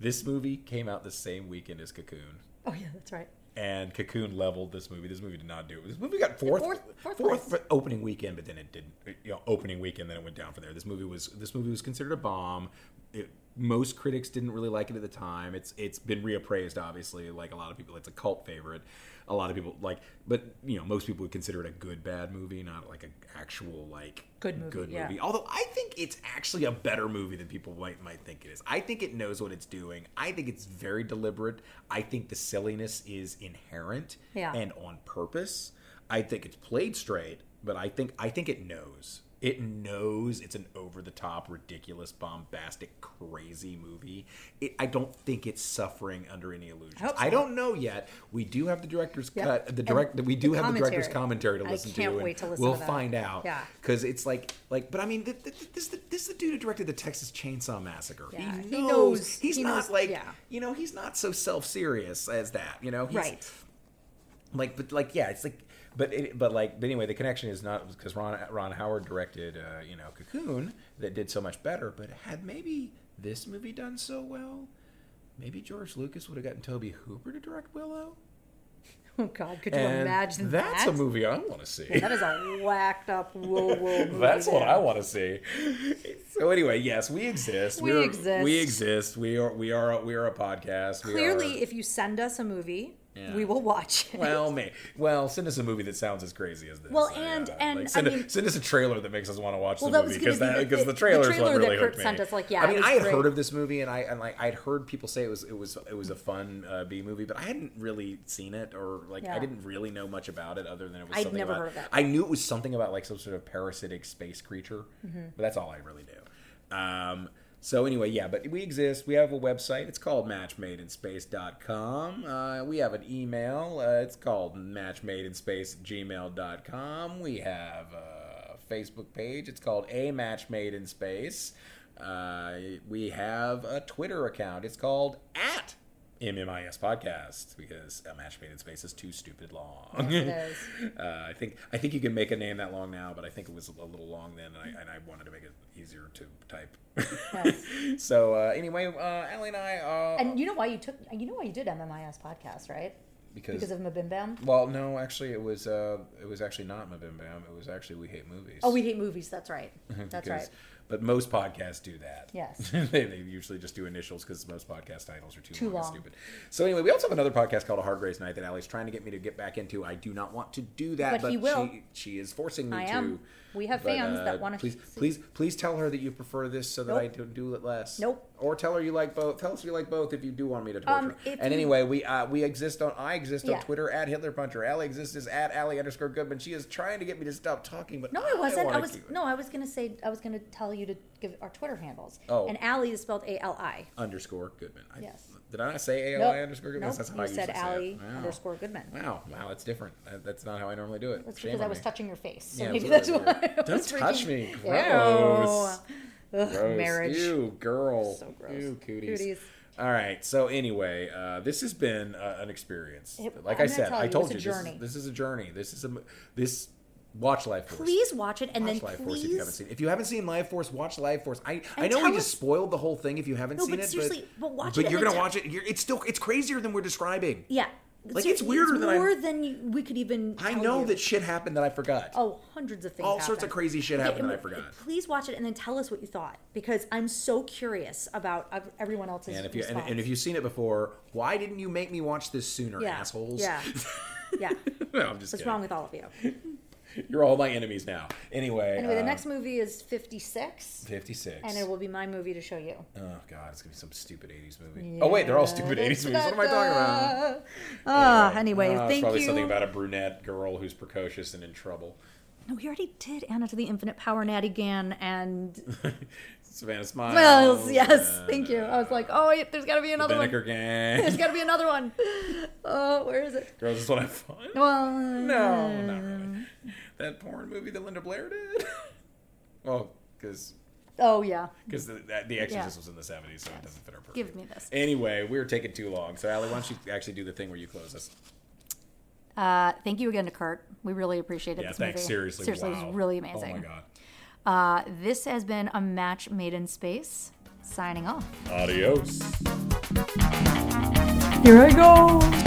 this movie came out the same weekend as Cocoon. Oh, yeah, that's right. and Cocoon leveled this movie. This movie did not do it. This movie got fourth, Fourth- fourth fourth, for opening weekend, but then it didn't. You know, opening weekend, then it went down from there. This movie was this movie was considered a bomb. It, most critics didn't really like it at the time. It's it's been reappraised, obviously. Like a lot of people, it's a cult favorite. A lot of people like, but you know, most people would consider it a good bad movie, not like an actual like Good movie, Good yeah. movie. Although I think it's actually a better movie than people might might think it is. I think it knows what it's doing. I think it's very deliberate. I think the silliness is inherent Yeah. and on purpose. I think it's played straight, but I think I think it knows. It knows it's an over the top, ridiculous, bombastic, crazy movie. It, I don't think it's suffering under any illusions. I so. don't know yet. We do have the director's Yep. cut. The And direct. We do the have the director's commentary. to I listen can't to. wait to listen We'll to find out. Yeah. Because it's like, like, but I mean, th- th- th- this, the, this is the dude who directed the Texas Chainsaw Massacre. Yeah, he, he knows, knows- He's he not knows- like, yeah. you know, he's not so self serious as that. You know, he's, Right. Like, but like, yeah, it's like, but it, but like, but anyway, the connection is not because Ron Ron Howard directed, uh, you know, Cocoon that did so much better. But had maybe this movie done so well, maybe George Lucas would have gotten Tobe Hooper to direct Willow. Oh God, could you And imagine that's that? a movie I want to see. That is a whacked up whoa whoa movie. That's what. I want to see. So anyway, yes, we exist. We We're- exist. We exist. We are. We are. We are a podcast. We Clearly, are- if you send us a movie, Yeah. we will watch it. well, may well send us a movie that sounds as crazy as this. Well, and- yeah. and, Like, send, I a- mean- send us a trailer that makes us want to watch Well, the movie because be that the- because the, trailer what that Kurt hooked me. sent us, like, yeah, I mean, I had great. heard of this movie and I and like I'd heard people say it was it was it was a fun uh, B movie, but I hadn't really seen it or like I didn't really know much about it other than it was I'd something never about, heard of it. I knew it was something about like some sort of parasitic space creature, Mm-hmm. but that's all I really knew. Um, so anyway, yeah, but we exist. We have a website. It's called matchmadeinspace.com. Uh, we have an email. Uh, it's called matchmadeinspace@gmail.com. We have a Facebook page. It's called A Match Made in Space. Uh, we have a Twitter account. It's called at MMIS Podcast because a match made in space is too stupid long. Yes, uh, I think I think you can make a name that long now, but I think it was a little long then, and I, and I wanted to make it easier to type. Yes. so uh, anyway, uh, Ali and I, uh, And you know why you took? You know why you did MMIS podcast, right? because, Because of Mabim Bam. well, no, actually, it was uh, it was actually not Mabim Bam. It was actually We Hate Movies. Oh, we hate movies. That's right. That's right. But most podcasts do that. Yes. they, they usually just do initials because most podcast titles are too, Too long, and long. stupid. So anyway, we also have another podcast called A Hard Race Night that Ali's trying to get me to get back into. I do not want to do that, But but, he will. She, she is forcing me I to. am. We have But, fans uh, that want to. Please, please, please tell her that you prefer this so that Nope. I do, do it less. Nope. Or tell her you like both. Tell us if you like both if you do want me to torture. Um, and you- anyway, we uh, we exist on. I exist Yeah. on Twitter at Hitler Puncher. Ali exists as at Ali underscore Goodman. She is trying to get me to stop talking, but No, I wasn't. I wanna was no, I was gonna say I was gonna tell you to give our Twitter handles. Oh. And Ali is spelled A L I. underscore Goodman. I, Yes. Did I not say A L Nope. Underscore Goodman? Nope. That's how you I said Allie. Wow. underscore Goodman. Wow, wow, that's different. That- That's not how I normally do it. That's Shame because I was me. touching your face. So Yeah, maybe that's why. I. Don't touch freaking- me. Ew. Gross. Ugh, Gross. marriage. Ew, girl. So gross. Ew, cooties. Cooties. All right. So anyway, uh, this has been uh, an experience. It- like I'm I said, I told it's you, this is, journey. this is a journey. This is a this. Watch Lifeforce. Please watch it and Watch then Life please. Force if you haven't seen. it. If you haven't seen Lifeforce, watch Lifeforce. I I know we tell just us- spoiled the whole thing if you haven't No, seen but it. seriously, but watch but it you're gonna watch it. You're, it's still it's crazier than we're describing. Yeah. Like, So it's weirder than I'm- more than we could even. I know you. that shit happened that I forgot. Oh, hundreds of things. All sorts of crazy shit Okay, happened that I forgot. Please watch it and then tell us what you thought because I'm so curious about everyone else's. And if you and, and, if you've seen it before, why didn't you make me watch this sooner, yeah, assholes? Yeah. Yeah. no, I'm just What's kidding. wrong with all of you? You're all my enemies now. Anyway, Anyway, the uh, next movie is 56, 56. and it will be my movie to show you. Oh god, it's gonna be some stupid '80s movie. Oh wait, they're all stupid '80s movies. What am I talking about? Ah, anyway, Uh, it's thank probably you. something about a brunette girl who's precocious and in trouble. no, we already did Anna to the Infinite Power, Natty Gann, and Savannah Smiles. well, yes, and, thank you. uh, I was like, oh, wait, there's got to be the another one. Vinegar Gang. There's got to be another one. Oh, where is it? Girls just want to have fun. Well, No, not really. That porn movie that Linda Blair did. well, because Oh yeah. because the, the Exorcist Yeah. was in the '70s, so it doesn't fit our purpose. Give me this. Anyway, we were taking too long. So, Ali, why don't you actually do the thing where you close us? Uh, thank you again to Kurt. We really appreciated Yeah, this thanks. movie. Seriously, seriously, wow. it was really amazing. Oh my god. uh, this has been a match made in space. Signing off. Adios. Here I go.